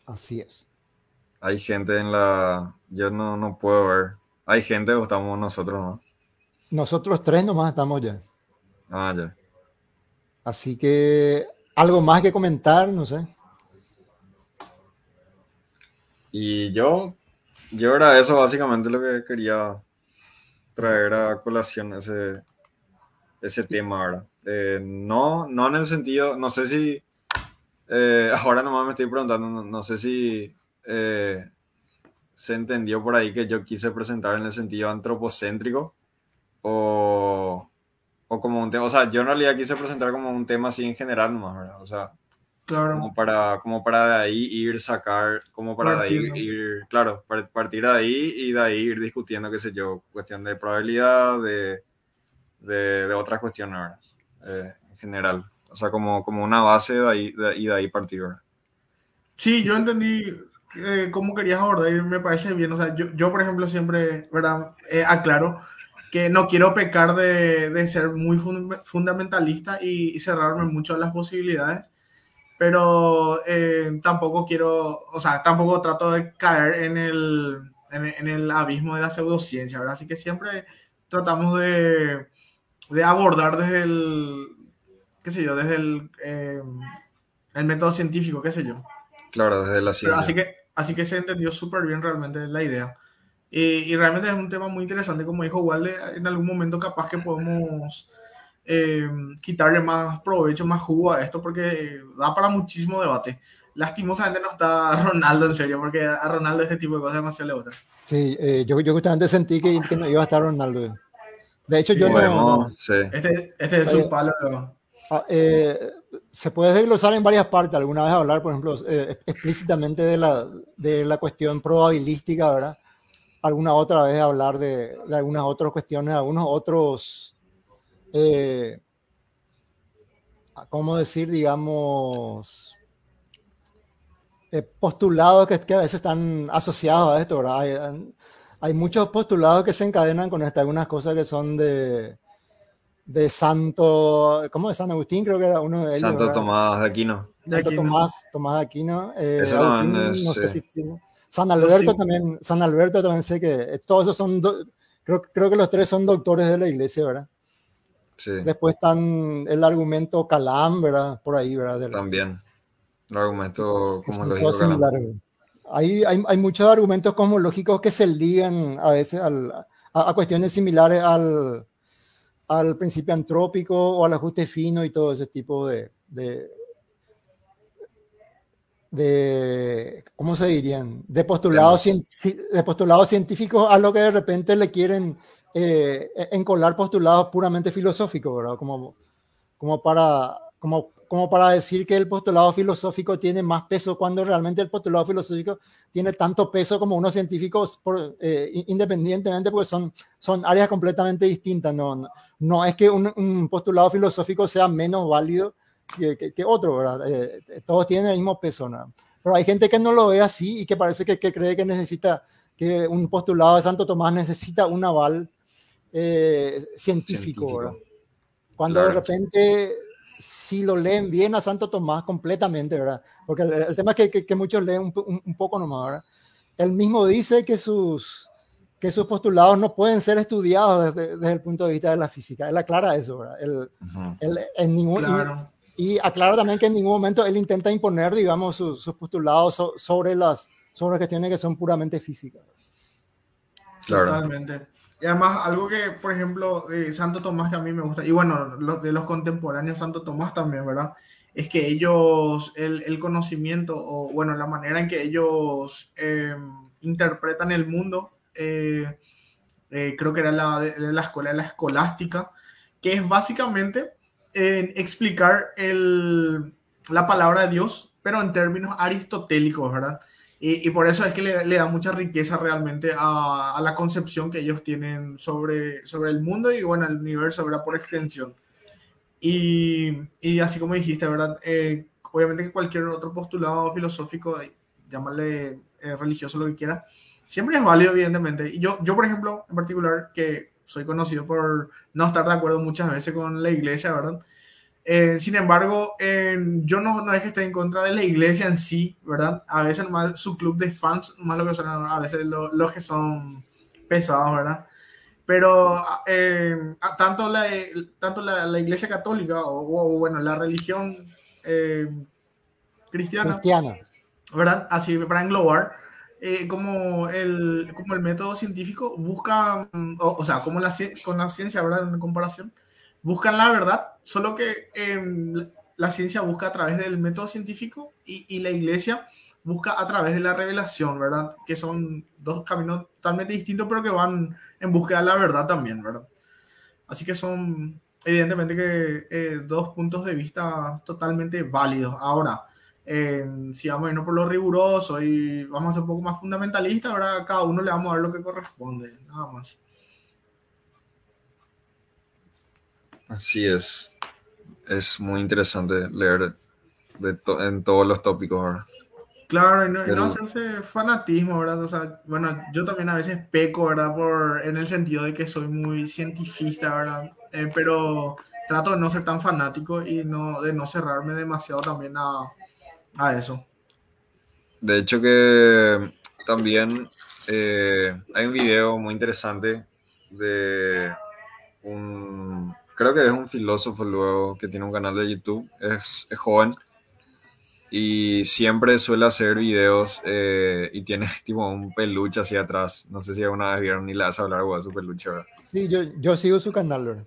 [SPEAKER 2] Así es.
[SPEAKER 4] Hay gente en la... Yo no, no puedo ver. Hay gente o estamos nosotros, ¿no?
[SPEAKER 2] Nosotros tres nomás estamos ya.
[SPEAKER 4] Ah, ya.
[SPEAKER 2] Así que algo más que comentar, no sé.
[SPEAKER 4] Y yo, yo era eso básicamente lo que quería traer a colación ese, ese tema ahora. Eh, no, no en el sentido, no sé si, eh, ahora nomás me estoy preguntando, no, no sé si eh, se entendió por ahí que yo quise presentar en el sentido antropocéntrico o, o como un tema, o sea, yo en realidad quise presentar como un tema así en general nomás, ¿verdad? O sea,
[SPEAKER 1] Claro,
[SPEAKER 4] como para, como para de ahí ir sacar, como para de ahí ir, claro, par- partir de ahí y de ahí ir discutiendo, qué sé yo, cuestión de probabilidad, de, de, de otras cuestiones. Eh, en general. O sea, como, como una base de ahí, de- y de ahí partir, ¿verdad?
[SPEAKER 1] Sí, yo entendí eh, cómo querías abordar y me parece bien. O sea, yo, yo por ejemplo, siempre, ¿verdad? Eh, aclaro que no quiero pecar de, de ser muy fun- fundamentalista y, y cerrarme mucho a las posibilidades, pero eh, tampoco quiero, o sea, tampoco trato de caer en el, en, en el abismo de la pseudociencia, ¿verdad? Así que siempre tratamos de, de abordar desde el, qué sé yo, desde el, eh, el método científico, qué sé yo.
[SPEAKER 4] Claro, desde la
[SPEAKER 1] Pero
[SPEAKER 4] ciencia.
[SPEAKER 1] así que, así que se entendió súper bien realmente la idea. Y, y realmente es un tema muy interesante, como dijo Walde, en algún momento capaz que podemos eh, quitarle más provecho, más jugo a esto, porque da para muchísimo debate. Lastimosamente no está Ronaldo en serio, porque a Ronaldo este tipo de cosas demasiado le gusta.
[SPEAKER 2] Sí, eh, yo, yo justamente sentí que, que no iba a estar Ronaldo. De hecho,
[SPEAKER 1] Sí,
[SPEAKER 2] yo no,
[SPEAKER 4] Podemos, sí.
[SPEAKER 1] Este, este es su palo. ¿no?
[SPEAKER 2] Ah, eh, se puede desglosar en varias partes. Alguna vez hablar, por ejemplo, eh, explícitamente de la, de la cuestión probabilística, ¿verdad? Alguna otra vez hablar de, de algunas otras cuestiones, algunos otros, eh, ¿cómo decir? Digamos, eh, postulados que, que a veces están asociados a esto, ¿verdad? Hay, hay muchos postulados que se encadenan con esto, algunas cosas que son de de Santo, ¿cómo es San Agustín? Creo que era uno de ellos.
[SPEAKER 4] Santo
[SPEAKER 2] ¿verdad?
[SPEAKER 4] Tomás de Aquino.
[SPEAKER 1] De
[SPEAKER 2] Santo
[SPEAKER 1] Aquino.
[SPEAKER 2] Tomás, Tomás de Aquino. eh, Agustín,
[SPEAKER 4] es,
[SPEAKER 2] no sé
[SPEAKER 4] sí.
[SPEAKER 2] si, si- San Alberto
[SPEAKER 1] Sí.
[SPEAKER 2] también, San Alberto también sé que todos esos son, do- creo, creo que los tres son doctores de la iglesia, ¿verdad?
[SPEAKER 4] Sí,
[SPEAKER 2] Después están el argumento Calam, ¿verdad? Por ahí, ¿verdad? Del-
[SPEAKER 4] también. El argumento cosmológico
[SPEAKER 2] ¿verdad? Hay, hay, hay muchos argumentos cosmológicos que se ligan a veces al- a, a cuestiones similares al, al principio antrópico o al ajuste fino y todo ese tipo de, de, de- ¿cómo se dirían? De postulados, de postulados científicos a lo que de repente le quieren eh, encolar postulados puramente filosóficos, ¿verdad? Como, como, para, como, como para decir que el postulado filosófico tiene más peso cuando realmente el postulado filosófico tiene tanto peso como unos científicos por, eh, in- independientemente porque son, son áreas completamente distintas. No, no, no es que un, un postulado filosófico sea menos válido que, que- que otro, ¿verdad? Eh, todos tienen el mismo peso, ¿no? Pero hay gente que no lo ve así y que parece que, que cree que necesita, que un postulado de Santo Tomás necesita un aval eh, científico,
[SPEAKER 4] Científico.
[SPEAKER 2] ¿verdad? Cuando de repente, si lo leen bien a Santo Tomás completamente, ¿verdad? Porque el, el tema es que, que- que muchos leen un, po- un- un poco nomás, ¿verdad? Él mismo dice que sus, que sus postulados no pueden ser estudiados desde, desde el punto de vista de la física. Él aclara eso, ¿verdad? Él,
[SPEAKER 4] Ujú.
[SPEAKER 2] él en ningún, y-
[SPEAKER 1] Claro.
[SPEAKER 2] y, aclara también que en ningún momento él intenta imponer, digamos, sus, sus postulados so- sobre las sobre cuestiones que son puramente físicas.
[SPEAKER 4] Claro.
[SPEAKER 1] Totalmente. Y además, algo que, por ejemplo, de Santo Tomás que a mí me gusta, y bueno, los de los contemporáneos Santo Tomás también, ¿verdad? Es que ellos, el, el conocimiento, o bueno, la manera en que ellos eh, interpretan el mundo, eh, eh, creo que era la, de, la escuela la escolástica, que es básicamente explicar el, la palabra de Dios, pero en términos aristotélicos, ¿verdad? Y, y, por eso es que le, le da mucha riqueza realmente a, a, la concepción que ellos tienen sobre, sobre el mundo y bueno, el universo, ¿verdad? Por extensión. Y, y así como dijiste, ¿verdad? Eh, obviamente que cualquier otro postulado filosófico, llámale eh, religioso, lo que quiera, siempre es válido, evidentemente. Y yo, yo, por ejemplo, en particular, que soy conocido por no estar de acuerdo muchas veces con la iglesia, ¿verdad? Eh, sin embargo, eh, yo no, no es que esté en contra de la iglesia en sí, ¿verdad? A veces más su club de fans, más lo que son a veces los lo que son pesados, ¿verdad? Pero eh, tanto, la, tanto la, la, iglesia católica o, o, bueno, la religión eh, cristiana,
[SPEAKER 2] cristiana,
[SPEAKER 1] ¿verdad? Así para englobar, eh, como, el, como el método científico busca, o, o sea, como la, con la ciencia, ¿verdad? En comparación, buscan la verdad, solo que eh, la ciencia busca a través del método científico y, la iglesia busca a través de la revelación, ¿verdad? Que son dos caminos totalmente distintos, pero que van en búsqueda de la verdad también, ¿verdad? Así que son, evidentemente, que eh, dos puntos de vista totalmente válidos. Ahora, si vamos a irnos por lo riguroso y vamos a ser un poco más fundamentalistas, ¿verdad? Cada uno le vamos a dar lo que corresponde, nada más.
[SPEAKER 4] Así es. Es muy interesante leer de to en todos los tópicos. ¿verdad?
[SPEAKER 1] Claro, y no, y no, hacerse fanatismo, ¿verdad? O sea, bueno, yo también a veces peco, ¿verdad? Por, en el sentido de que soy muy cientifista, ¿verdad? Eh, pero trato de no ser tan fanático y no, de no cerrarme demasiado también a, a eso.
[SPEAKER 4] De hecho que también eh, hay un video muy interesante de un creo que es un filósofo luego que tiene un canal de YouTube, es, es joven y siempre suele hacer videos eh, y tiene tipo un peluche hacia atrás. No sé si alguna vez vieron ni le vas a hablar de su peluche, ¿verdad?
[SPEAKER 2] Sí, yo, yo sigo su canal, ¿verdad?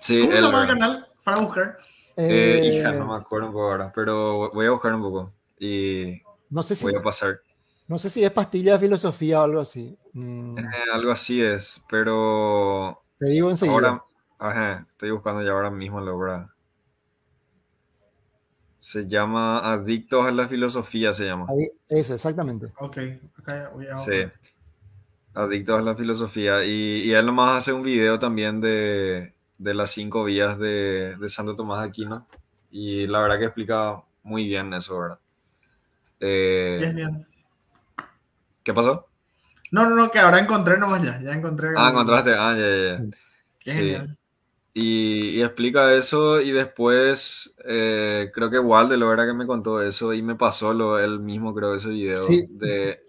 [SPEAKER 4] Sí,
[SPEAKER 1] ¿Cómo se llama el canal para buscar?
[SPEAKER 4] Eh,
[SPEAKER 2] Eh,
[SPEAKER 4] hija, no me acuerdo un poco ahora, pero voy a buscar un poco y
[SPEAKER 2] no, sé si,
[SPEAKER 4] voy a pasar.
[SPEAKER 2] no sé si es pastilla de filosofía o algo así. Mm,
[SPEAKER 4] Eh, algo así es, pero
[SPEAKER 2] te digo enseguida.
[SPEAKER 4] ahora, ajá, estoy buscando ya ahora mismo la obra. Se llama Adictos a la Filosofía, se llama.
[SPEAKER 2] Eso, exactamente.
[SPEAKER 1] Ok, acá voy a...
[SPEAKER 4] Sí. Adictos a la filosofía. Y, y él nomás hace un video también de, de las cinco vías de, de, Santo Tomás de Aquino. Y la verdad que explica muy bien eso, ¿verdad? Eh,
[SPEAKER 1] bien, bien.
[SPEAKER 4] ¿Qué pasó?
[SPEAKER 1] No, no, no, que ahora encontré nomás ya. Ya encontré.
[SPEAKER 4] Ah, encontraste. Ah, ya, ya. ya.
[SPEAKER 1] Qué
[SPEAKER 4] sí. Y, y, explica eso y después eh, creo que Walde lo era que me contó eso y me pasó lo él mismo creo ese video
[SPEAKER 2] Sí.
[SPEAKER 4] de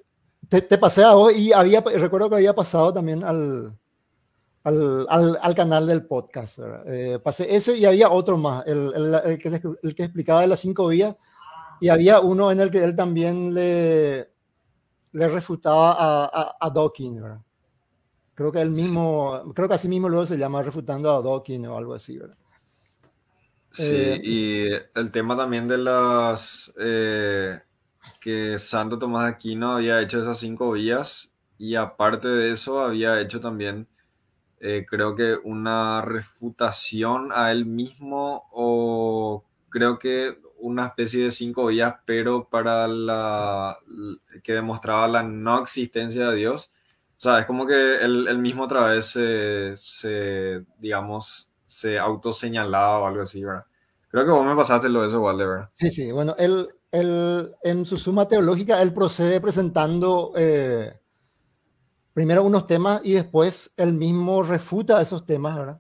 [SPEAKER 2] Te, te pasé a vos y había, recuerdo que había pasado también al, al, al, al, canal del podcast. Eh, pasé ese y había otro más, el, el, que, el, que, explicaba de las cinco vías, y había uno en el que él también le, le refutaba a, a, a Dawkins. Creo que él mismo, creo que así mismo luego se llama refutando a Dawkins o algo así. ¿verdad?
[SPEAKER 4] Sí, eh, y el tema también de las eh, que Santo Tomás de Aquino había hecho esas cinco vías y aparte de eso había hecho también eh, creo que una refutación a él mismo o creo que una especie de cinco vías, pero para la que demostraba la no existencia de Dios. O sea, es como que él, él mismo otra vez se, se, digamos, se autoseñalaba o algo así, ¿verdad? Creo que vos me pasaste lo de eso, ¿verdad?
[SPEAKER 2] Sí, sí, bueno, él, él en su suma teológica, él procede presentando eh, primero unos temas y después él mismo refuta esos temas, ¿verdad?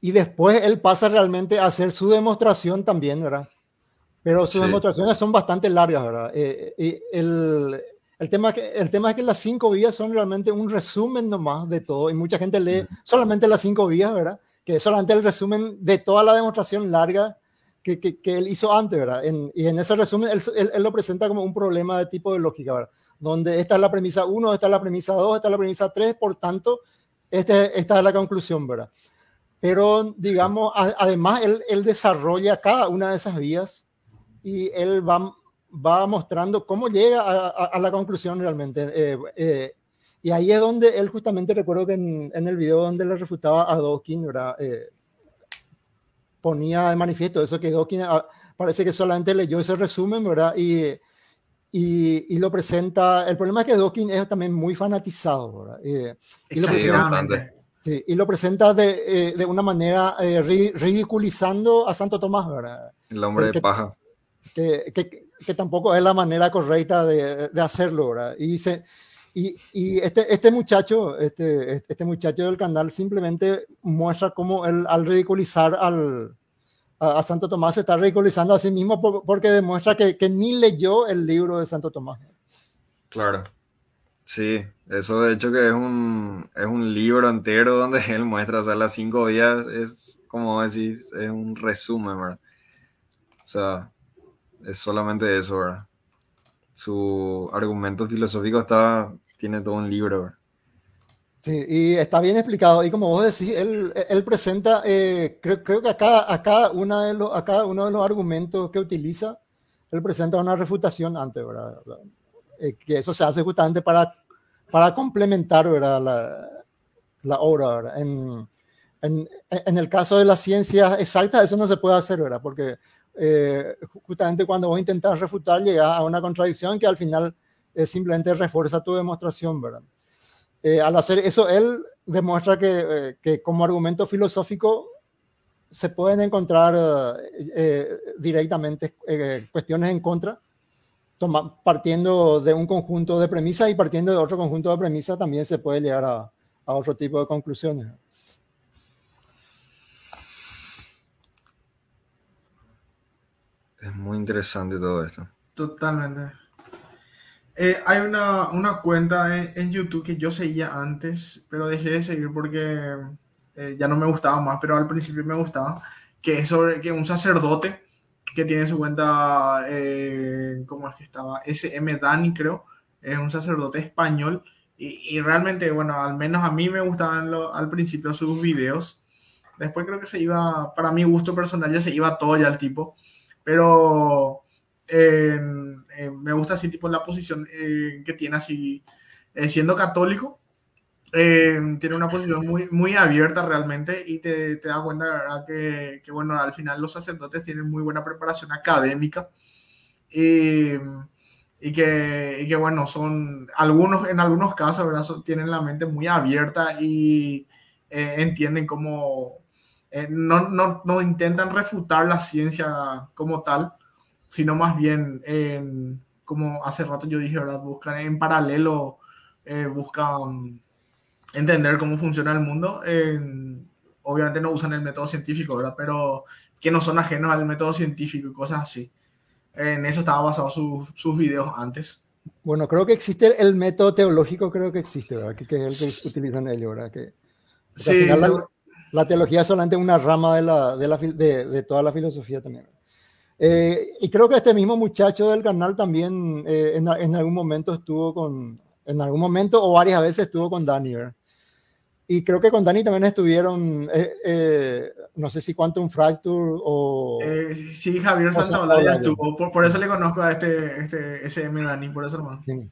[SPEAKER 2] Y después él pasa realmente a hacer su demostración también, ¿verdad? Pero sus sí. demostraciones son bastante largas, ¿verdad? Eh, y el, el, tema que, el tema es que las cinco vías son realmente un resumen nomás de todo y mucha gente lee solamente las cinco vías, ¿verdad? Que es solamente el resumen de toda la demostración larga que, que, que él hizo antes, ¿verdad? En, y en ese resumen él, él, él, lo presenta como un problema de tipo de lógica, ¿verdad? donde esta es la premisa 1, esta es la premisa 2, esta es la premisa 3, por tanto, este, esta es la conclusión, ¿verdad? Pero, digamos, a, además, él, él, desarrolla cada una de esas vías y él va, va mostrando cómo llega a, a, a la conclusión realmente. Eh, eh, y ahí es donde él justamente, recuerdo que en, en el video donde le refutaba a Dawkins. Eh, ponía de manifiesto eso que Dawkins ah, parece que solamente leyó ese resumen, ¿verdad? Y y, y, lo presenta. El problema es que Dawkins es también muy fanatizado, ¿verdad? Eh, y, lo presenta, sí, y, lo presenta, de, eh, de una manera eh, ridiculizando a Santo Tomás, ¿verdad?
[SPEAKER 4] El hombre de paja.
[SPEAKER 2] Que, que, que, tampoco es la manera correcta de, de hacerlo, ¿verdad? Y, se, y, y este, este, muchacho, este, este muchacho del canal simplemente muestra cómo él, al ridiculizar al, a, Santo Tomás se está ridiculizando a sí mismo por, porque demuestra que, que, ni leyó el libro de Santo Tomás.
[SPEAKER 4] Claro. Sí, eso de hecho que es un, es un libro entero donde él muestra, o sea, las cinco días es como decir, es un resumen, ¿verdad? O sea, es solamente eso, ¿verdad? Su argumento filosófico está, tiene todo un libro, ¿verdad?
[SPEAKER 2] Sí, y está bien explicado. Y como vos decís, él, él presenta, eh, creo, creo, que a cada, a, cada una de los, a cada uno de los argumentos que utiliza, él presenta una refutación antes, ¿verdad? Eh, que eso se hace justamente para, para complementar, ¿verdad? La, la obra, ¿verdad? En, en, en, el caso de las ciencias exactas, eso no se puede hacer, ¿verdad? Porque eh, justamente cuando vos intentas refutar, llegas a una contradicción que al final eh, simplemente refuerza tu demostración, ¿verdad? Eh, al hacer eso, él demuestra que, eh, que, como argumento filosófico se pueden encontrar eh, directamente eh, cuestiones en contra, toma, partiendo de un conjunto de premisas y partiendo de otro conjunto de premisas también se puede llegar a, a otro tipo de conclusiones.
[SPEAKER 4] Es muy interesante todo esto.
[SPEAKER 1] Totalmente. Eh, hay una, una cuenta en, en, YouTube que yo seguía antes, pero dejé de seguir porque eh, ya no me gustaba más, pero al principio me gustaba, que es sobre que un sacerdote que tiene su cuenta, eh, ¿cómo es que estaba? SM Dani, creo, es un sacerdote español. Y, y realmente, bueno, al menos a mí me gustaban lo, al principio sus videos. Después creo que se iba, para mi gusto personal, ya se iba todo ya el tipo. Pero eh, me gusta así tipo la posición eh, que tiene así, eh, siendo católico, tiene una posición muy, muy abierta realmente y te, te da cuenta ¿verdad? Que, bueno, al final los sacerdotes tienen muy buena preparación académica y, y, que, y que, bueno, son algunos, en algunos casos, ¿verdad? tienen la mente muy abierta y entienden cómo... no, no, no intentan refutar la ciencia como tal, sino más bien, eh, como hace rato yo dije, ¿verdad? Buscan en paralelo, eh, buscan entender cómo funciona el mundo. Eh, obviamente no usan el método científico, ¿verdad? Pero que no son ajenos al método científico y cosas así. En eso estaba basado su, sus videos antes.
[SPEAKER 2] Bueno, creo que existe el método teológico, creo que existe, ¿verdad? Que, que es el que utilizan ellos, ¿verdad? Que, sí, la, la, teología es solamente una rama de, la, de, la, de, de toda la filosofía también. Eh, y creo que este mismo muchacho del canal también eh, en, en, algún momento estuvo con, en algún momento o varias veces estuvo con Dani, ¿verdad? Y creo que con Dani también estuvieron, eh, eh, no sé si Quantum Fracture o...
[SPEAKER 1] Eh, sí, Javier Santaolalla estuvo, por, por, eso le conozco a este, este SM Dani, por eso hermano. Sí.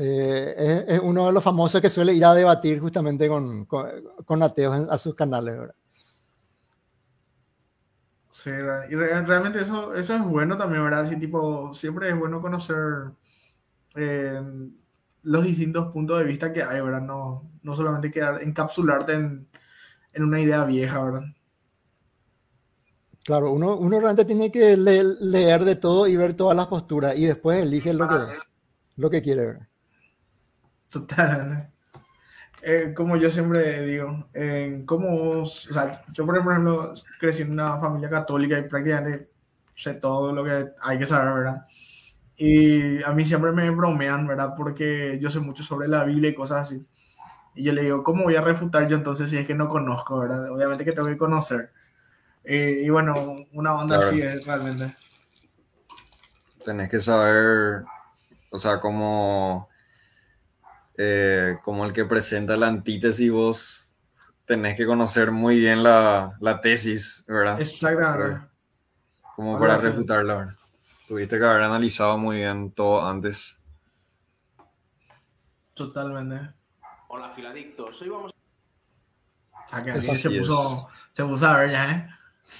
[SPEAKER 2] Es, es, uno de los famosos que suele ir a debatir justamente con, con, con ateos a sus canales, ¿verdad?
[SPEAKER 1] Sí, y realmente eso, eso es bueno también, ¿verdad? Así, tipo, siempre es bueno conocer eh, los distintos puntos de vista que hay, ¿verdad? No, no solamente quedar, encapsularte en, en una idea vieja, ¿verdad?
[SPEAKER 2] Claro, uno, uno realmente tiene que leer, leer, de todo y ver todas las posturas y después elige lo, que, lo que quiere ver.
[SPEAKER 1] Totalmente. Eh, como yo siempre digo, eh, como, o sea, yo por ejemplo crecí en una familia católica y prácticamente sé todo lo que hay que saber, ¿verdad? Y a mí siempre me bromean, ¿verdad? Porque yo sé mucho sobre la Biblia y cosas así. Y yo le digo, ¿cómo voy a refutar yo entonces si es que no conozco, ¿verdad? Obviamente que tengo que conocer. Eh, y bueno, una onda claro. así es realmente.
[SPEAKER 4] Tenés que saber, o sea, como, eh, como el que presenta la antítesis, vos tenés que conocer muy bien la, la tesis, ¿verdad?
[SPEAKER 1] Exactamente.
[SPEAKER 4] Como para refutarla, ¿verdad? Tuviste que haber analizado muy bien todo antes.
[SPEAKER 1] Totalmente.
[SPEAKER 5] Hola, Filadictos. Hoy vamos
[SPEAKER 1] a que se puso, se puso a ver ya, ¿eh?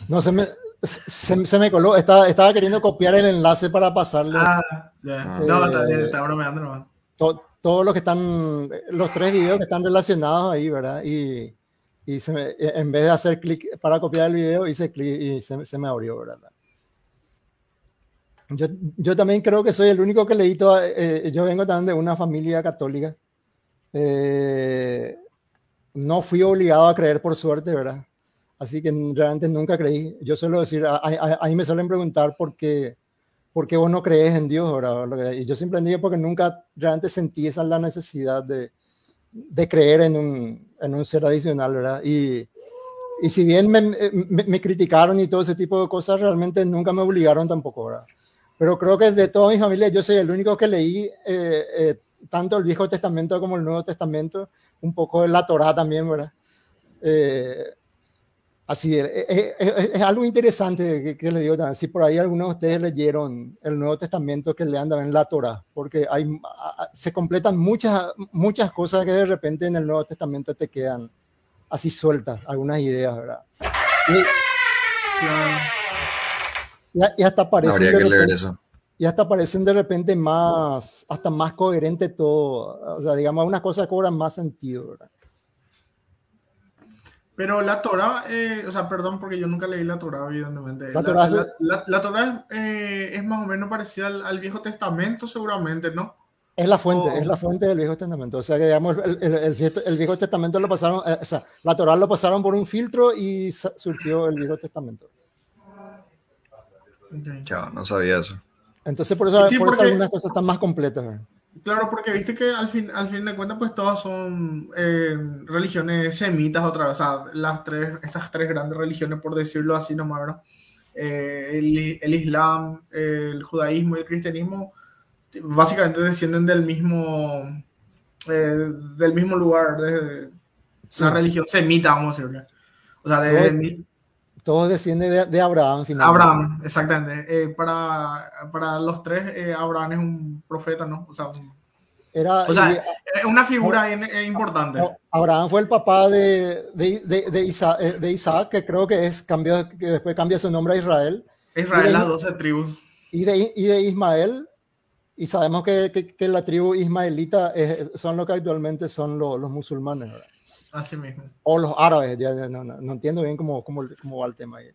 [SPEAKER 2] No, se me, se, se me coló. Estaba, estaba, queriendo copiar el enlace para pasarle.
[SPEAKER 1] Ah, ya. Ah. No, está, está bromeando nomás.
[SPEAKER 2] Todos todo los que están, los tres videos que están relacionados ahí, ¿verdad? Y, y se me, en vez de hacer clic para copiar el video, hice clic y se, se me abrió, ¿verdad? Yo, yo, también creo que soy el único que leí toda, eh, yo vengo también de una familia católica. Eh, no fui obligado a creer por suerte, ¿verdad? Así que realmente nunca creí. Yo suelo decir, a, mí me suelen preguntar por qué, por qué vos no crees en Dios, ¿verdad? Y yo siempre digo porque nunca realmente sentí esa la necesidad de, de creer en un, en un ser adicional, ¿verdad? Y, y si bien me, me, me, criticaron y todo ese tipo de cosas, realmente nunca me obligaron tampoco, ¿verdad? pero creo que de toda mi familia yo soy el único que leí eh, eh, tanto el Viejo Testamento como el Nuevo Testamento, un poco la Torá también, ¿verdad? Eh, así es, es, es, es, algo interesante que, que le digo también. Si por ahí algunos de ustedes leyeron el Nuevo Testamento, que lean también la Torá, porque hay, se completan muchas, muchas cosas que de repente en el Nuevo Testamento te quedan así sueltas, algunas ideas, ¿verdad? Y, y, hasta parecen
[SPEAKER 4] Habría que repente, leer eso.
[SPEAKER 2] Y hasta parecen de repente más, hasta más coherente todo. O sea, digamos, unas cosas cobran más sentido, ¿verdad?
[SPEAKER 1] Pero la Torah, eh, o sea, perdón porque yo nunca leí la Torah, evidentemente. La Torah, la, la, la Torah eh, es más o menos parecida al, al, Viejo Testamento, seguramente, ¿no?
[SPEAKER 2] Es la fuente, o... es la fuente del Viejo Testamento. O sea, que digamos, el, el, el, el Viejo Testamento lo pasaron, eh, o sea, la Torah lo pasaron por un filtro y surgió el Viejo Testamento.
[SPEAKER 4] Okay. Chao, no sabía eso.
[SPEAKER 2] Entonces, por eso, sí, por porque, eso algunas cosas están más completas. ¿eh?
[SPEAKER 1] Claro, porque viste que al fin, al fin de cuentas, pues todas son eh, religiones semitas otra vez. O sea, las tres, estas tres grandes religiones, por decirlo así nomás, ¿verdad? Eh, el, el, Islam, el judaísmo y el cristianismo, básicamente descienden del mismo, eh, del mismo lugar, de, sí. una religión semita, vamos a decirlo. O sea, de, de,
[SPEAKER 2] todo desciende de, de Abraham,
[SPEAKER 1] finalmente. Abraham, exactamente. Eh, para, para, los tres, eh, Abraham es un profeta, ¿no? O sea, un,
[SPEAKER 2] Era,
[SPEAKER 1] o sea y, una figura no, importante.
[SPEAKER 2] Abraham fue el papá de, de, de, Isaac, eh, de Isaac, que creo que es cambió, que después cambia su nombre a Israel.
[SPEAKER 1] Israel, las doce tribus.
[SPEAKER 2] Y de, y de Ismael, y sabemos que, que, que la tribu ismaelita es, son lo que actualmente son los, los musulmanes, ¿verdad?
[SPEAKER 1] Así mismo.
[SPEAKER 2] O los árabes, ya, no, no, no, entiendo bien cómo, cómo, cómo, va el tema ahí.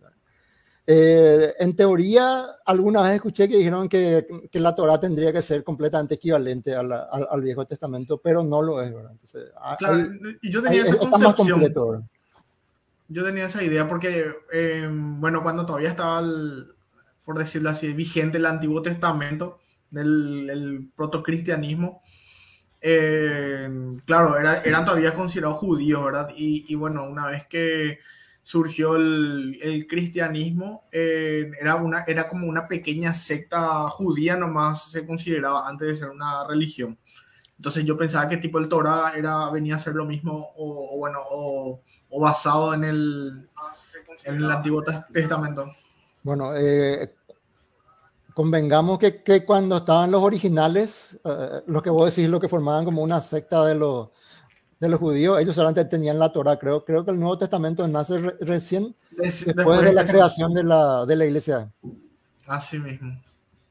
[SPEAKER 2] Eh, en teoría, alguna vez escuché que dijeron que, que, la Torah tendría que ser completamente equivalente a la, al, al, Viejo Testamento, pero no lo es, ¿verdad? Entonces,
[SPEAKER 1] claro, hay, yo tenía hay, esa está más completo. ¿verdad? Yo tenía esa idea porque, eh, bueno, cuando todavía estaba, el, por decirlo así, vigente el Antiguo Testamento, del el protocristianismo, eh, claro, era, eran todavía considerados judíos, ¿verdad? Y, bueno, una vez que surgió el, cristianismo, eh, era, una, era como una pequeña secta judía nomás se consideraba antes de ser una religión. Entonces yo pensaba que tipo el Torah era, venía a ser lo mismo o, o bueno, o, o, basado en el, en el Antiguo Testamento.
[SPEAKER 2] Bueno, eh, convengamos que, que, cuando estaban los originales, eh, lo que vos decís, lo que formaban como una secta de los, de los judíos, ellos solamente tenían la Torah. Creo, creo que el Nuevo Testamento nace re, recién
[SPEAKER 1] Des-
[SPEAKER 2] después de la creación de la, de la iglesia.
[SPEAKER 1] Así mismo.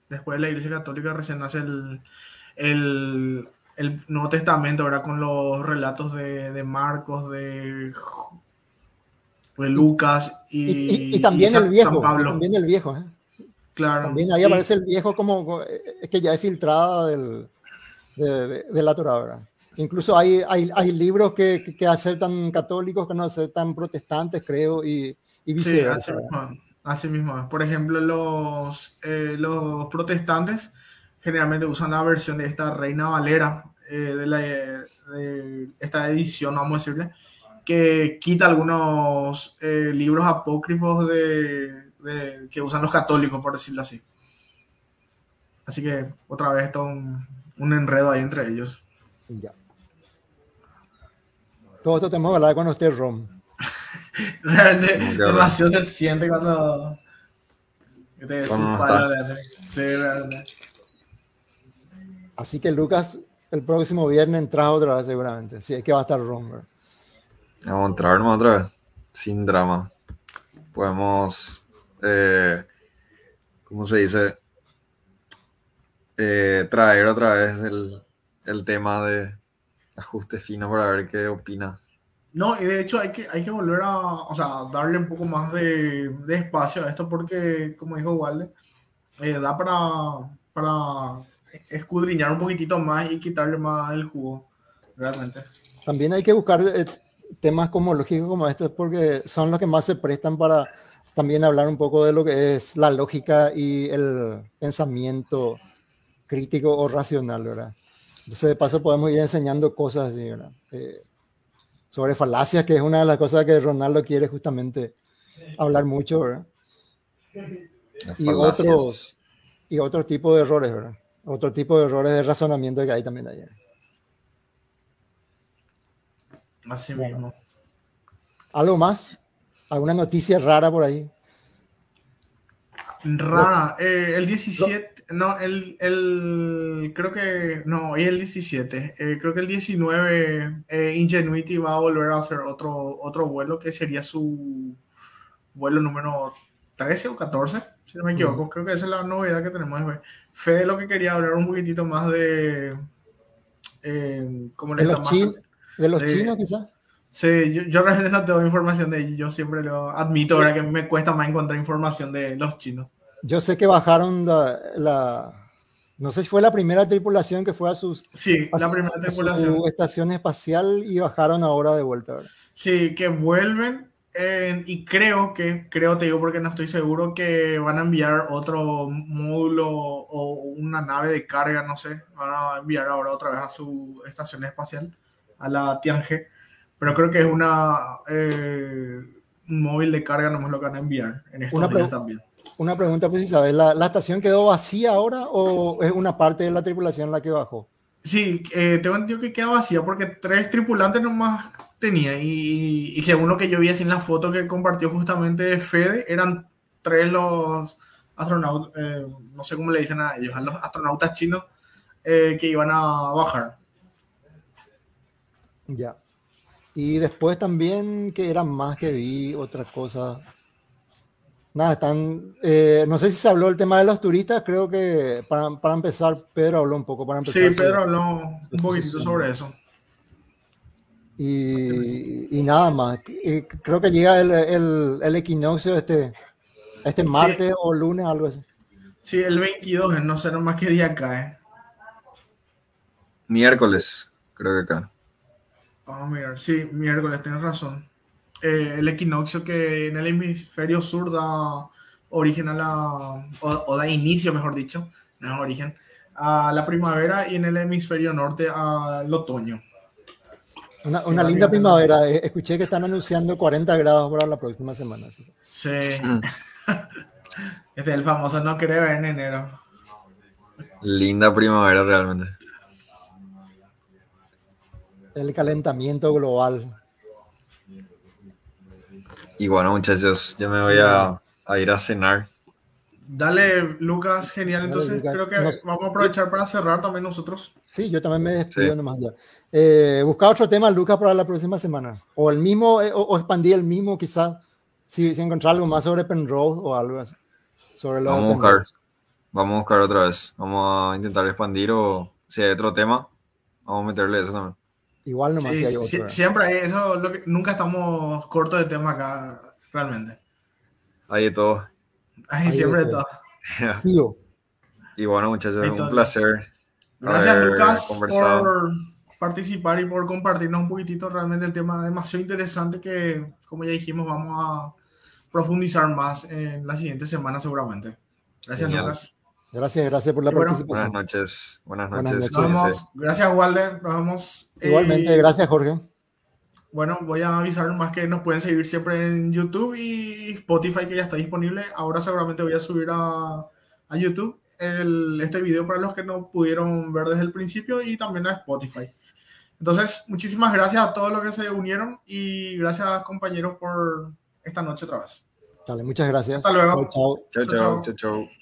[SPEAKER 1] Después de la Iglesia Católica recién nace el, el, el Nuevo Testamento, ¿verdad? Con los relatos de, de Marcos, de, de Lucas y,
[SPEAKER 2] Y, y- y también el viejo,
[SPEAKER 1] Pablo.
[SPEAKER 2] también el viejo. ¿Eh?
[SPEAKER 1] Claro.
[SPEAKER 2] También ahí
[SPEAKER 1] Y-
[SPEAKER 2] aparece el viejo como es que ya es filtrada del, de, de- de la Torah, ¿verdad? Incluso hay, hay, hay libros que, que, que aceptan católicos, que no aceptan protestantes, creo, y, y
[SPEAKER 1] Sí,
[SPEAKER 2] viceversa.
[SPEAKER 1] así
[SPEAKER 2] ¿verdad?
[SPEAKER 1] mismo, así mismo. Por ejemplo, los, eh, los protestantes generalmente usan la versión de esta Reina Valera, eh, de, la, de esta edición, vamos a decirle, que quita algunos eh, libros apócrifos de, de- que usan los católicos, por decirlo así. Así que otra vez todo un, un enredo ahí entre ellos.
[SPEAKER 2] Ya. Todo esto tenemos que hablar cuando esté Rom.
[SPEAKER 1] Realmente demasiado se siente cuando... que te
[SPEAKER 4] está.
[SPEAKER 1] Sí, realmente.
[SPEAKER 2] Así que Lucas, el próximo viernes entras otra vez seguramente. Sí, es que va a estar Rom. ¿verdad?
[SPEAKER 4] Vamos a entrar otra vez, sin drama. Podemos, eh, ¿cómo se dice? Eh, traer otra vez el, el tema de ajuste fino para ver qué opina.
[SPEAKER 1] No, y de hecho hay que, hay que volver a, o sea, darle un poco más de, de espacio a esto porque, como dijo Walde, eh, da para, para escudriñar un poquitito más y quitarle más el jugo, realmente.
[SPEAKER 2] También hay que buscar eh, temas cosmológicos como estos porque son los que más se prestan para también hablar un poco de lo que es la lógica y el pensamiento crítico o racional, ¿verdad? Entonces, de paso, podemos ir enseñando cosas así, ¿verdad? Eh, sobre falacias, que es una de las cosas que Ronaldo quiere justamente hablar mucho, ¿verdad? Y otros, y otro tipo de errores, ¿verdad? Otro tipo de errores de razonamiento que hay también ahí.
[SPEAKER 1] Así
[SPEAKER 2] Bueno.
[SPEAKER 1] mismo.
[SPEAKER 2] ¿Algo más? ¿Alguna noticia rara por ahí?
[SPEAKER 1] Rara, eh, el 17, no, el, el, creo que, no, hoy es el 17, eh, creo que el 19, eh, Ingenuity va a volver a hacer otro, otro vuelo que sería su vuelo número 13 o 14, si no me equivoco, creo que esa es la novedad que tenemos. Fede lo que quería hablar un poquitito más de, ¿cómo le
[SPEAKER 2] ¿De los, chin- de los
[SPEAKER 1] de-
[SPEAKER 2] chinos, quizás?
[SPEAKER 1] Sí, yo, yo realmente no tengo información de ellos, yo siempre lo admito, ahora que me cuesta más encontrar información de los chinos.
[SPEAKER 2] Yo sé que bajaron la, la- No sé si fue la primera tripulación que fue a, sus,
[SPEAKER 1] Sí,
[SPEAKER 2] a
[SPEAKER 1] la
[SPEAKER 2] su-
[SPEAKER 1] primera
[SPEAKER 2] a su
[SPEAKER 1] tripulación.
[SPEAKER 2] estación espacial y bajaron ahora de vuelta. ¿verdad?
[SPEAKER 1] Sí, que vuelven eh, y creo que, creo te digo porque no estoy seguro, que van a enviar otro módulo o una nave de carga, no sé, van a enviar ahora otra vez a su estación espacial, a la Tiange, pero creo que es una eh, un móvil de carga nomás lo que van a enviar en estos
[SPEAKER 2] Una
[SPEAKER 1] días también.
[SPEAKER 2] Una pregunta, pues si sabes, ¿la, la estación quedó vacía ahora o es una parte de la tripulación la que bajó?
[SPEAKER 1] Sí, eh, tengo entendido que queda vacía porque tres tripulantes nomás tenía y, y según lo que yo vi así en la foto que compartió justamente Fede, eran tres los astronautas, eh, no sé cómo le dicen a ellos, a los astronautas chinos eh, que iban a bajar.
[SPEAKER 2] Ya. Y después también, que eran más que vi, otra cosa. Nada, están. eh, no sé si se habló del tema de los turistas, creo que para, para empezar, Pedro habló un poco para empezar.
[SPEAKER 1] Sí, Pedro habló un poquitito sobre eso.
[SPEAKER 2] Y, y nada más. Y creo que llega el, el, el equinoccio este, este martes o lunes, algo así.
[SPEAKER 1] Sí, el 22, no sé nomás qué día cae.
[SPEAKER 4] Miércoles, creo que acá.
[SPEAKER 1] Vamos a mirar, sí, miércoles, tienes razón. Eh, el equinoccio que en el hemisferio sur da origen a la, o, o da inicio, mejor dicho, no es origen, a la primavera y en el hemisferio norte al otoño.
[SPEAKER 2] Una, una linda primavera. Eh, Escuché que están anunciando 40 grados para la próxima semana. que-
[SPEAKER 1] Sí. Este es el famoso no quiere ver en enero.
[SPEAKER 4] Linda primavera realmente.
[SPEAKER 2] El calentamiento global.
[SPEAKER 4] Y bueno, muchachos, yo me voy a, a ir a cenar.
[SPEAKER 1] Dale, Lucas, genial.
[SPEAKER 2] Dale,
[SPEAKER 1] Entonces
[SPEAKER 2] Lucas.
[SPEAKER 1] creo que
[SPEAKER 2] Nos-
[SPEAKER 1] vamos a aprovechar para cerrar también nosotros.
[SPEAKER 2] Sí, yo también me despido
[SPEAKER 4] Sí.
[SPEAKER 2] nomás ya. Eh, busca otro tema, Lucas, para la próxima semana. O el mismo, eh, o, o expandir el mismo, quizás. Si, si encontrar algo más sobre Penrose o algo así. Sobre lo
[SPEAKER 4] Vamos a buscar.
[SPEAKER 2] Penrose.
[SPEAKER 4] Vamos a buscar otra vez. Vamos a intentar expandir o si hay otro tema, vamos a meterle eso también.
[SPEAKER 2] Igual nomás
[SPEAKER 1] Sí,
[SPEAKER 2] si hay
[SPEAKER 1] sí, siempre hay eso, lo que, nunca estamos cortos de tema acá, realmente.
[SPEAKER 4] Hay de todo.
[SPEAKER 1] Ay,
[SPEAKER 2] Hay
[SPEAKER 1] siempre
[SPEAKER 2] de todo.
[SPEAKER 1] todo.
[SPEAKER 2] Tío,
[SPEAKER 4] Y bueno, muchachos, un placer.
[SPEAKER 1] Gracias, Lucas,
[SPEAKER 4] conversado.
[SPEAKER 1] por participar y por compartirnos un poquitito realmente el tema demasiado interesante que, como ya dijimos, vamos a profundizar más en la siguiente semana seguramente. Gracias,
[SPEAKER 4] Genial.
[SPEAKER 1] Lucas.
[SPEAKER 2] gracias, gracias por la
[SPEAKER 1] bueno,
[SPEAKER 2] participación.
[SPEAKER 4] Buenas noches. Buenas
[SPEAKER 2] Buenas
[SPEAKER 4] noches.
[SPEAKER 2] noches.
[SPEAKER 1] Nos vemos. Gracias, Walder. Nos vemos.
[SPEAKER 2] Igualmente,
[SPEAKER 1] Eh,
[SPEAKER 2] gracias, Jorge.
[SPEAKER 1] Bueno, voy a avisar más que nos pueden seguir siempre en YouTube y Spotify, que ya está disponible. Ahora seguramente voy a subir a, a YouTube el- este video para los que no pudieron ver desde el principio y también a Spotify. Entonces, muchísimas gracias a todos los que se unieron y gracias, compañeros, por esta noche otra vez.
[SPEAKER 2] Dale, muchas gracias.
[SPEAKER 1] Hasta luego.
[SPEAKER 2] Chao, chao.
[SPEAKER 1] Chau.
[SPEAKER 4] chau, chau.